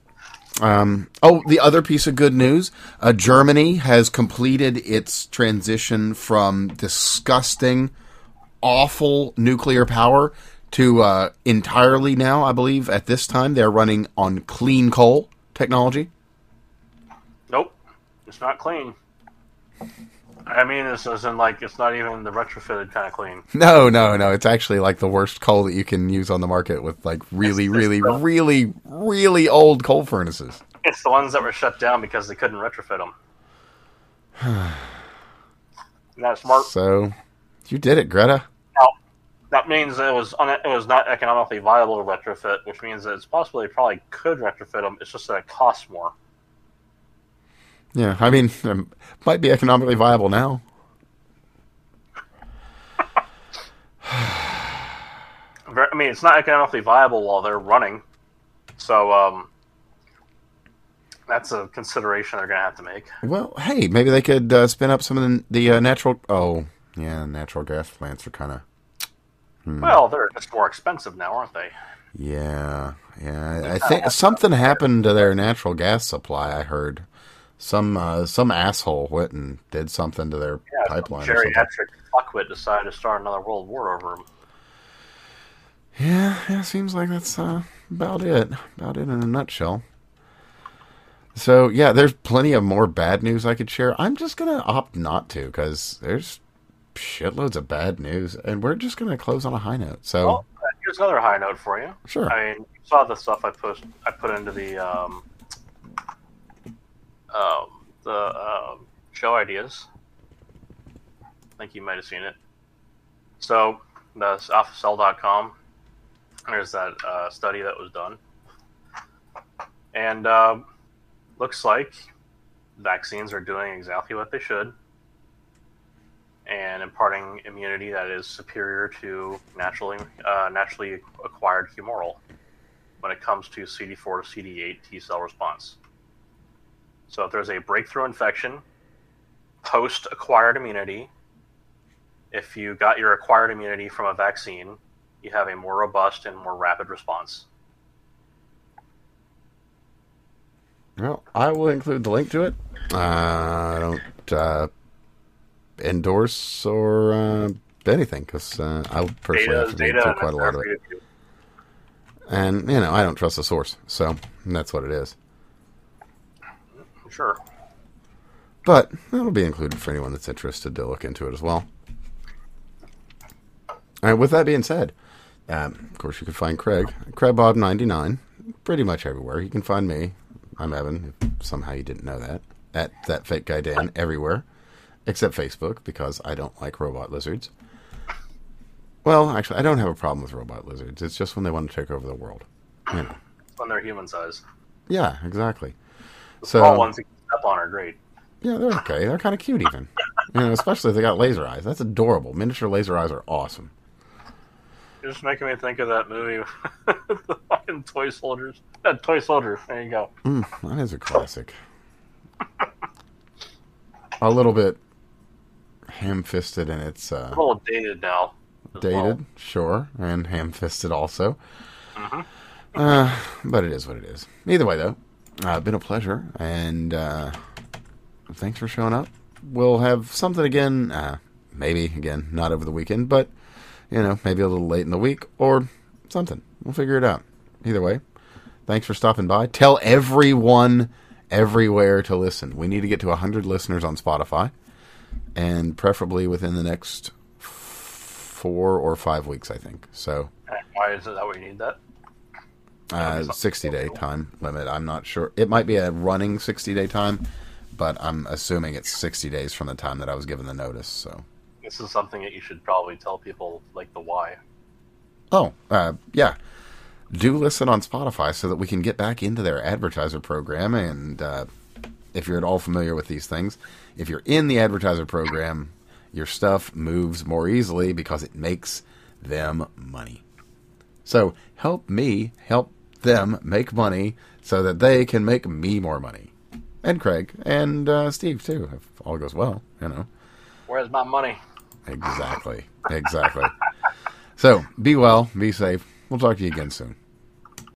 Um, oh, the other piece of good news uh, Germany has completed its transition from disgusting, awful nuclear power to uh, entirely now, I believe, at this time, they're running on clean coal technology. It's not clean. I mean, this isn't like it's not even the retrofitted kind of clean. No, no, no. It's actually like the worst coal that you can use on the market with like really, It's- it's really, the- really, really old coal furnaces. It's the ones that were shut down because they couldn't retrofit them. Not smart. So you did it, Greta. Now, that means it was un- it was not economically viable to retrofit, which means that it's possible they probably could retrofit them. It's just that it costs more. Yeah, I mean, it might be economically viable now. I mean, it's not economically viable while they're running, so um, that's a consideration they're going to have to make. Well, hey, maybe they could uh, spin up some of the, the uh, natural. Oh, yeah, natural gas plants are kind of. Well, they're just more expensive now, aren't they? Yeah, yeah. I think something happened to their natural gas supply. I heard some uh, some asshole went and did something to their Yeah, pipeline. Geriatric fuckwit decided to start another world war over them. Yeah, yeah. Seems like that's uh, about it. About it in a nutshell. So yeah, there's plenty of more bad news I could share. I'm just gonna opt not to because there's shitloads of bad news, and we're just gonna close on a high note. So Well, uh, here's another high note for you. sure. I mean, you saw the stuff I put I put into the um, um, the um, show ideas. I think you might have seen it. So that's alphacell.com. There's that uh, study that was done, and um, looks like vaccines are doing exactly what they should, and imparting immunity that is superior to naturally uh, naturally acquired humoral when it comes to CD4 to CD8 T cell response. So if there's a breakthrough infection, post acquired immunity, if you got your acquired immunity from a vaccine, you have a more robust and more rapid response. Well, I will include the link to it. Uh, I don't uh, endorse or uh, anything because uh, I personally data, have to data quite a lot of it. And you know, I don't trust the source, so that's what it is. Sure. But that'll be included for anyone that's interested to look into it as well. All right, with that being said, um, of course, you can find Craig, CraigBob99, pretty much everywhere. You can find me. I'm Evan, if somehow you didn't know that. At that fake guy Dan, everywhere. Except Facebook, because I don't like robot lizards. Well, actually, I don't have a problem with robot lizards. It's just when they want to take over the world. You know. When they're human size. Yeah, exactly. The so, small ones you can step on are great. Yeah, they're okay. They're kind of cute, even. you know, especially if they got laser eyes. That's adorable. Miniature laser eyes are awesome. You're just making me think of that movie, the fucking toy soldiers. That toy soldier. There you go. Mm, that is a classic. a little bit ham-fisted in its. Uh, a little dated now. Dated, well. sure, and ham-fisted also. Mm-hmm. uh, but it is what it is. Either way, though, uh, been a pleasure, and uh, thanks for showing up. We'll have something again, uh, maybe again, not over the weekend, but you know, maybe a little late in the week or something. We'll figure it out. Either way, thanks for stopping by. Tell everyone everywhere to listen. We need to get to 100 listeners on Spotify, and preferably within the next four or five weeks, I think. So, why is it that we need that? Uh, 60 day time limit. I'm not sure. It might be a running 60 day time, but I'm assuming it's 60 days from the time that I was given the notice. So, this is something that you should probably tell people, like the why. Oh, uh, yeah. Do listen on Spotify so that we can get back into their advertiser program. And uh, if you're at all familiar with these things, if you're in the advertiser program, your stuff moves more easily because it makes them money. So help me help them make money so that they can make me more money. And Craig and uh, Steve, too, if all goes well, you know. Where's my money? Exactly. Exactly. so be well, be safe. We'll talk to you again soon.